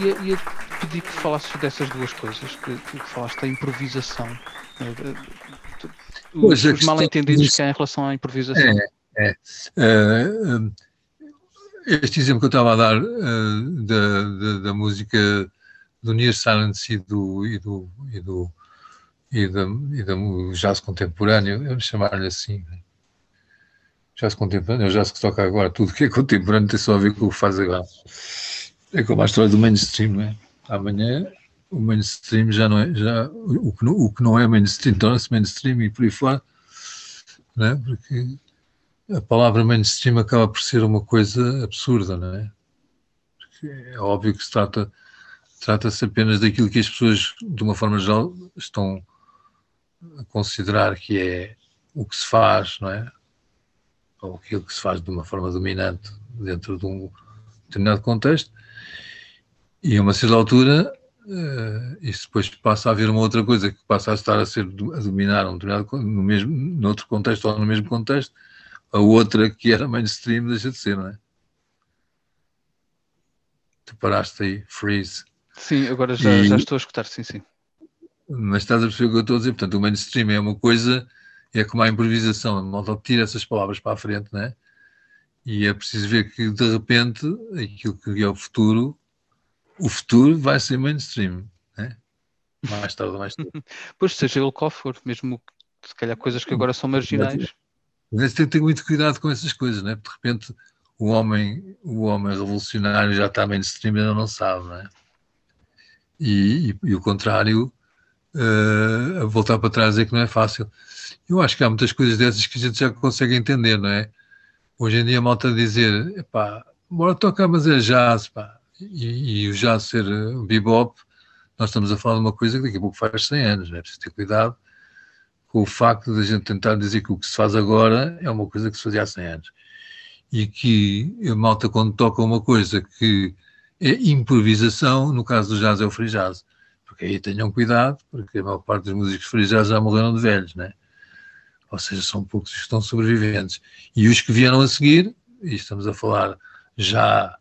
ia, ia pedir que falasses dessas duas coisas, que, que falaste da improvisação. Uh, os, os mal-entendidos que há em relação à improvisação. É, é. Uh, este exemplo que eu estava a dar da, da, da, música do Near Silence e do, e do, e do, e da, e do jazz contemporâneo, vamos chamar-lhe assim, né? jazz contemporâneo, é o jazz que toca agora, tudo que é contemporâneo tem só a ver com o que faz agora. É como a história do mainstream, não é? Amanhã o mainstream já não é, já, o, que não, o que não é mainstream torna-se mainstream e por aí fora, não é? Porque a palavra mainstream acaba por ser uma coisa absurda, não é? Porque é óbvio que se trata trata-se apenas daquilo que as pessoas, de uma forma geral, estão a considerar que é o que se faz, não é? Ou aquilo que se faz de uma forma dominante dentro de um determinado contexto. E a uma certa altura, uh, isso depois passa a haver uma outra coisa que passa a estar a ser a dominar um determinado, no mesmo, no outro contexto ou no mesmo contexto, a outra que era mainstream deixa de ser, não é? Tu paraste aí, freeze. Sim, agora já, e, já estou a escutar, sim, sim. Mas estás a perceber o que eu estou a dizer? Portanto, o mainstream é uma coisa, é como a improvisação, a malta tira essas palavras para a frente, né? E é preciso ver que, de repente, aquilo que é o futuro, o futuro vai ser mainstream, né? Mais tarde ou mais tarde. pois, seja ele qual for, mesmo se calhar coisas que agora são marginais. Mas tem que ter muito cuidado com essas coisas, né? De repente, o homem, o homem revolucionário já está mainstream e ainda não sabe, né? E, e, e o contrário, uh, voltar para trás é que não é fácil. Eu acho que há muitas coisas dessas que a gente já consegue entender, não é? Hoje em dia a malta dizer, epá, bora tocar, mas é jazz, pá. E, o jazz ser uh, bebop, nós estamos a falar de uma coisa que daqui a pouco faz 100 anos, não é? Preciso ter cuidado com o facto de a gente tentar dizer que o que se faz agora é uma coisa que se fazia há 100 anos. E que a malta, quando toca uma coisa que é improvisação, no caso do jazz é o free jazz. Porque aí tenham cuidado, porque a maior parte dos músicos free jazz já morreram de velhos, né? Ou seja, são poucos que estão sobreviventes. E os que vieram a seguir, e estamos a falar já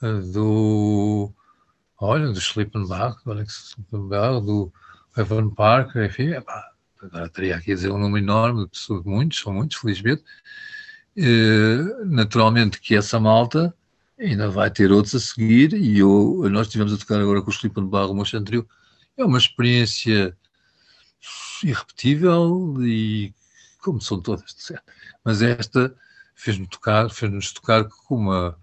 do, olha, do Schlippenbach, do Alex Schlippenbach, do Evan Parker, enfim, epá, agora teria aqui a dizer um número enorme de pessoas, muitos, são muitos, felizmente. Naturalmente que essa malta ainda vai ter outros a seguir, e eu, nós estivemos a tocar agora com o Filipe de Barro Mochantril, é uma experiência irrepetível e como são todas. Mas esta fez-nos tocar, fez-nos tocar com uma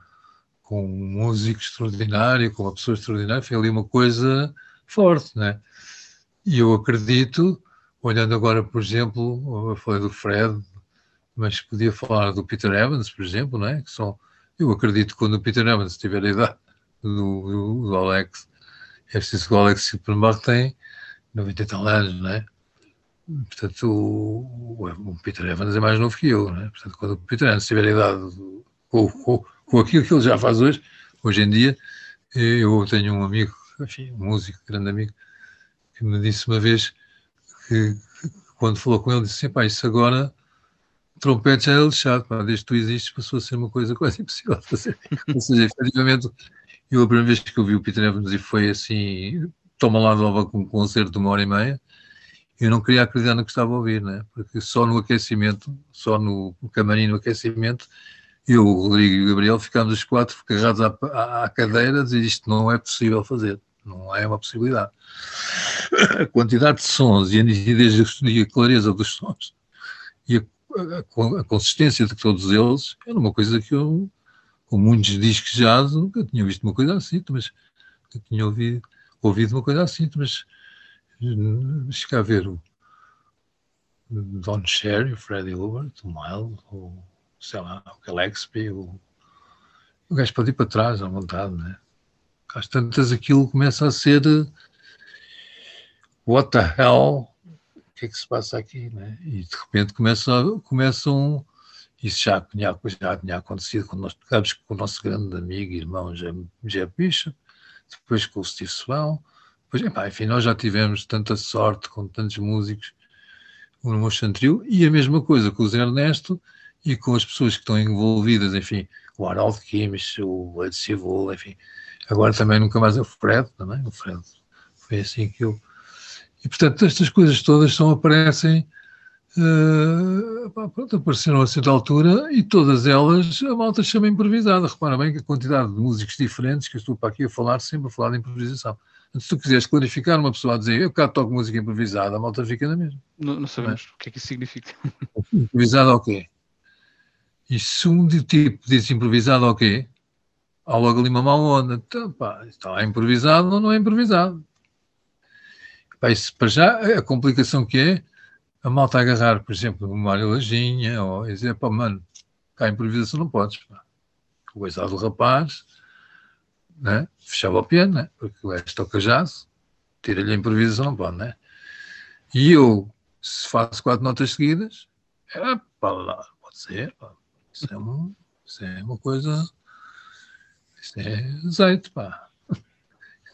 com um músico extraordinário, com uma pessoa extraordinária, foi ali uma coisa forte, né? E eu acredito, olhando agora, por exemplo, eu falei do Fred, mas podia falar do Peter Evans, por exemplo, né? Que são eu acredito que quando o Peter Evans tiver a idade do, do, do Alex, é preciso que o Alex Supermark tem 90 e tal anos, não é? Portanto, o, o, Peter Evans é mais novo que eu, não é? Portanto, quando o Peter Evans tiver a idade do, com, com, com, aquilo que ele já faz hoje, hoje em dia, eu tenho um amigo, enfim, um músico, grande amigo, que me disse uma vez que, quando falou com ele, disse assim, pá, isso agora trompete já é lixado, pá, desde que tu existes passou a ser uma coisa quase impossível de fazer. Ou seja, efetivamente, eu a primeira vez que eu vi o Peter Evans e foi assim, toma lá nova com um concerto de uma hora e meia, eu não queria acreditar no que estava a ouvir, né? porque só no aquecimento, só no camarim no aquecimento, eu, o Rodrigo e o Gabriel ficámos os quatro agarrados à, à, cadeira e isto não é possível fazer, não é uma possibilidade. A quantidade de sons e a nitidez e a clareza dos sons e a a, a consistência de todos eles era uma coisa que eu, com muitos discos jazz, nunca tinha visto uma coisa assim, mas tinha ouvido, ouvido uma coisa assim, mas chegar a ver o Don Cherry, o Freddie Hubert, o Miles, o, sei lá, o Gillespie, o, o gajo pode ir para trás à vontade, né? Às tantas aquilo começa a ser what the hell que é que se passa aqui, né? E de repente começam, começam isso já tinha, já tinha acontecido quando nós tocámos com o nosso grande amigo e irmão Jeff Bishop, depois com o Steve Swan, depois, epá, enfim, nós já tivemos tanta sorte com tantos músicos no Motion Trio, e a mesma coisa com o Zé Ernesto e com as pessoas que estão envolvidas, enfim, o Harold Kimmich, o Ed Civil, enfim, agora também nunca mais é o Fred, também, o Fred, foi assim que eu... E, portanto, estas coisas todas são, aparecem, uh, pá, pronto, apareceram a certa altura e todas elas a malta chama improvisada. Repara bem que a quantidade de músicos diferentes que eu estou para aqui a falar, sempre a falar de improvisação. Se tu quiseres clarificar uma pessoa a dizer eu cá toco música improvisada, a malta fica na mesma. Não, não sabemos o que é que isso significa. Improvisada ok. E se um tipo diz improvisado ok, há logo ali uma má onda. Então, pá, está improvisado ou não é improvisado. Pá, isso, para já, a complicação que é, a malta agarrar, por exemplo, no Mário Lajinha, ou dizer, pá, mano, cá a improvisação não podes. Pá. O do rapaz, né? fechava o piano, né? porque o gajo toca jazz, tira-lhe a improvisação, não pode, né? E eu, se faço quatro notas seguidas, é pá, lá, pode ser, pá. Isso, é um, isso é uma coisa, isso é azeite, pá.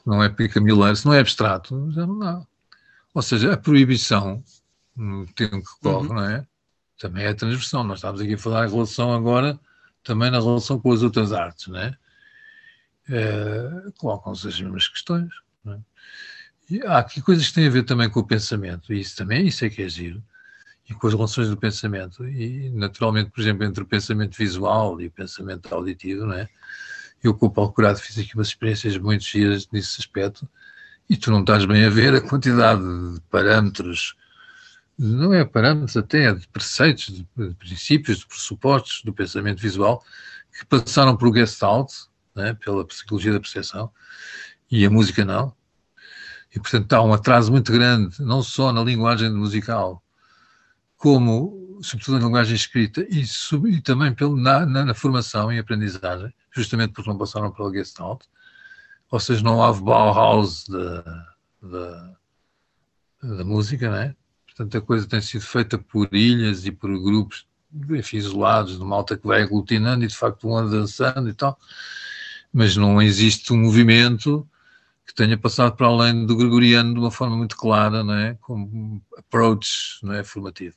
Não é pica mileiro, se não é abstrato, já não dá. Ou seja, a proibição, no tempo que corre, uhum. não é? Também é transversal. Nós estamos aqui a falar em relação agora, também na relação com as outras artes, não é? é colocam-se as mesmas questões. É? E há aqui coisas que têm a ver também com o pensamento, e isso também, isso é que é giro, e com as relações do pensamento. E, naturalmente, por exemplo, entre o pensamento visual e o pensamento auditivo, não é? Eu, com o Paulo Curado, fiz aqui umas experiências muito giras nesse aspecto, e tu não estás bem a ver a quantidade de parâmetros, não é parâmetros até, de preceitos, de, princípios, de pressupostos do pensamento visual, que passaram por Gestalt, né, pela psicologia da percepção, e a música não. E, portanto, há um atraso muito grande, não só na linguagem musical, como, sobretudo, na linguagem escrita, e, sub, e também pelo, na, na, na, formação e aprendizagem, justamente porque não passaram pela Gestalt, ou seja, não há Bauhaus da, da música, né? Portanto, a coisa tem sido feita por ilhas e por grupos enfim, isolados, de malta que vai aglutinando e de facto vão dançando e tal mas não existe um movimento que tenha passado para além do gregoriano de uma forma muito clara, não é? como approach não é? formativo.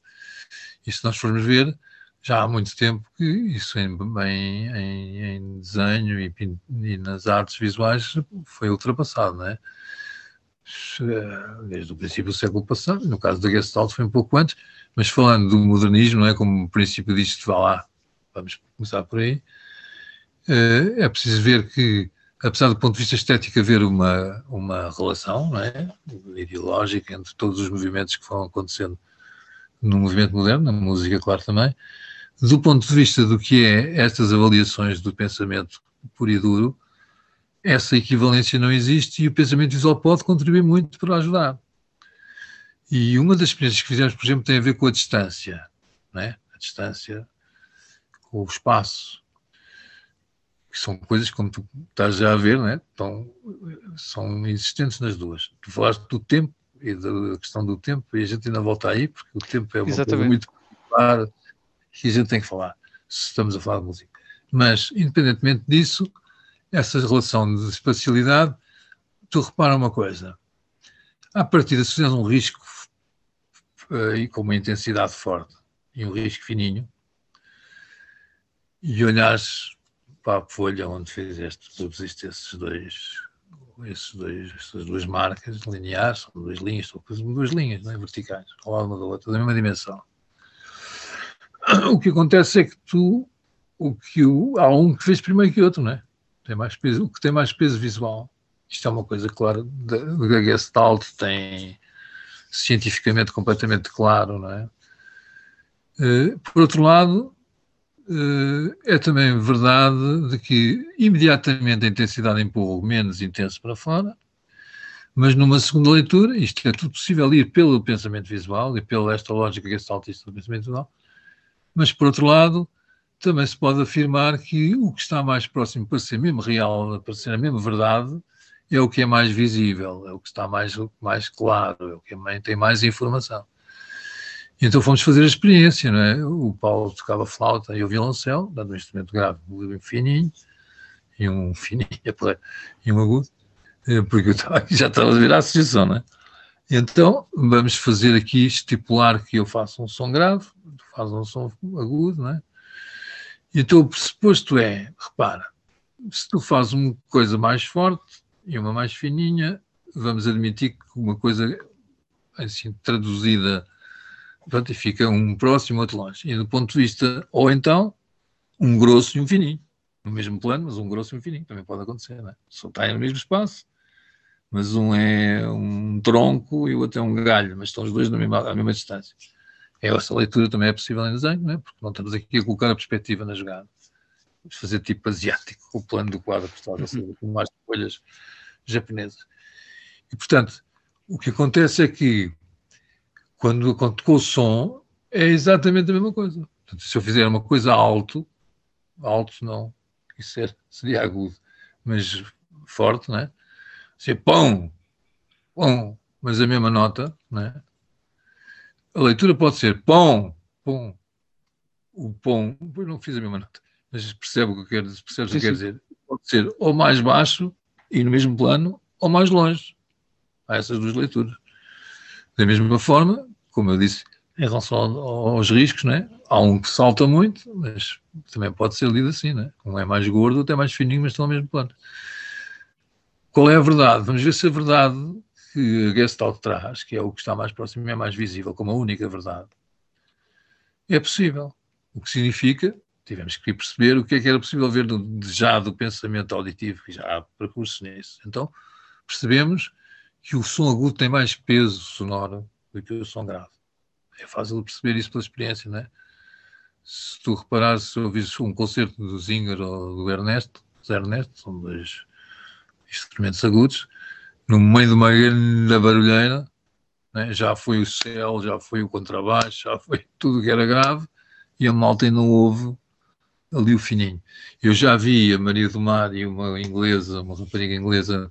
E se nós formos ver, já há muito tempo que isso em, em, em desenho e, e, nas artes visuais foi ultrapassado, não é? Desde o princípio do século passado, no caso da Gestalt foi um pouco antes, mas falando do modernismo, não é? Como princípio disto, vá lá, vamos começar por aí, eh, é preciso ver que, apesar do ponto de vista estético, haver uma, uma relação é? ideológica entre todos os movimentos que foram acontecendo no movimento moderno, na música, claro, também, do ponto de vista do que é estas avaliações do pensamento puro e duro, essa equivalência não existe e o pensamento visual pode contribuir muito para ajudar. E uma das experiências que fizemos, por exemplo, tem a ver com a distância, é? a distância, com o espaço, são coisas, como tu estás já a ver, né? Então, são existentes nas duas. Tu falaste do tempo e da questão do tempo, e a gente ainda volta aí, porque o tempo é uma Exatamente. coisa muito clara que a gente tem que falar, se estamos a falar de música. Mas, independentemente disso, essa relação de espacialidade, tu repara uma coisa, à partida, se fizeres um risco uh, e com uma intensidade forte e um risco fininho, e olhares para a folha onde fizeste, produziste esses dois, esses dois, essas duas marcas lineares, duas linhas, duas linhas não é? verticais, ao lado uma da outra, da mesma dimensão. O que acontece é que tu, o que o, há um que fez primeiro que o outro, não é? Tem mais peso, o que tem mais peso visual. Isto é uma coisa clara, da Gestalt tem cientificamente completamente claro, não é? Eh, por outro lado, é também verdade de que imediatamente a intensidade empurra menos intenso para fora, mas numa segunda leitura, isto é tudo possível ir pelo pensamento visual e pela esta lógica que saltista do pensamento visual, mas por outro lado, também se pode afirmar que o que está mais próximo para ser mesmo real, para ser a mesma verdade, é o que é mais visível, é o que está mais, mais claro, é o que é, tem mais informação. Então fomos fazer a experiência, não é? O Paulo tocava flauta e o violoncelo, dando um instrumento grave, um fininho, e um fininho, e um agudo, eh, porque eu já estava a virar a associação, não é? Então, vamos fazer aqui, estipular que eu faço um som grave, tu fazes um som agudo, não é? Então o pressuposto é, repara, se tu fazes uma coisa mais forte e uma mais fininha, vamos admitir que uma coisa assim traduzida pronto, e fica um próximo, outro longe. E do ponto de vista, ou então, um grosso e um fininho. No mesmo plano, mas um grosso e um fininho. Também pode acontecer, não é? Só está no mesmo espaço, mas um é um tronco e o outro é um galho, mas estão os dois na mesma, à mesma distância. É, essa leitura também é possível em desenho, não é? porque não estamos aqui a colocar a perspectiva na jogada. Vamos fazer tipo asiático, o plano do quadro postal, ou seja, com mais folhas japonesas. E, portanto, o que acontece é que quando, quando com o som é exatamente a mesma coisa. Portanto, se eu fizer uma coisa alto, alto não, isso é, seria agudo, mas forte, não é? Se pão, pão, mas a mesma nota, não é? A leitura pode ser pão, pão, o pão, eu não fiz a mesma nota, mas percebe o que eu quero, percebes o que quero dizer? Pode ser ou mais baixo e no mesmo plano, ou mais longe. Há essas duas leituras. Da mesma forma, como eu disse, em relação aos riscos, né? há um que salta muito, mas também pode ser lido assim, né? um é mais gordo, outro é mais fininho, mas estão ao mesmo plano. Qual é a verdade? Vamos ver se a verdade que a Gestalt traz, que é o que está mais próximo e é mais visível, como a única verdade, é possível. O que significa, tivemos que perceber o que é que era possível ver do, já do pensamento auditivo, que já há percurso nisso. Então, percebemos que o som agudo tem mais peso sonoro do que o som grave. É fácil perceber isso pela experiência, não é? Se tu reparares, se ouvires um concerto do Zinger ou do Ernesto, do Ernesto, são dois instrumentos agudos, no meio de uma grande barulheira, né? já foi o céu, já foi o contrabaixo, já foi tudo que era grave, e a malta ainda ouve ali o fininho. Eu já vi a Maria do Mar e uma inglesa, uma rapariga inglesa,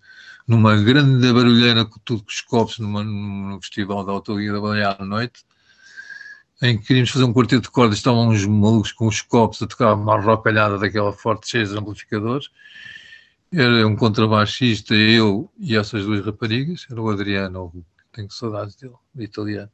numa grande barulheira com tudo com os copos numa, num festival da autoria da Balear à noite, em que queríamos fazer um quarteto de cordas, estavam uns malucos com os copos a tocar uma rocalhada daquela forte, cheia de amplificadores. Era um contrabaixista, eu e essas duas raparigas, era o Adriano, tenho saudades dele, italiano.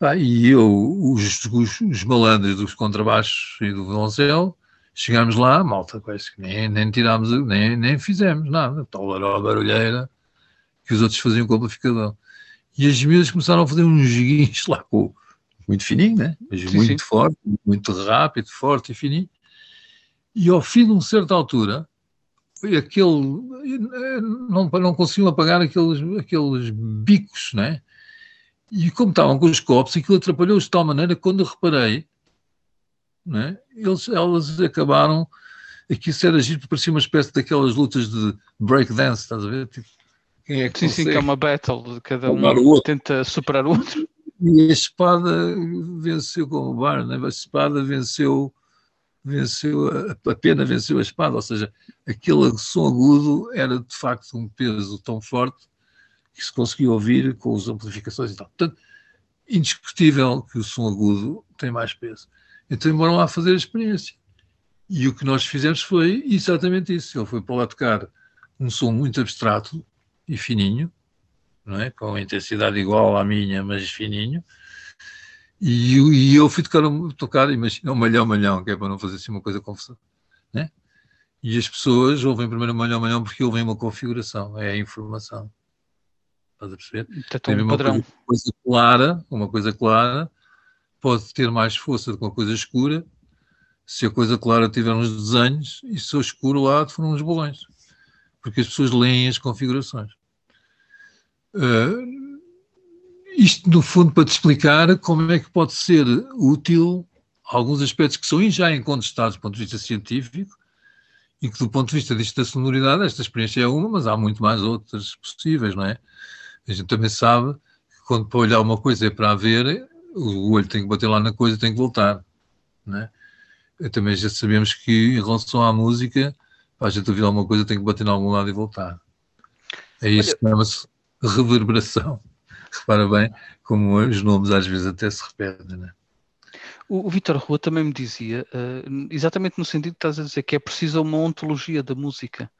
Ah, e eu, os, os, os malandros dos contrabaixos e do violoncelo, Chegámos lá, malta, quase que nem, nem tirámos, nem, nem fizemos nada. Tal a barulheira que os outros faziam com o amplificador. E as miúdas começaram a fazer uns joguinhos lá com muito fininho, né? Mas sim, muito sim. forte, muito rápido, forte e fininho. E ao fim de uma certa altura, foi aquele. Não, não conseguiam apagar aqueles, aqueles bicos, né? E como estavam com os copos, aquilo atrapalhou-os de tal maneira que quando eu reparei, né? Eles, elas acabaram. Aqui isso era giro, parecia uma espécie daquelas lutas de breakdance, estás a ver? Tipo, quem é que sim, sim, que é uma battle, cada um tenta superar o outro. E a espada venceu como o bar, né? a espada venceu, venceu a, a pena venceu a espada, ou seja, aquele som agudo era de facto um peso tão forte que se conseguia ouvir com as amplificações e tal. Portanto, indiscutível que o som agudo tem mais peso. Então embora lá fazer a experiência. E o que nós fizemos foi exatamente isso. Ele foi para lá tocar um som muito abstrato e fininho, não é? com intensidade igual à minha, mas fininho. E, e eu fui tocar, tocar imagina, um malhão, malhão, que é para não fazer assim uma coisa confusa. Né? E as pessoas ouvem primeiro malhão, malhão porque ouvem uma configuração, é a informação. Estás a perceber? Tem um padrão. Coisa, coisa clara, uma coisa clara, pode ter mais força que uma coisa escura se a coisa clara tiver uns desenhos e se o escuro lá foram uns bolões. Porque as pessoas leem as configurações. Uh, isto, no fundo, para te explicar como é que pode ser útil alguns aspectos que são já incontestados do ponto de vista científico e que, do ponto de vista disto da sonoridade, esta experiência é uma, mas há muito mais outras possíveis, não é? A gente também sabe que quando para olhar uma coisa é para a ver, o olho tem que bater lá na coisa tem que voltar. Né? Também já sabemos que em relação à música, para a gente ouvir alguma coisa tem que bater em algum lado e voltar. É isso que chama-se reverberação. Repara bem como os nomes às vezes até se repetem. Né? O, o Vitor Rua também me dizia, uh, exatamente no sentido que estás a dizer, que é preciso uma ontologia da música.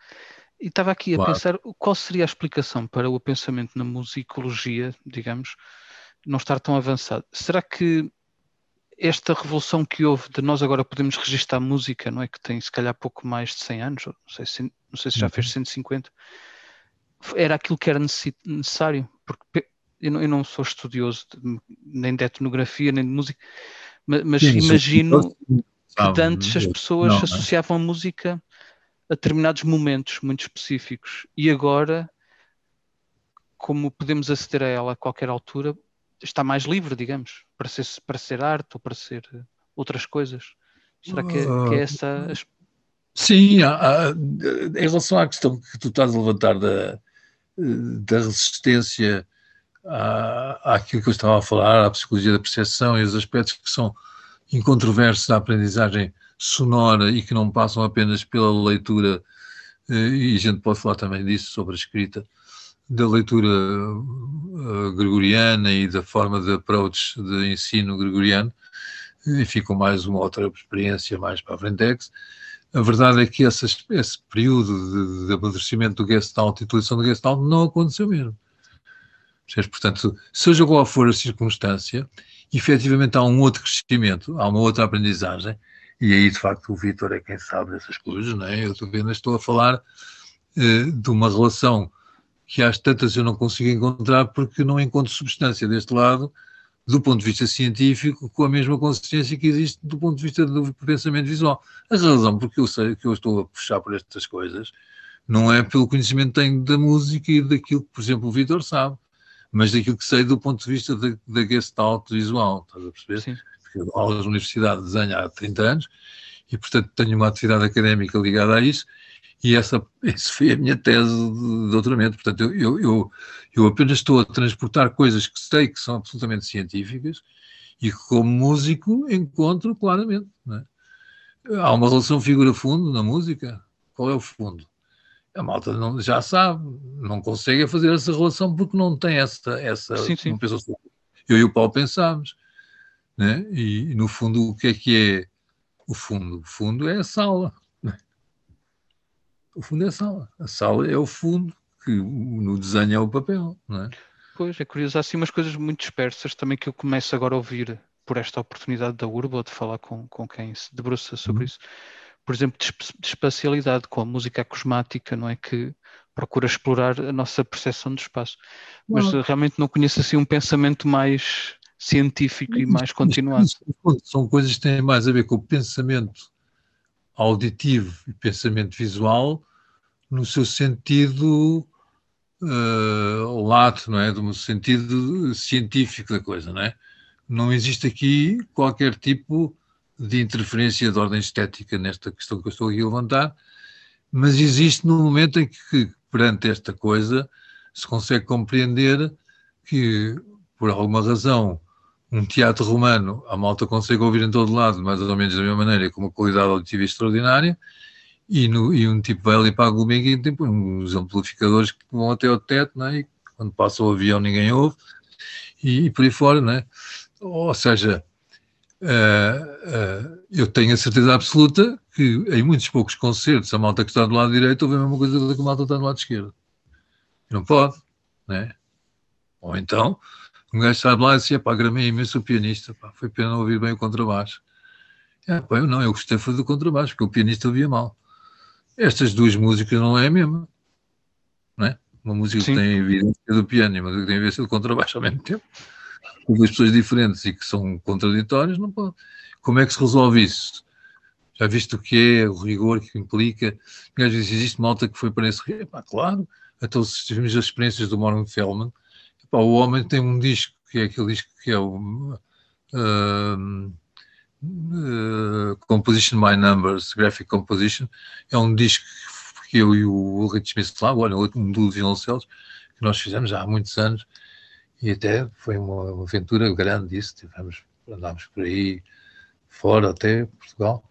E estava aqui a claro. pensar qual seria a explicação para o pensamento na musicologia, digamos, não estar tão avançado. Será que esta revolução que houve de nós agora podemos registrar música, não é? Que tem se calhar pouco mais de 100 anos, não sei se, não sei se já fez 150, Uhum. era aquilo que era necessário, porque eu não, eu não sou estudioso de- nem de etnografia, nem de música, ma- mas, Sim, imagino que antes as pessoas não, não é? associavam a música a determinados momentos muito específicos e agora, como podemos aceder a ela a qualquer altura, está mais livre, digamos, para ser, para ser arte ou para ser outras coisas. Será que, é- que é essa a Sim, há- há- em relação à questão que tu estás a levantar da, da resistência à, àquilo que eu estava a falar, à psicologia da percepção e os aspectos que são incontroversos da aprendizagem sonora e que não passam apenas pela leitura, eh, e a gente pode falar também disso sobre a escrita, da leitura eh, gregoriana e da forma de approach de ensino gregoriano, enfim, com mais uma outra experiência mais para a Frentex. A verdade é que esse, esse período de, de amadurecimento do Gestalt e utilização do Gestalt não aconteceu mesmo. Portanto, seja qual for a circunstância, efetivamente há um outro crescimento, há uma outra aprendizagem, e aí de facto o Vítor é quem sabe dessas coisas, não é? Eu apenas estou a falar eh, de uma relação que às tantas eu não consigo encontrar porque não encontro substância deste lado, do ponto de vista científico, com a mesma consciência que existe do ponto de vista do pensamento visual. A razão porque eu sei que eu estou a puxar por estas coisas não é pelo conhecimento que tenho da música e daquilo que, por exemplo, o Vitor sabe, mas daquilo que sei do ponto de vista da, da gestalt visual, estás a perceber? Sim. Porque eu aulas na universidade de desenho há 30 anos e, portanto, tenho uma atividade académica ligada a isso e essa, essa foi a minha tese de doutoramento. Portanto, eu, eu, eu, apenas estou a transportar coisas que sei que são absolutamente científicas e que, como músico, encontro claramente. é? Há uma relação figura-fundo na música. Qual é o fundo? A malta não, já sabe, não consegue fazer essa relação porque não tem essa. essa Sim, sim. sobre. Eu e o Paulo pensámos. Né? E, no fundo, o que é que é o fundo? O fundo é a sala. Né? O fundo é a sala. A sala é o fundo, que no desenho é o papel. Não é? Pois, é curioso. Há assim umas coisas muito dispersas também que eu começo agora a ouvir por esta oportunidade da Urba, de falar com, com quem se debruça sobre Uhum. isso. Por exemplo, de, de espacialidade, com a música acosmática, não é? Que procura explorar a nossa percepção do espaço. Mas Não. eh, realmente não conheço assim um pensamento mais científico e mais continuado. São coisas que têm mais a ver com o pensamento auditivo e pensamento visual no seu sentido eh, lato, não é? No sentido científico da coisa, não é? Não existe aqui qualquer tipo de interferência de ordem estética nesta questão que eu estou aqui a levantar, mas existe no momento em que, perante esta coisa, se consegue compreender que, por alguma razão, um teatro romano, a malta consegue ouvir em todo lado, mais ou menos da mesma maneira, com uma qualidade auditiva extraordinária, e, no, e um tipo vai ali para a Gulbenkian e tem uns amplificadores que vão até ao teto, não é? e quando passa o avião ninguém ouve, e, e por aí fora, não é? Ou seja, eh, eh, eu tenho a certeza absoluta que em muitos poucos concertos a malta que está do lado direito ouve a mesma coisa que a malta que está do lado esquerdo. Não pode, não é? Ou então, um gajo sabe lá e disse, pá, gramei imenso o pianista, pá, foi pena ouvir bem o contrabaixo. É, pá, eu não, eu gostei foi do contrabaixo, porque o pianista ouvia mal. Estas duas músicas não é a mesma, não é? Uma música Sim. que tem evidência do piano e uma música que tem evidência do contrabaixo ao mesmo tempo, com duas pessoas diferentes e que são contraditórias, não pode. Como é que se resolve isso? Já viste o que é, o rigor que implica? E às vezes existe malta que foi para esse rigor. Epá, claro, então se tivemos as experiências do Morgan Feldman, epá, o homem tem um disco, que é aquele disco que é o um, uh, Composition by Numbers, Graphic Composition, é um disco que eu e o Ulrich Smith lá, olha, um dos violoncelos, que nós fizemos há muitos anos, e até foi uma, uma aventura grande isso, tivemos, andámos por aí fora até Portugal,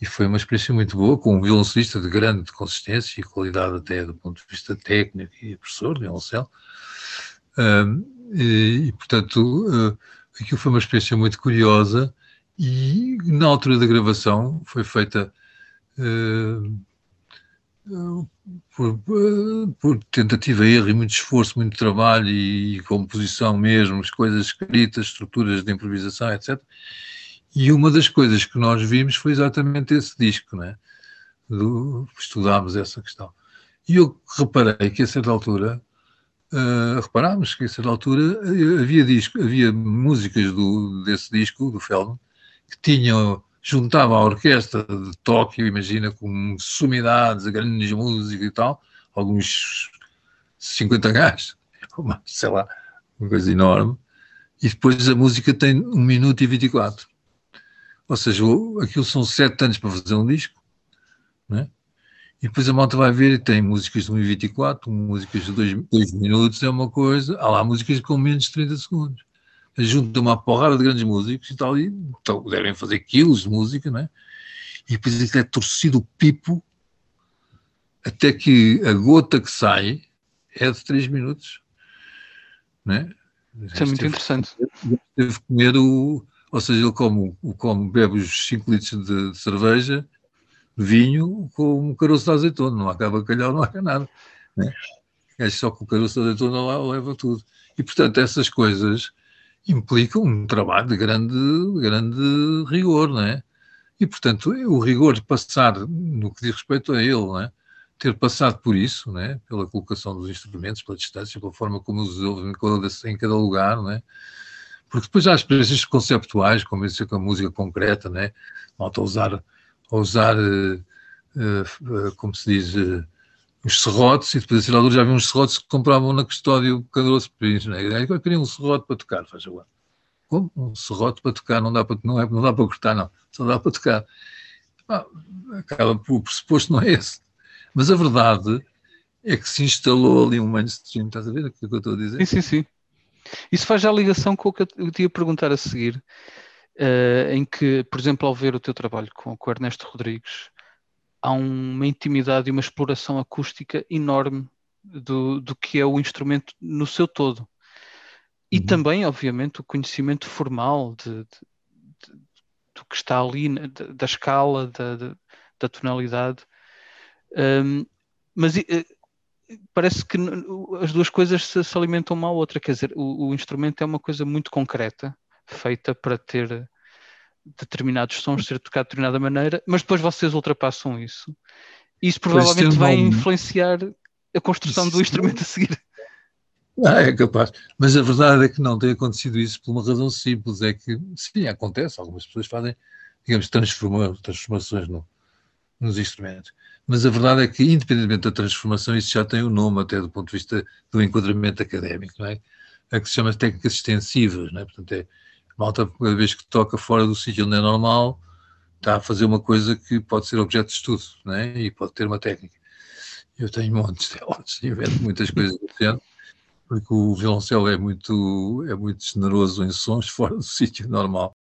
e foi uma experiência muito boa, com um violoncelista de grande consistência e qualidade até do ponto de vista técnico e professor de violoncelo. E, portanto, uh, aquilo foi uma experiência muito curiosa e na altura da gravação foi feita uh, por, por, tentativa, erro e muito esforço, muito trabalho e, e composição mesmo, as coisas escritas, estruturas de improvisação, etc. E uma das coisas que nós vimos foi exatamente esse disco, né? Do, estudámos essa questão. E eu reparei que a certa altura, uh, reparámos que a certa altura havia, disco, havia músicas do, desse disco, do Feldman, que tinham, juntava a orquestra de Tóquio, imagina, com sumidades, grandes músicas e tal, alguns 50 gajos, sei lá, uma coisa enorme, e depois a música tem 1 minuto e 24. Ou seja, aquilo são 7 anos para fazer um disco, né? E depois a malta vai ver e tem músicas de 1 e 24, músicas de 2, minutos, é uma coisa. Há lá músicas com menos de 30 segundos. Junta uma porrada de grandes músicos e tal, e então, devem fazer quilos de música, né? E depois é torcido o pipo até que a gota que sai é de 3 minutos. Né? Isso é muito interessante. Teve que comer o. Ou seja, ele come, come bebe os 5 litros de, de, cerveja, vinho, com caroço de azeitona. Não há cá bacalhau, não há nada. Né? É só com o caroço de azeitona lá leva tudo. E, portanto, essas coisas implicam um trabalho de grande, de grande rigor, não é? E, portanto, o rigor de passar no que diz respeito a ele, não é? ter passado por isso, né, pela colocação dos instrumentos, pela distância, pela forma como os ouve em cada lugar, né, porque depois há experiências conceptuais, como isso com a música concreta, né, malta a usar, a usar uh, uh, como se diz, os serrotes, e depois a altura já havia uns serrotes que compravam na custódia o Cadroço Pires, né, eu queria um serrote para tocar, faz favor. Como? Um serrote para tocar, não dá para, não é, não dá para cortar, não, só dá para tocar. Ah, acaba por, o pressuposto não é esse. Mas a verdade é que se instalou ali um mainstream, estás a ver o que eu estou a dizer? Sim, sim, sim. Isso faz já ligação com o que eu te ia perguntar a seguir, uh, em que, por exemplo, ao ver o teu trabalho com, com o Ernesto Rodrigues, há uma intimidade e uma exploração acústica enorme do, do que é o instrumento no seu todo. E uhum. também, obviamente, o conhecimento formal de, de, de, do que está ali, da escala, da, da tonalidade. Um, mas uh, parece que as duas coisas se, se, alimentam uma à outra. Quer dizer, o, o, instrumento é uma coisa muito concreta, feita para ter determinados sons, ser tocado de determinada maneira, mas depois vocês ultrapassam isso. Isso provavelmente vai influenciar a construção do instrumento a seguir. Ah, é capaz. Mas a verdade é que não tem acontecido isso por uma razão simples: é que, sim, acontece, algumas pessoas fazem, digamos, transformações no, nos instrumentos. Mas a verdade é que, independentemente da transformação, isso já tem o um nome, até do ponto de vista do enquadramento académico, não é? É que se chama técnicas extensivas, não é? Portanto, é malta, cada vez que toca fora do sítio onde é normal, está a fazer uma coisa que pode ser objeto de estudo, não é? E pode ter uma técnica. Eu tenho montes delas, invento muitas coisas do porque o violoncelo é muito, é muito generoso em sons fora do sítio normal.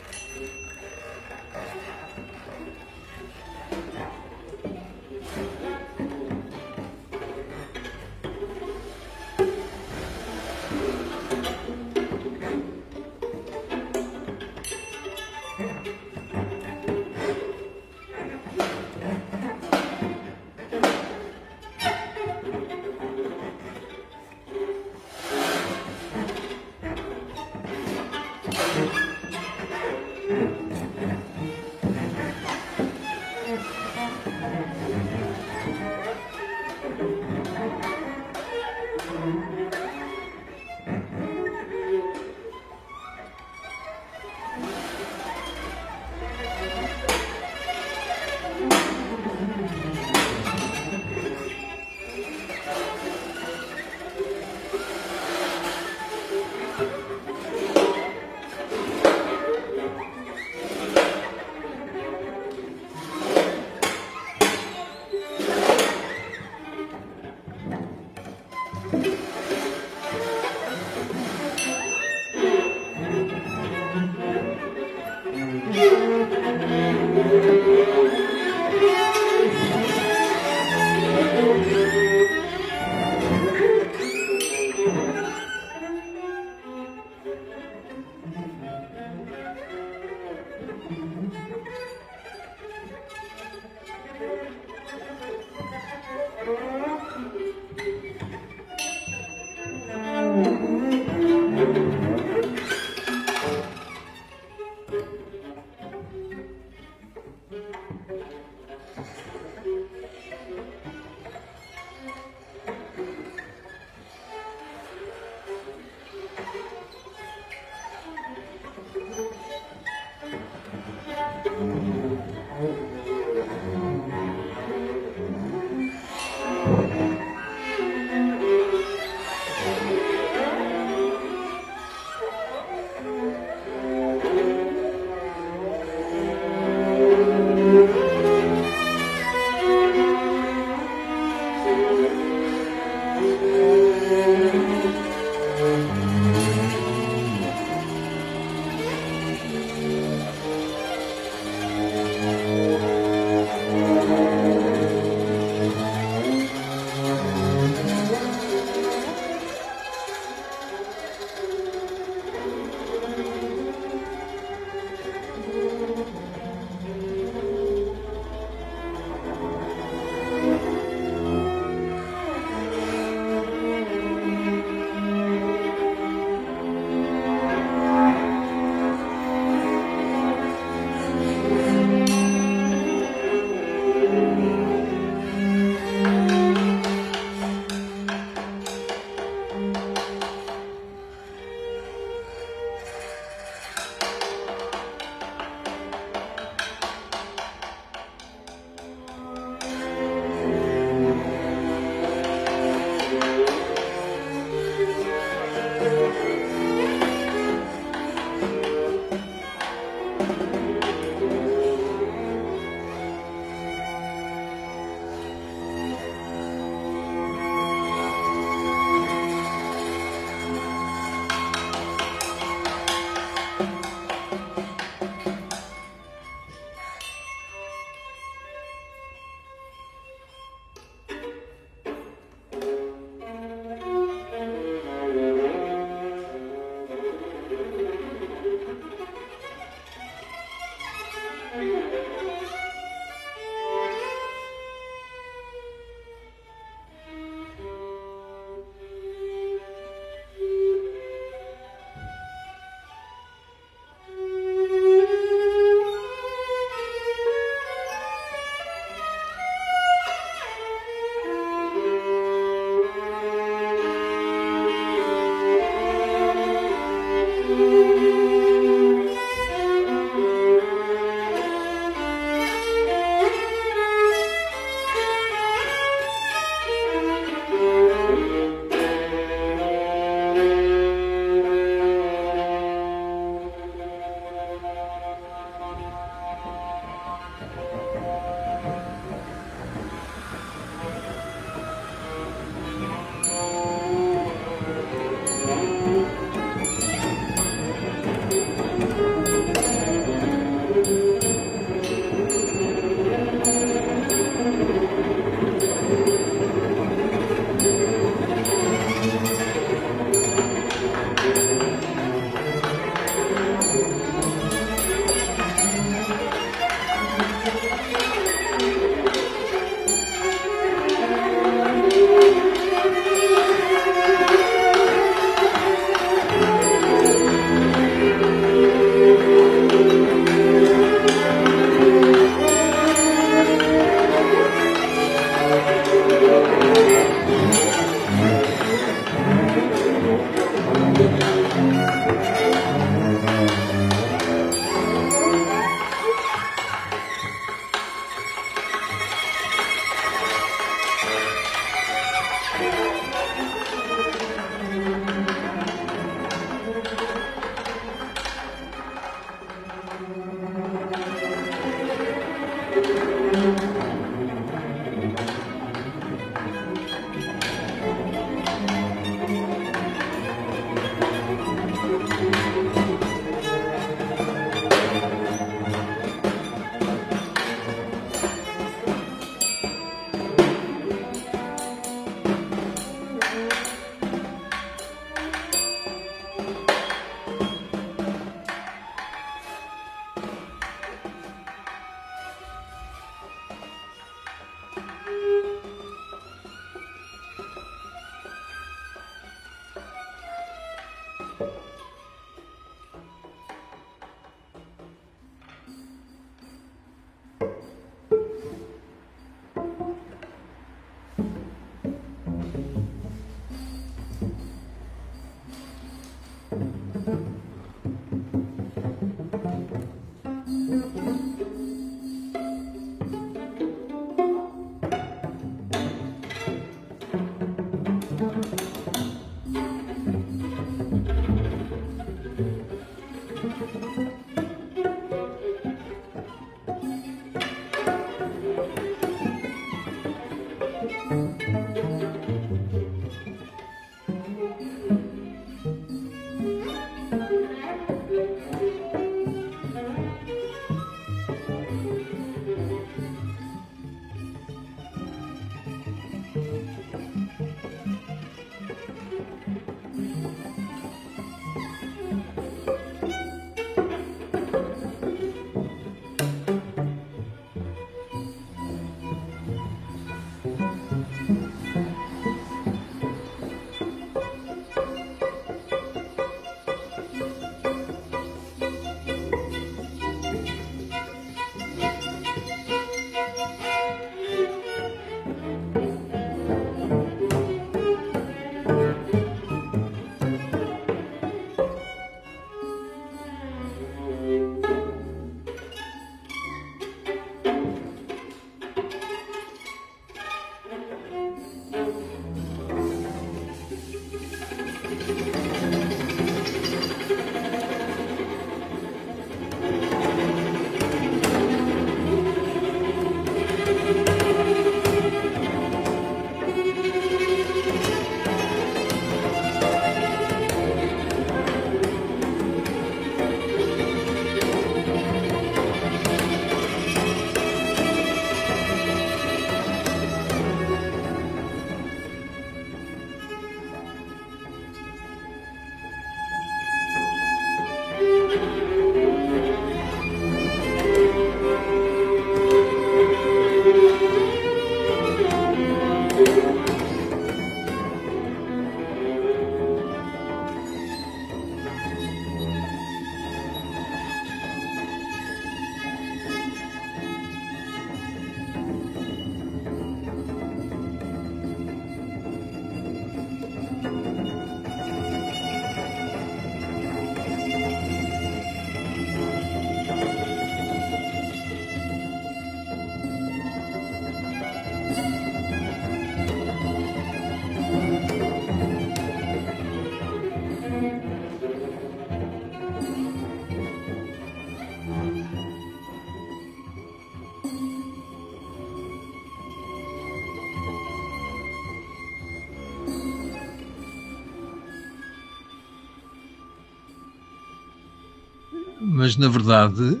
Mas na verdade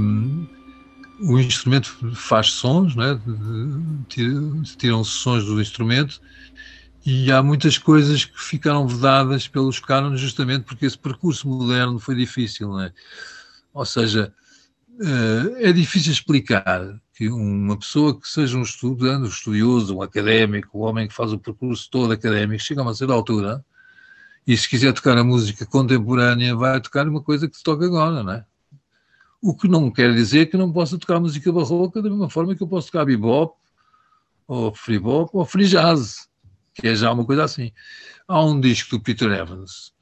um, o instrumento faz sons, né? tiram-se sons do instrumento e há muitas coisas que ficaram vedadas pelos cânones justamente porque esse percurso moderno foi difícil, né? ou seja, uh, é difícil explicar que uma pessoa que seja um estudante, um estudioso, um académico, um homem que faz o percurso todo académico, chega a uma certa altura e se quiser tocar a música contemporânea, vai tocar uma coisa que se toca agora, não é? O que não quer dizer que não possa tocar música barroca da mesma forma que eu posso tocar bebop, ou free bop, ou free jazz, que é já uma coisa assim. Há um disco do Peter Evans,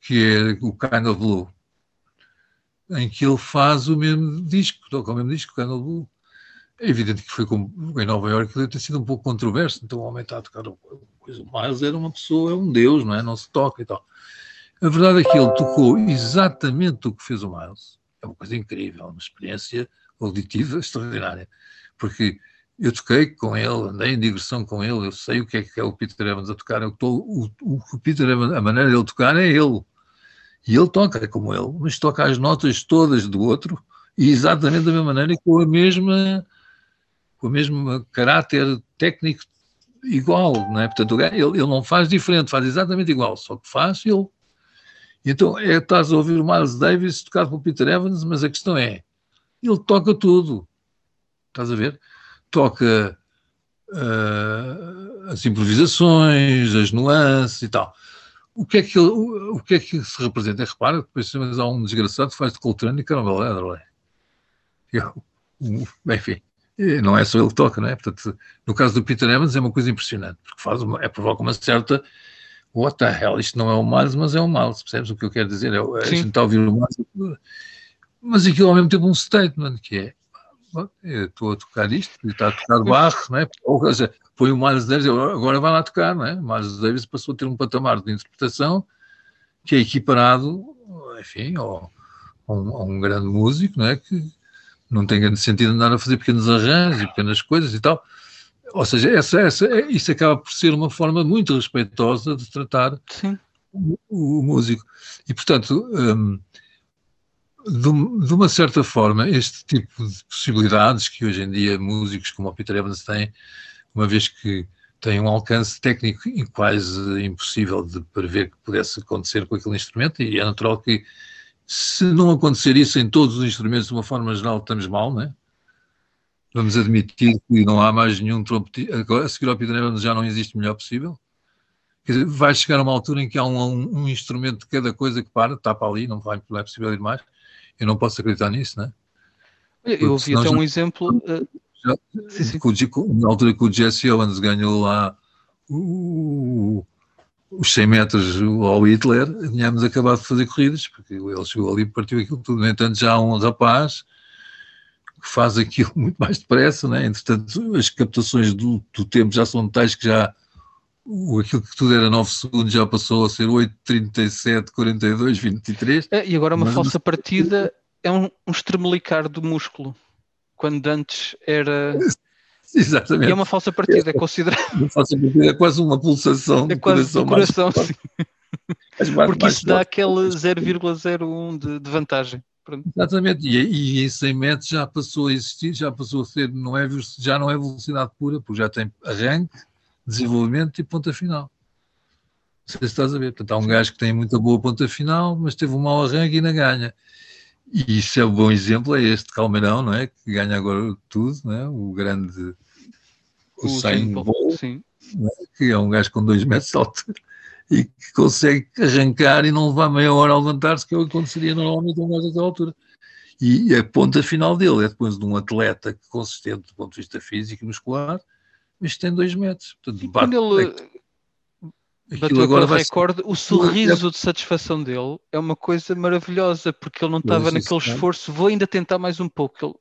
que é o Kind of Blue, em que ele faz o mesmo disco, toca o mesmo disco, Kind of Blue. É evidente que foi com, em Nova Iorque deve ter sido um pouco controverso, então o homem está a tocar coisa. O Miles era uma pessoa, é um deus, não é? Não se toca e tal. A verdade é que ele tocou exatamente o que fez o Miles. É uma coisa incrível, uma experiência auditiva extraordinária, porque eu toquei com ele, andei em digressão com ele, eu sei o que é que é o Peter Evans a tocar, eu tô, o, o Peter Evans, a maneira dele tocar é ele, e ele toca é como ele, mas toca as notas todas do outro, e exatamente da mesma maneira, com a mesma, com o mesmo caráter técnico igual, não é? Portanto, ele, ele não faz diferente, faz exatamente igual, só que faz ele. Então, é, estás a ouvir o Miles Davis tocado por Peter Evans, mas a questão é, ele toca tudo, estás a ver? Toca uh, as improvisações, as nuances e tal. O que é que, ele, o, o, que, é que se representa? É, repara, depois há um desgraçado que faz de Coltrane e Caramel Adderley. Enfim, não é só ele que toca, não é? Portanto, no caso do Peter Evans é uma coisa impressionante, porque faz uma, é, provoca uma certa what the hell, isto não é o Miles, mas é o Miles, percebes o que eu quero dizer? É, a gente está a ouvir o Miles, mas aquilo ao mesmo tempo um statement, que é estou a tocar isto, está a tocar barro, não é? Ou seja, foi o Miles Davis, agora vai lá tocar, não é? O Miles Davis passou a ter um patamar de interpretação que é equiparado, enfim, ao, a, um, a um grande músico, não é? Que não tem grande sentido andar a fazer pequenos arranjos e pequenas coisas e tal. Ou seja, essa, essa, isso acaba por ser uma forma muito respeitosa de tratar o, o, músico. E, portanto, um, de, de, uma certa forma, este tipo de possibilidades que hoje em dia músicos como o Peter Evans têm, uma vez que têm um alcance técnico quase impossível de prever que pudesse acontecer com aquele instrumento, e é natural que, se não acontecer isso em todos os instrumentos de uma forma geral, estamos mal, não é? Vamos admitir que não há mais nenhum trompetista, a seguir ao Evans já não existe melhor possível. Quer dizer, vai chegar a uma altura em que há um, um, um instrumento de cada coisa que para, tapa ali, não, vai, não é possível ir mais. Eu não posso acreditar nisso, não é? eu ouvi até já, um exemplo. Uh, já, sim, sim. Com, na altura que o Jesse Owens ganhou lá o, os 100 metros ao Hitler, tínhamos acabado de fazer corridas, porque ele chegou ali e partiu aquilo tudo. No entanto, já há um rapaz que faz aquilo muito mais depressa, né? entretanto, as captações do, do tempo já são tais que já o, aquilo que tudo era 9 segundos já passou a ser 8, 37, 42, 23. É, e agora uma mas, falsa partida é um, um estremelicar do músculo, quando antes era. Exatamente. E é uma falsa partida, é, considerado. Uma falsa partida é quase uma pulsação é quase coração. coração mais, sim. Porque isso dá aquele 0,01 de, de vantagem. Pronto. Exatamente, e, e em 100 metros já passou a existir, já passou a ser, não é, já não é velocidade pura, porque já tem arranque, desenvolvimento e ponta final. Não sei se estás a ver. Portanto, há um gajo que tem muita boa ponta final, mas teve um mau arranque e ainda ganha. E isso é um bom exemplo, é este Calmeirão, não é? Que ganha agora tudo, não é? O grande o, o Bolt, é? que é um gajo com dois metros de altura e que consegue arrancar e não levar meia hora a levantar-se, que é o que aconteceria normalmente a um gajo daquela altura. E a ponta final dele é depois de um atleta consistente do ponto de vista físico e muscular, mas tem dois metros. Portanto, e bate, quando ele é, bateu agora aquele recorde, o sorriso de satisfação dele é uma coisa maravilhosa, porque ele não estava naquele esforço, vou ainda tentar mais um pouco. Ele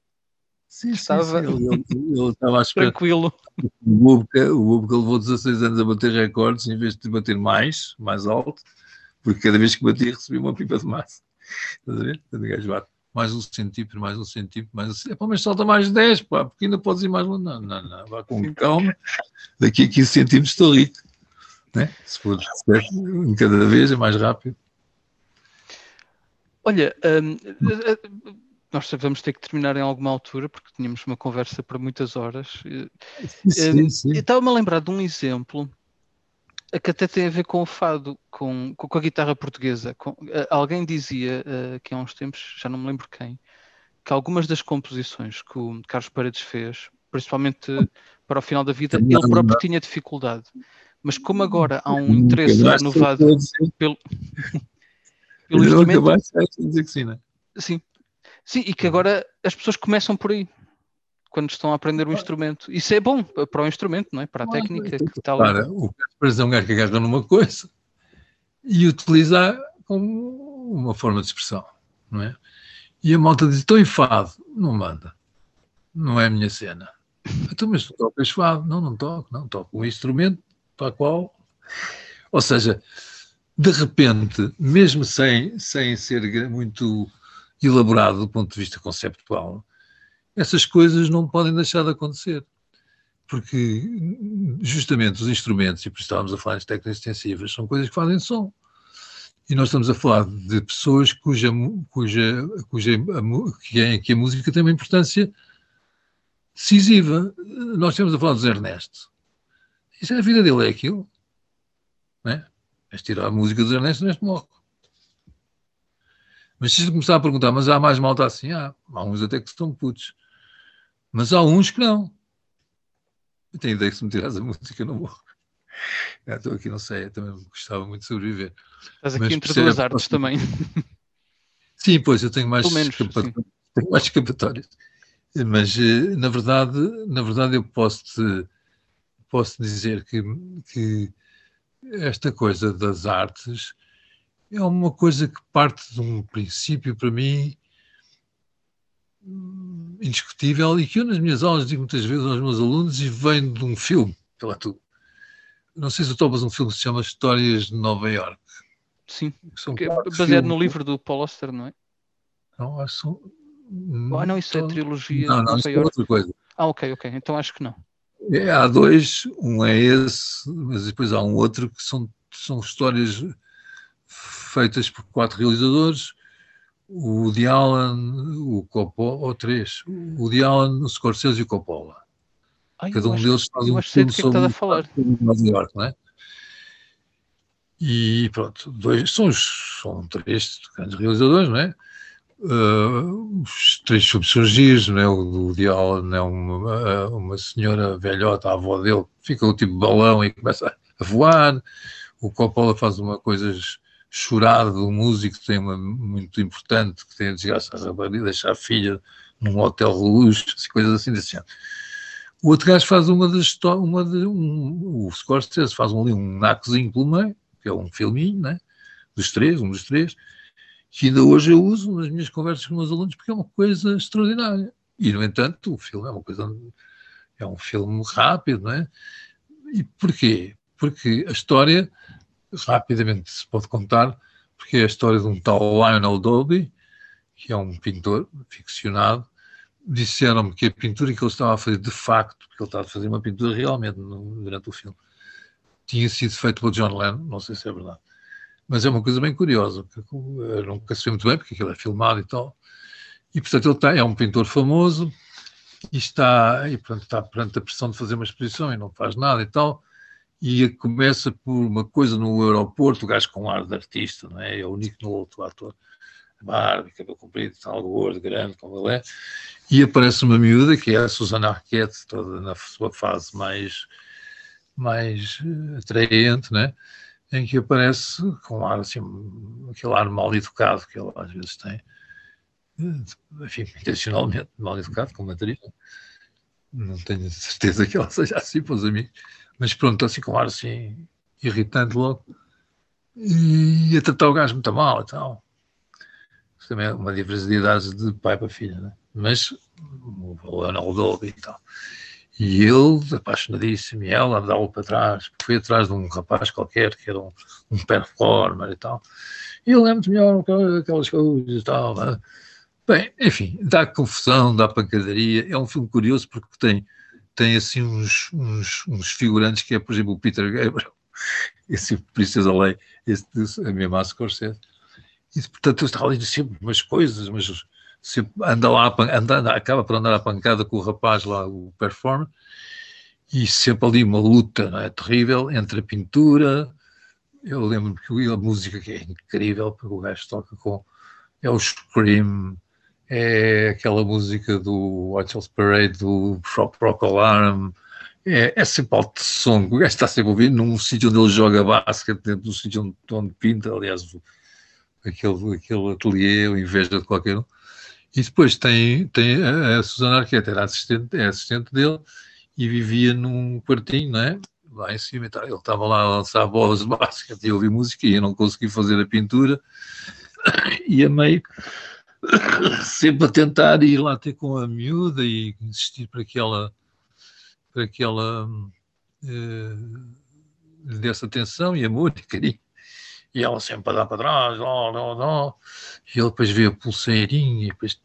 sim, estava sim, sim. Estava tranquilo. O Bubka, o Bubka levou 16 anos a bater recordes em vez de bater mais, mais alto, porque cada vez que batia recebia uma pipa de massa. Estás a ver? O gajo bate mais um centímetro, mais um centímetro, mais um centímetro. mas salta mais 10, pá, porque ainda podes ir mais longe. Não, não, não, vá com calma. Daqui a 15 centímetros estou rico. Né? Se for em cada vez é mais rápido. Olha, hum, nós vamos ter que terminar em alguma altura, porque tínhamos uma conversa para muitas horas. Sim, hum, sim. Estava-me a lembrar de um exemplo que até tem a ver com o fado, com, com a guitarra portuguesa. Com, uh, alguém dizia uh, que há uns tempos, já não me lembro quem, que algumas das composições que o Carlos Paredes fez, principalmente para o final da vida, ele próprio tinha dificuldade. Mas como agora há um interesse renovado pelo, pelo instrumento... sim, não é? Sim. Sim, e que agora as pessoas começam por aí quando estão a aprender o instrumento. Isso é bom para o instrumento, não é? Para a técnica que está lá. Para, o que é um gajo que agarra numa coisa e utilizar como uma forma de expressão, não é? E a malta diz, estou em fado. Não manda. Não é a minha cena. Então, mas tu tocas fado? Não, não toco. Não, toco um instrumento para qual... Ou seja, de repente, mesmo sem, sem ser muito elaborado do ponto de vista conceptual, essas coisas não podem deixar de acontecer. Porque justamente os instrumentos, e por isso estávamos a falar de técnicas extensivas, são coisas que fazem som. E nós estamos a falar de pessoas cuja, cuja, cuja que, é, que a música tem uma importância decisiva. Nós estamos a falar do Zé Ernesto. Isso é a vida dele, é aquilo. Não é? Mas tirar a música do Zé Ernesto, Ernesto morre. Mas se começar a perguntar, mas há mais malta assim? Há, há uns até que estão putos. Mas há uns que não. Eu tenho ideia que se me tirares a música, não morro. Já estou aqui, não sei, eu também gostava muito de sobreviver. Estás aqui Mas entre percebe, duas artes também. Sim, pois, eu tenho mais, menos, tenho mais escapatórias. Mas, eh, na verdade, na verdade eu posso, -te, posso dizer que, que esta coisa das artes é uma coisa que parte de um princípio, para mim, indiscutível e que eu nas minhas aulas digo muitas vezes aos meus alunos e vem de um filme, pela tu. Não sei se tu tomas um filme que se chama Histórias de Nova York. Sim, que é baseado no livro do Paul Auster, não é? Não, acho são... Ah, não, isso é trilogia não, não, isso é outra coisa. Ah, ok, ok, então acho que não. É, há dois, um é esse, mas depois há um outro que são, são histórias feitas por quatro realizadores, o Woody Allen, o Coppola, ou três, o Woody Allen, o Scorsese e o Coppola. Ai, Cada um acho, deles faz um filme que é sobre a falar. Nova York, não é? E pronto, dois, são, os, são três grandes realizadores, não é? Uh, os três subsurgis, não é? O do Woody Allen é uma, uma senhora velhota, a avó dele, fica o tipo balão e começa a voar. O Coppola faz uma coisas chorado do músico tem uma muito importante, que tem a desgraça a rapariga, deixar a filha num hotel de luxo, assim, coisas assim desse género. O outro gajo faz uma das uma de, um, o Scorsese faz ali um nacozinho pelo meio, que é um filminho, né? dos três, um dos três, que ainda hoje eu uso nas minhas conversas com meus alunos porque é uma coisa extraordinária. E, no entanto, o filme é uma coisa, é um filme rápido, não é? E porquê? Porque a história rapidamente se pode contar, porque é a história de um tal Lionel Dolby, que é um pintor ficcionado. Disseram-me que a pintura que ele estava a fazer, de facto, porque ele estava a fazer uma pintura realmente no, durante o filme, tinha sido feito pelo John Lennon, não sei se é verdade. Mas é uma coisa bem curiosa, porque eu nunca sei muito bem, porque aquilo é filmado e tal. E, portanto, ele está, é um pintor famoso e está, e, portanto, está perante a pressão de fazer uma exposição e não faz nada e tal e começa por uma coisa no aeroporto, o gajo com ar de artista, não é? É o Nick Nolte, o ator, barba, cabelo comprido, tal, gordo, grande, como ele é, e aparece uma miúda, que é a Susana Arquette, toda na sua fase mais, mais eh, atraente, né? em que aparece com ar assim, aquele ar mal educado que ele às vezes tem, eh, enfim, intencionalmente mal educado, como atriz. Não tenho certeza que ela seja assim para os amigos, mas pronto, assim com um ar assim, irritante logo. E a tratar o gajo muito mal e tal. Isso também é uma diferença de de pai para filha, né? Mas o Leonel Dolby e tal. E ele, apaixonadíssimo, e ela andava para trás, foi atrás de um rapaz qualquer que era um, um performer e tal. E ele é muito melhor aquelas coisas e tal. Né? Bem, enfim, dá confusão, dá pancadaria. É um filme curioso porque tem tem assim uns, uns, uns, figurantes que é, por exemplo, o Peter Gabriel, esse Princesa Lei, esse, a minha massa Scorsese. E, portanto, ele está ali sempre umas coisas, mas sempre anda lá, anda, acaba por andar à pancada com o rapaz lá, o performer, e sempre ali uma luta não é, terrível entre a pintura. Eu lembro que a música que é incrível, porque o gajo toca com. É o Scream, é aquela música do Watch Parade, do Rock Alarm, é, é sempre alto som, o gajo está sempre ouvir num sítio onde ele joga basquete, dentro sítio onde, onde pinta, aliás, aquele, aquele ateliê, o inveja de qualquer um. E depois tem, tem a, a Susana Arquette, era assistente, é assistente dele, e vivia num quartinho, não é? Lá em cima. Ele estava lá a lançar bolas de basquete e ouvir música e eu não consegui fazer a pintura. E a meio sempre a tentar ir lá ter com a miúda e insistir para que ela, para que ela eh, lhe desse atenção e amor e carinho. E ela sempre a dar para trás, ó, ó, ó. e ele depois vê a pulseirinha, e depois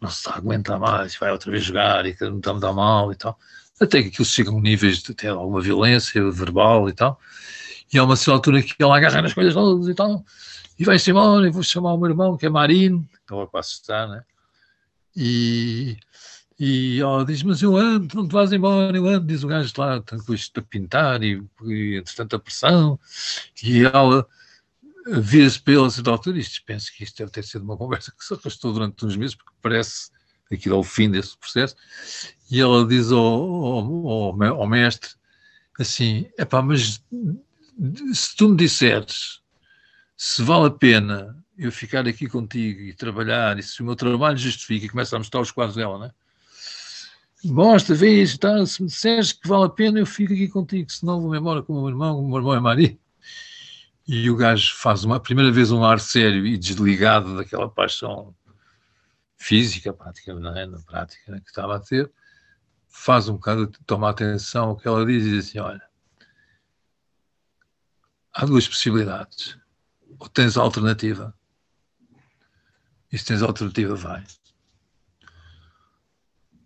não se está a aguentar mais, vai outra vez jogar e não está a dar mal e tal. Até que aquilo chega a um níveis de ter alguma violência verbal e tal. E há uma certa altura que ele agarra nas coisas todas e tal. E vai-se embora, e vou chamar o meu irmão, que é Marino, ela quase está, né? E, e ela diz, mas eu ando, não te vais embora, eu ando, diz o gajo lá, com isto pintar e, e entretanto a pressão. E ela vira-se para ele a certa altura, isto penso que isto deve ter sido uma conversa que se arrastou durante uns meses, porque parece aquilo é o fim desse processo, e ela diz ao, ao, ao, ao mestre assim, é pá, mas se tu me disseres se vale a pena eu ficar aqui contigo e trabalhar, e se o meu trabalho justifica, e começa a mostrar os quadros dela, né? Mostra, vê isso, tá? se me disseres que vale a pena, eu fico aqui contigo, senão vou-me embora com o meu irmão, o meu irmão é marido. E o gajo faz uma primeira vez um ar sério e desligado daquela paixão física, prática, não é? na prática né, que estava a ter, faz um bocado, toma atenção ao que ela diz e diz assim: olha, há duas possibilidades. Ou tens alternativa. E se tens alternativa, vai.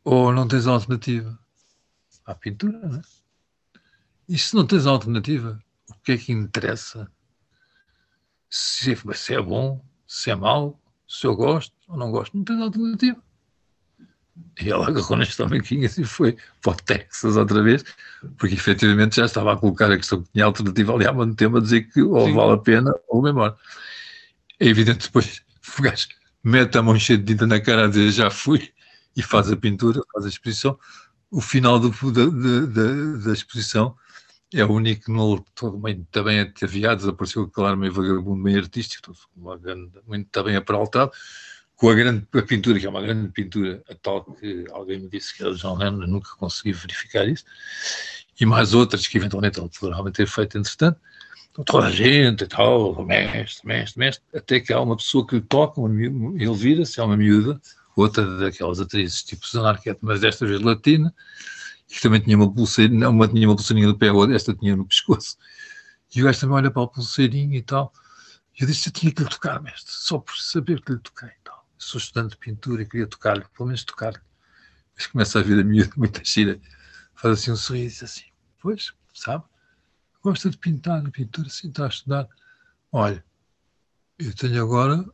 Ou não tens alternativa. Há pintura, não é? E se não tens alternativa, o que é que interessa? Se, se é bom, se é mau, se eu gosto ou não gosto, não tens alternativa. E ela agarrou neste tamanquinhas e foi para o Texas outra vez, porque efetivamente já estava a colocar a questão que tinha alternativa ali há muito tempo a dizer que ou Sim. vale a pena ou memória. É evidente depois o gajo mete a mão cheia de tinta na cara a dizer já fui e faz a pintura, faz a exposição. O final do, da, da, da, exposição é o único que não bem, também ataviado, desapareceu claro meio vagabundo, meio artístico, todo, muito, está bem aparaltado com a grande a pintura, que é uma grande pintura, a tal que alguém me disse que era John Lennon, nunca consegui verificar isso, e mais outras que eventualmente ele poderá ter feito entretanto, então, toda a gente e tal, mestre, mestre, mestre, até que há uma pessoa que lhe toca, ele vira-se, é uma miúda, outra daquelas atrizes tipo Zanarquete, mas desta vez latina, que também tinha uma pulseirinha, uma tinha uma pulseirinha no pé, esta tinha no pescoço, e o gajo também olha para a pulseirinha e tal, e eu disse, eu tinha que lhe tocar, mestre, só por saber que lhe toquei sou estudante de pintura e queria tocar-lhe, pelo menos tocar-lhe. Mas começa a vir a miúda, muita gira, faz assim um sorriso e diz assim, pois, sabe, gosta de pintar, de pintura, sim, está a estudar. Olha, eu tenho agora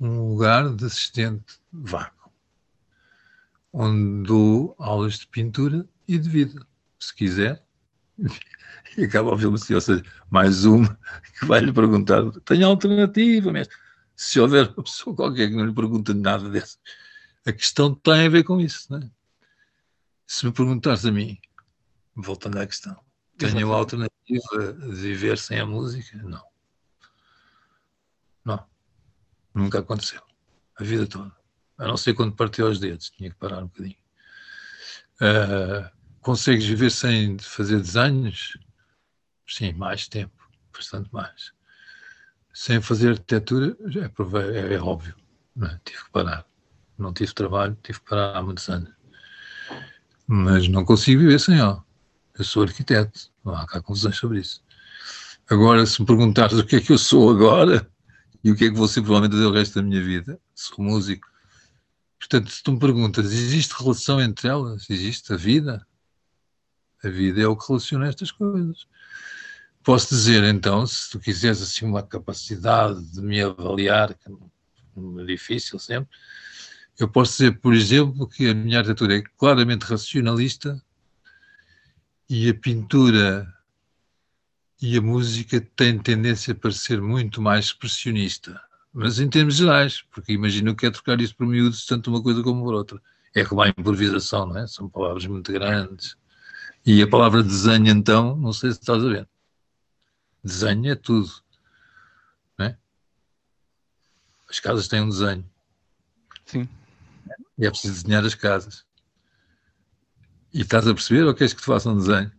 um lugar de assistente vago, onde dou aulas de pintura e de vida, se quiser. E acaba a ouvir-me assim, ou seja, mais uma que vai lhe perguntar, tenho alternativa, mesmo se houver uma pessoa qualquer que não lhe pergunta nada dessa, a questão tem a ver com isso, não é? Se me perguntares a mim, voltando à questão, tenho a alternativa de viver sem a música? Não. Não. Nunca aconteceu. A vida toda. A não ser quando partiu aos dedos, tinha que parar um bocadinho. Uh, consegues viver sem fazer desenhos? Sim, mais tempo, bastante mais sem fazer arquitetura, é, é, é óbvio. É? Tive que parar. Não tive trabalho, tive que parar há muitos anos. Mas não consigo viver sem ela. Eu sou arquiteto, não há cá confusões sobre isso. Agora, se me perguntares o que é que eu sou agora e o que é que vou ser provavelmente o resto da minha vida, sou músico. Portanto, se tu me perguntas, existe relação entre elas? Existe a vida? A vida é o que relaciona estas coisas. Posso dizer, então, se tu quiseres assim uma capacidade de me avaliar, que é difícil sempre, eu posso dizer, por exemplo, que a minha arquitetura é claramente racionalista e a pintura e a música têm tendência para ser muito mais expressionista. Mas em termos gerais, porque imagino que é trocar isso por miúdos, tanto uma coisa como por outra. É como a improvisação, não é? São palavras muito grandes. E a palavra desenho, então, não sei se estás a ver. Desenho é tudo. Né? As casas têm um desenho. Sim. E é preciso desenhar as casas. E estás a perceber ou queres que te faça um desenho?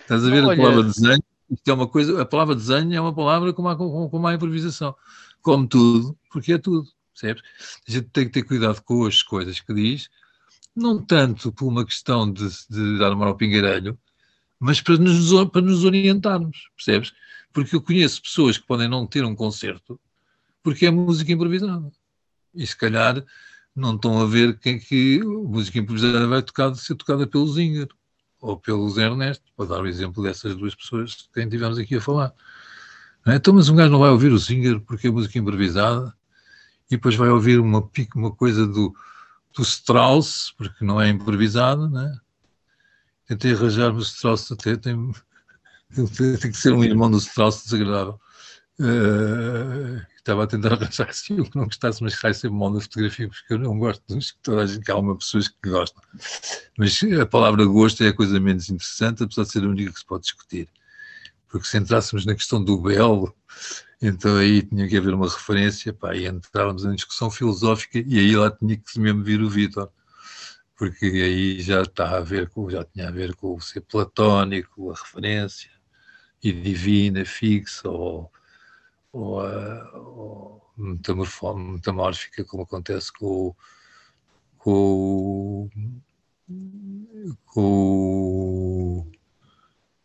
Estás a ver Olha... a palavra desenho? Isto é uma coisa, a palavra desenho é uma palavra como a, como a improvisação. Como tudo, porque é tudo. Percebes? A gente tem que ter cuidado com as coisas que diz, não tanto por uma questão de, de dar uma ao pingarelho, mas para nos, para nos orientarmos, percebes? Porque eu conheço pessoas que podem não ter um concerto porque é música improvisada. E se calhar não estão a ver que, que a música improvisada vai tocar, ser tocada pelo Zinger ou pelo Zé Ernesto, para dar o exemplo dessas duas pessoas que quem tivemos aqui a falar. É? Então, mas um gajo não vai ouvir o Zinger porque é música improvisada e depois vai ouvir uma, uma coisa do, do Strauss, porque não é improvisada, né? Tentei arranjar-me o Strauss até, tem, tem que ser um irmão do Strauss desagradável. Uh, estava a tentar arranjar assim o que não gostasse, mas cai sempre mal na fotografia, porque eu não gosto de toda a gente, que há uma pessoas que gostam. Mas a palavra gosto é a coisa menos interessante, apesar de ser a única que se pode discutir. Porque se entrássemos na questão do belo, então aí tinha que haver uma referência, pá, e entrávamos em discussão filosófica e aí lá tinha que mesmo vir o Vitor, porque aí já está a ver com, já tinha a ver com o ser platónico, a referência, e divina, fixa, ou ou, ou metamórfica, como acontece com, com, com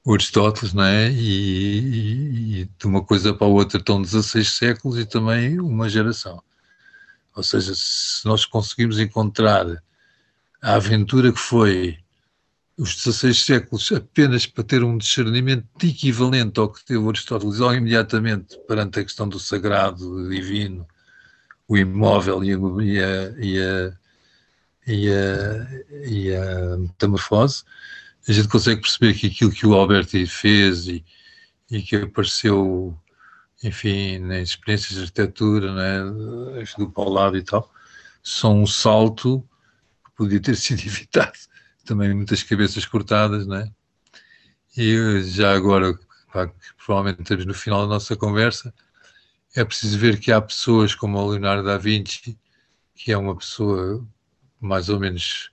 Aristóteles, não é? E, e, e, de uma coisa para a outra estão 16 séculos e também uma geração. Ou seja, se nós conseguimos encontrar a aventura que foi os 16 séculos apenas para ter um discernimento equivalente ao que teve Aristóteles logo imediatamente perante a questão do sagrado, do divino, o imóvel e a, e a, e a, e a metamorfose, a gente consegue perceber que aquilo que o Alberti fez e, e que apareceu, enfim, nas experiências de arquitetura, né, do Paulado e tal, são um salto podia ter sido evitado também muitas cabeças cortadas, né? E já agora, provavelmente estamos no final da nossa conversa, é preciso ver que há pessoas como o Leonardo da Vinci, que é uma pessoa mais ou menos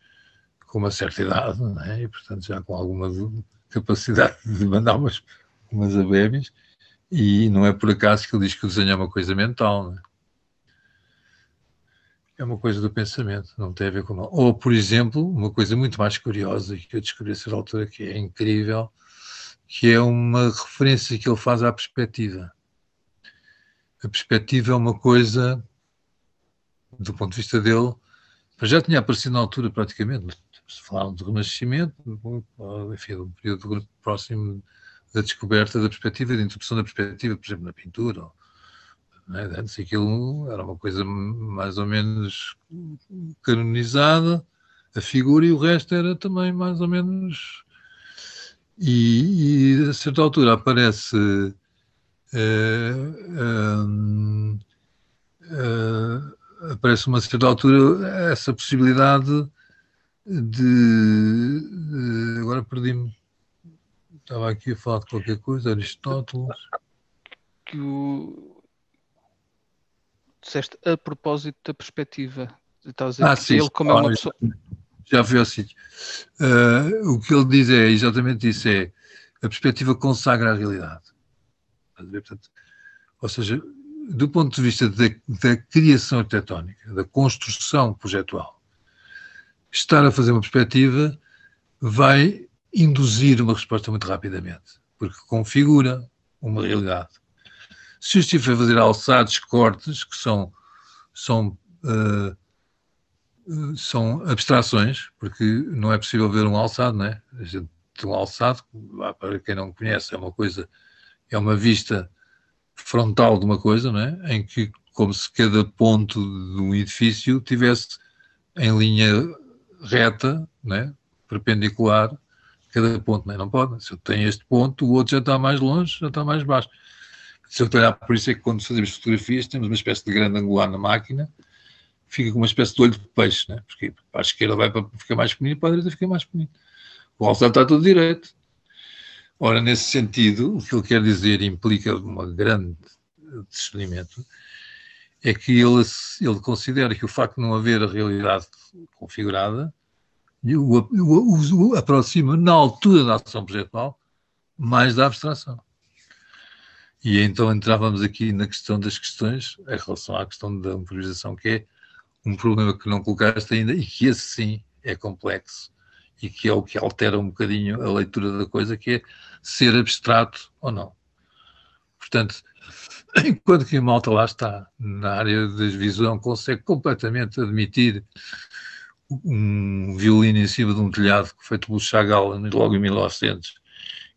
com uma certa idade, né? e portanto já com alguma capacidade de mandar umas, umas abébias, e não é por acaso que ele diz que o desenho é uma coisa mental. Né? é uma coisa do pensamento, não tem a ver com. Ou, por exemplo, uma coisa muito mais curiosa que eu descobri a certa altura, que é incrível, que é uma referência que ele faz à perspectiva. A perspectiva é uma coisa, do ponto de vista dele, já tinha aparecido na altura praticamente, falaram do Renascimento, enfim, do período próximo da descoberta da perspectiva, da introdução da perspectiva, por exemplo, na pintura, né? Antes aquilo era uma coisa mais ou menos canonizada, a figura, e o resto era também mais ou menos. E, e a certa altura aparece. Uh, um, uh, aparece uma certa altura essa possibilidade de, de agora perdi-me estava aqui a falar de qualquer coisa Aristóteles que o, disseste a propósito da perspectiva. Estavas a dizer ah, sim, ele, como é uma pessoa. Já vi ao sítio. Uh, o que ele diz é exatamente isso: é a perspectiva consagra a realidade. Portanto, ou seja, do ponto de vista da, da criação arquitetónica, da construção projetual, estar a fazer uma perspectiva vai induzir uma resposta muito rapidamente, porque configura uma realidade se eu estiver a fazer alçados, cortes, que são, são, uh, são abstrações, porque não é possível ver um alçado, não é? A gente um alçado, para quem não conhece, é uma coisa, é uma vista frontal de uma coisa, não é? Em que, como se cada ponto de um edifício tivesse em linha reta, não é? Perpendicular, cada ponto, não, é? não pode. Se eu tenho este ponto, o outro já está mais longe, já está mais baixo. Se eu olhar, por isso é que quando fazemos fotografias temos uma espécie de grande angular na máquina, fica com uma espécie de olho de peixe, né? porque para a esquerda vai para ficar mais bonito, para a direita fica mais bonito. O alçado está tudo direito. Ora, nesse sentido, o que ele quer dizer implica um grande discernimento, é que ele, ele considera que o facto de não haver a realidade configurada o, o, o aproxima na altura da ação projetual mais da abstração. E então entrávamos aqui na questão das questões, em relação à questão da improvisação, que é um problema que não colocaste ainda e que esse sim é complexo e que é o que altera um bocadinho a leitura da coisa, que é ser abstrato ou não. Portanto, enquanto que a malta lá está, na área da visão, consegue completamente admitir um violino em cima de um telhado feito pelo Chagall logo em 1900,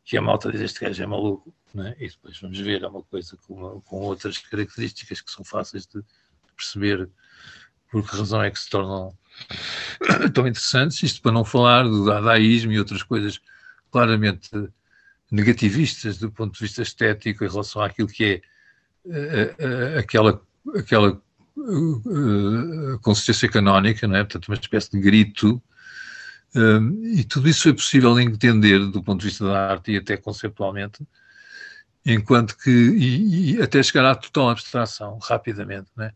que a malta diz este gajo é maluco, né? e depois vamos ver, é uma coisa com, com outras características que são fáceis de perceber por que razão é que se tornam tão interessantes, isto para não falar do dadaísmo e outras coisas claramente negativistas do ponto de vista estético em relação àquilo que é uh, uh, aquela, aquela uh, consistência canónica, não é? portanto uma espécie de grito, e tudo isso foi possível entender do ponto de vista da arte e até conceptualmente, enquanto que, e, e até chegar à total abstração, rapidamente, não é?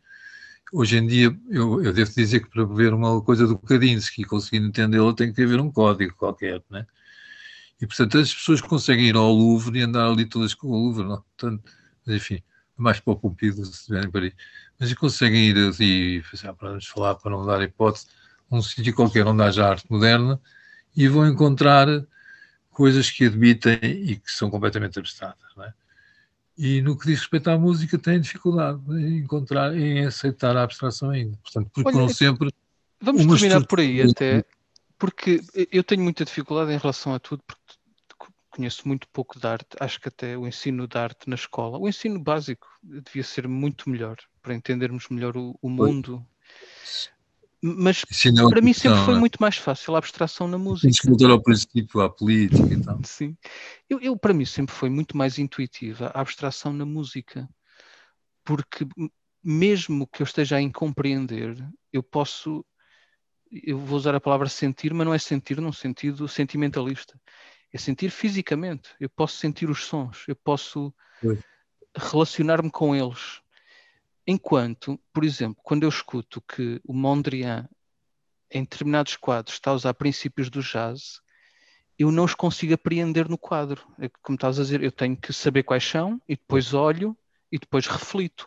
hoje em dia, eu, eu, devo dizer que para ver uma coisa do Kandinsky e conseguir entendê-la tem que haver um código qualquer, né? E, portanto, as pessoas conseguem ir ao Louvre e andar ali todas com o Louvre, não? Portanto, mas, enfim, mais para o Pompidou, se estiverem para aí. Mas conseguem ir ali, ah, para nos falar, para não dar hipótese, um sítio qualquer onde haja arte moderna e vão encontrar coisas que admitem e que são completamente abstratas, é? e no que diz respeito à música têm dificuldade em encontrar, em aceitar a abstração ainda. Portanto, procuram Olha, sempre. Vamos terminar por aí até, porque eu tenho muita dificuldade em relação a tudo, porque conheço muito pouco de arte. Acho que até o ensino de arte na escola, o ensino básico, devia ser muito melhor para entendermos melhor o, o mundo. Mas é para mim sempre foi é? muito mais fácil a abstração na música. Que voltar ao princípio, à política e tal. Sim. Eu, eu, para mim sempre foi muito mais intuitiva a abstração na música. Porque mesmo que eu esteja a incompreender, eu posso, eu vou usar a palavra sentir, mas não é sentir num sentido sentimentalista. É sentir fisicamente. Eu posso sentir os sons, eu posso relacionar-me com eles. Enquanto, por exemplo, quando eu escuto que o Mondrian, em determinados quadros, está a usar princípios do jazz, eu não os consigo apreender no quadro. É como estás a dizer, eu tenho que saber quais são e depois olho e depois reflito.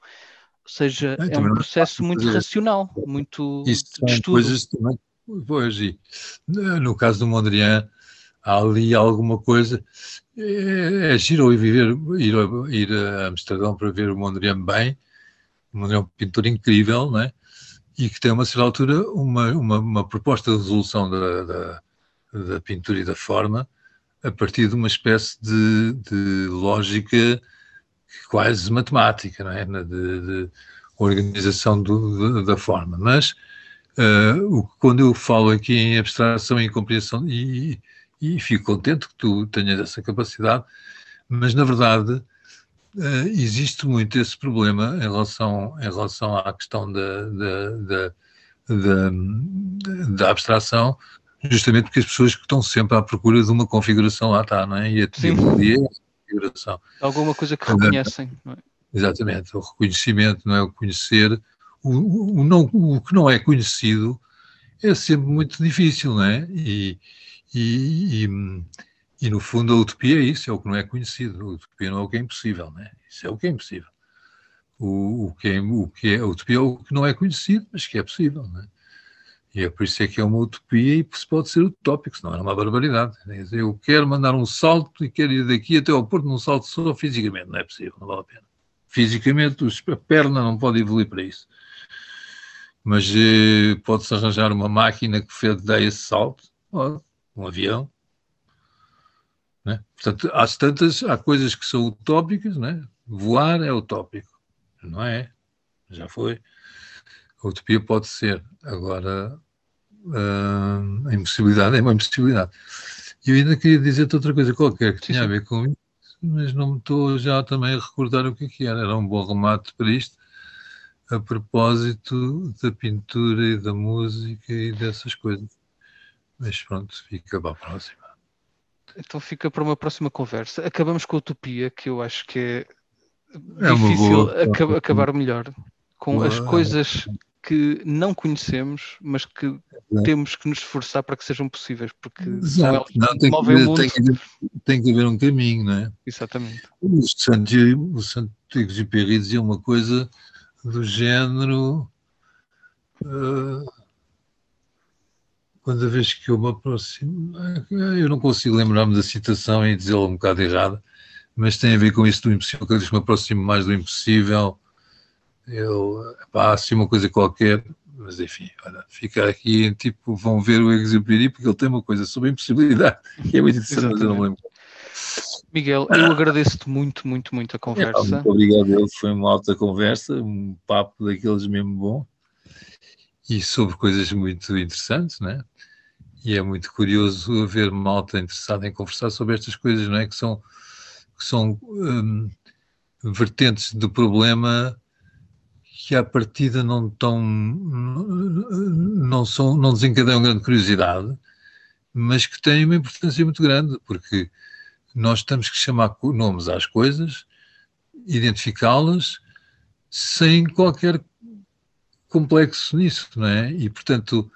Ou seja, é, é um processo muito racional, muito Isso de estudo. Coisas também, pois, e, no caso do Mondrian, há ali alguma coisa. É, é giro ir, viver, ir, ir a Amsterdão para ver o Mondrian bem, é um pintor incrível, não é? E que tem, uma certa altura, uma, uma, uma proposta de resolução da, da, da, pintura e da forma a partir de uma espécie de, de lógica quase matemática, não é? De, de organização do, da forma. Mas uh, o, quando eu falo aqui em abstração e compreensão, e, e fico contente que tu tenhas essa capacidade, mas na verdade uh, existe muito esse problema em relação, em relação à questão da, da, da, da, abstração, justamente porque as pessoas estão sempre à procura de uma configuração lá está, não é? E a teoria é configuração. Alguma coisa que reconhecem, não é? Exatamente, o reconhecimento, não é? O conhecer, o, o, não, o que não é conhecido é sempre muito difícil, não é? E, e, e e, no fundo, a utopia é isso, é o que não é conhecido. A utopia não é o que é impossível, né? Isso é o que é impossível. O, o, que, é, o que é a utopia é o que não é conhecido, mas que é possível, né? E é por isso é que é uma utopia e se pode ser utópico, senão era uma barbaridade. Eu quero mandar um salto e quero ir daqui até ao Porto num salto só fisicamente. Não é possível, não vale a pena. Fisicamente, a perna não pode evoluir para isso. Mas eh, pode-se arranjar uma máquina que dê esse salto, um avião, né? Portanto, há tantas, há coisas que são utópicas, né? voar é utópico, não é? Já foi. A utopia pode ser, agora uh, a impossibilidade é uma impossibilidade. E eu ainda queria dizer-te outra coisa qualquer que tinha sim. a ver com isso, mas não me estou já também a recordar o que, é que era. Era um bom remate para isto, a propósito da pintura e da música e dessas coisas. Mas pronto, fica para a próxima. Então fica para uma próxima conversa. Acabamos com a utopia, que eu acho que é, é difícil boa... acabar melhor com boa... as coisas que não conhecemos, mas que é. temos que nos esforçar para que sejam possíveis, porque elas não, que movem o mundo. Tem que, haver, tem que haver um caminho, não é? Exatamente. O Santiago, Perry dizia uma coisa do género. Uh, quando vez que eu me aproximo, eu não consigo lembrar-me da citação e dizê-la um bocado errada, mas tem a ver com isso do impossível, cada vez que me aproximo mais do impossível, eu, pá, assim uma coisa qualquer, mas enfim, olha, fica aqui, tipo, vão ver o Exupéry, porque ele tem uma coisa sobre a impossibilidade, que é muito interessante, mas eu não lembro. Miguel, eu agradeço-te muito, muito, muito a É, conversa. muito obrigado, foi uma alta conversa, um papo daqueles mesmo bom, e sobre coisas muito interessantes, né? E é muito curioso haver malta interessada em conversar sobre estas coisas, não é? Que são, que são hum, vertentes do problema que à partida não tão não são não desencadeiam grande curiosidade, mas que têm uma importância muito grande, porque nós temos que chamar nomes às coisas, identificá-las sem qualquer complexo nisso, não é? E portanto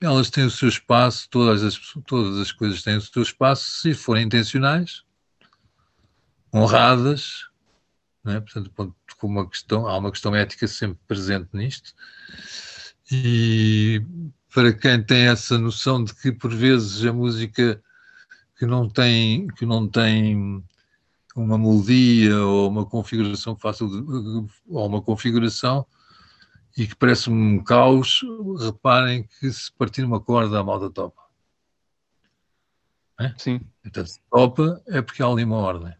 elas têm o seu espaço, todas as, todas as coisas têm o seu espaço, se forem intencionais, honradas, não é? portanto, ponto- com uma questão, há uma questão ética sempre presente nisto, e para quem tem essa noção de que por vezes a música que não tem, que não tem uma melodia ou uma configuração fácil de, ou uma configuração e que parece um caos, reparem que se partir uma corda a malta topa. Sim, Portanto, se topa é porque há ali uma ordem.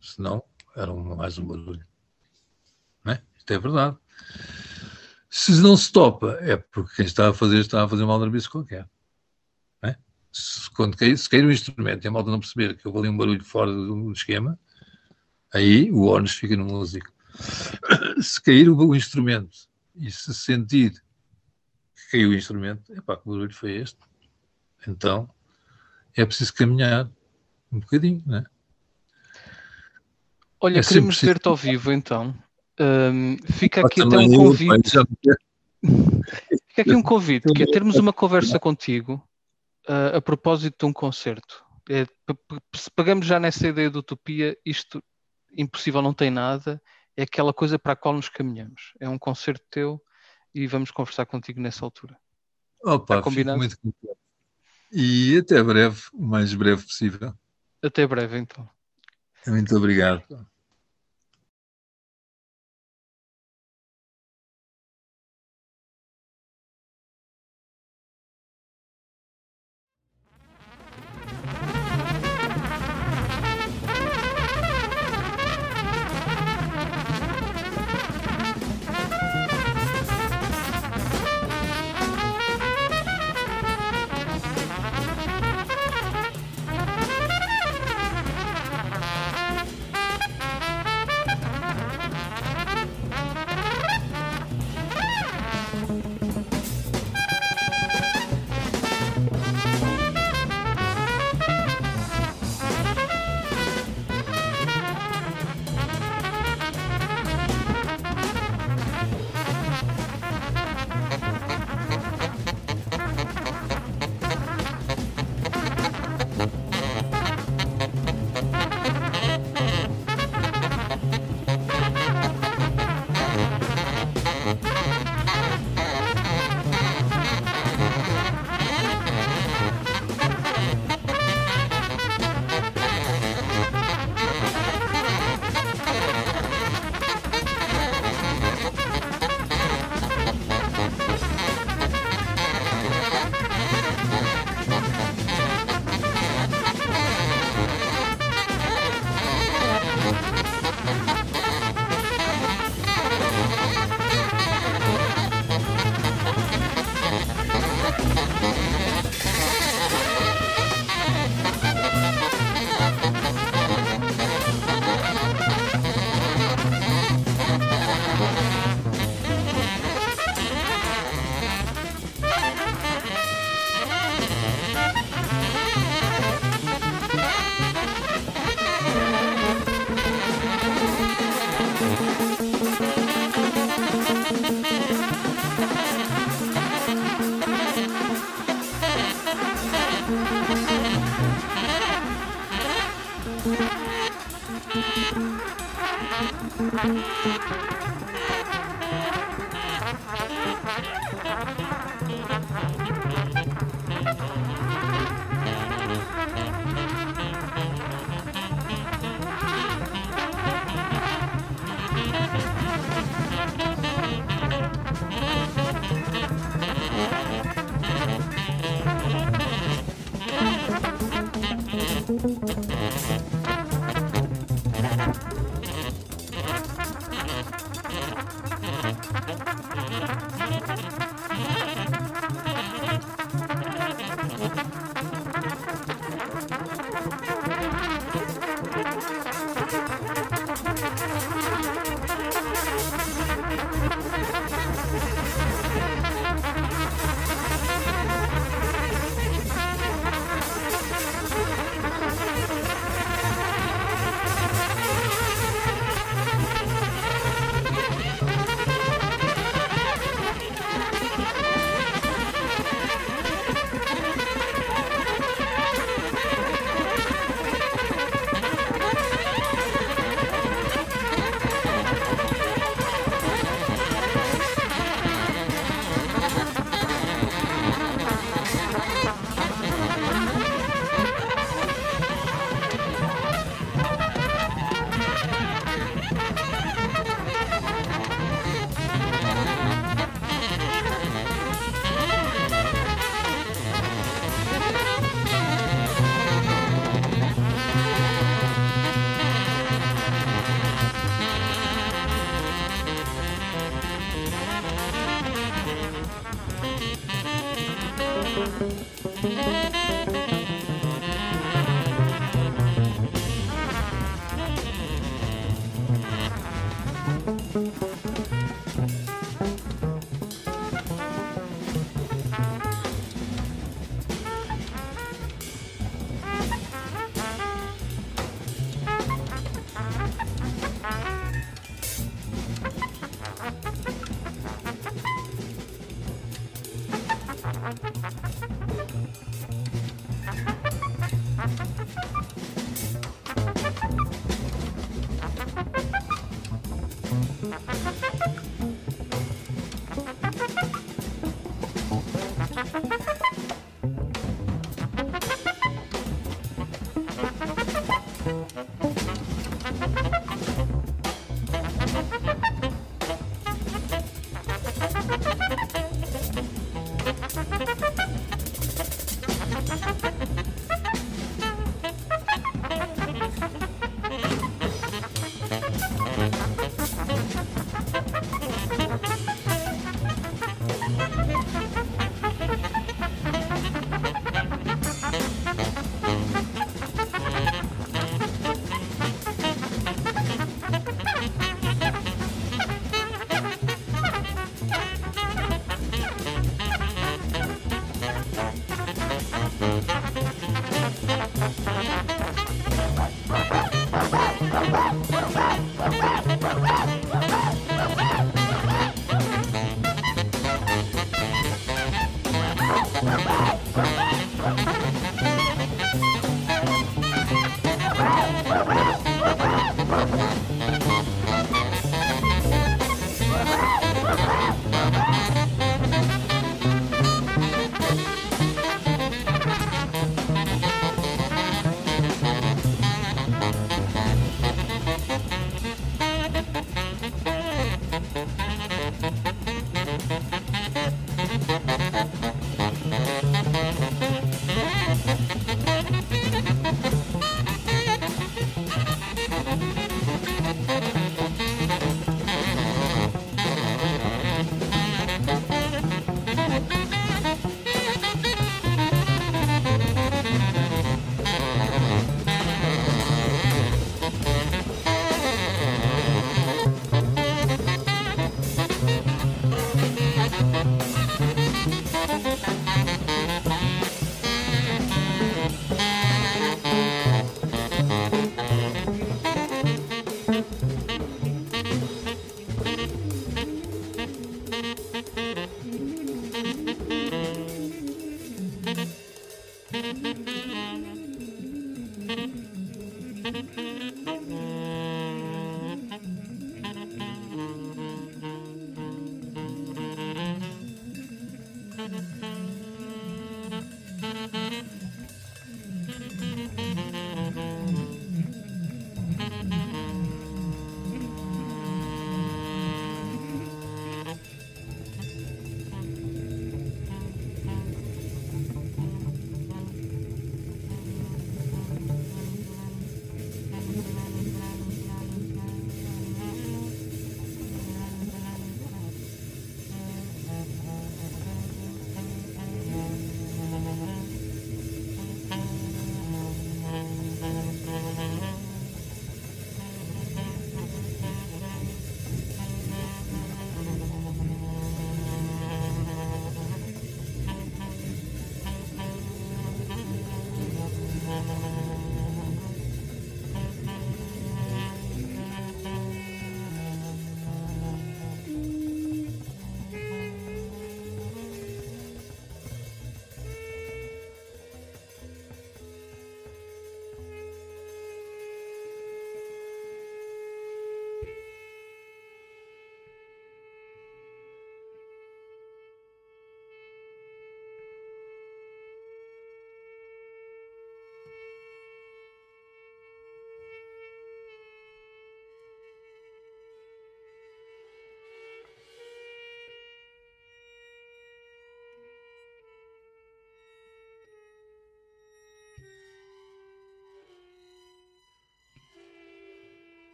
Senão, era um- mais um barulho. É? Isto é verdade. Se não se topa, é porque quem está a fazer está a fazer um aldrabice qualquer. É? Se, quando cair, se cair o instrumento e a malta não perceber que houve ali um barulho fora do esquema, aí o ónus fica no músico. Se cair o, o instrumento e se sentir que caiu o instrumento, epá, que barulho foi este? Então, é preciso caminhar um bocadinho, não é? Olha, É queremos ver-te ao vivo então. Hum, fica aqui até um convite. Fica aqui um convite, que é termos uma conversa contigo ah, a propósito de um concerto. É, se pegamos já nessa ideia de utopia, isto impossível não tem nada, é aquela coisa para a qual nos caminhamos. É um concerto teu e vamos conversar contigo nessa altura. Opa, fico combinado? muito contente. E até breve, o mais breve possível. Até breve então. Muito obrigado.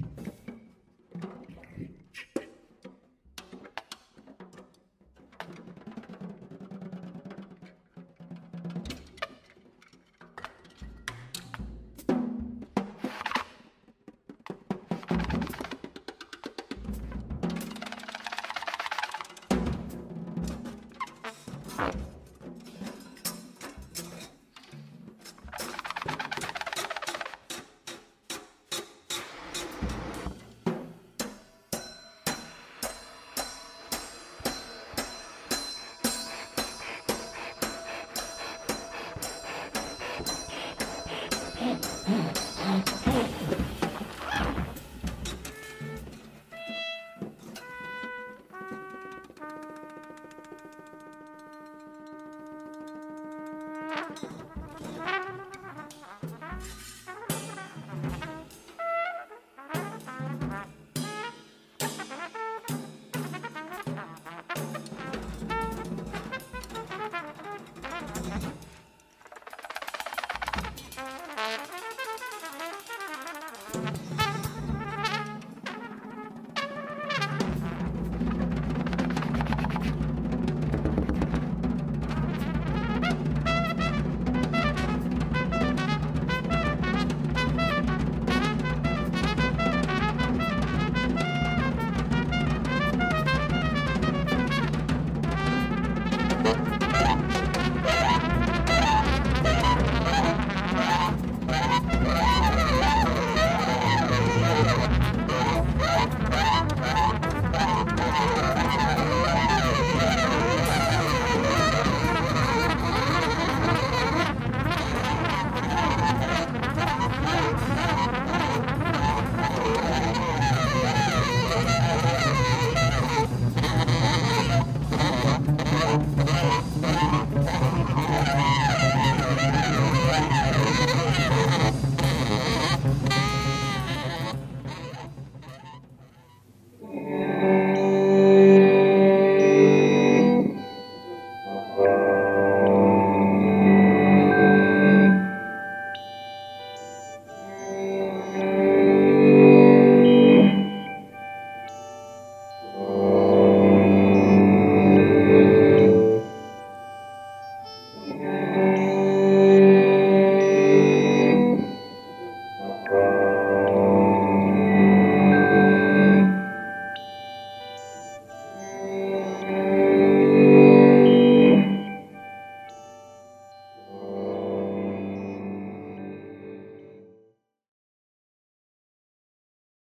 you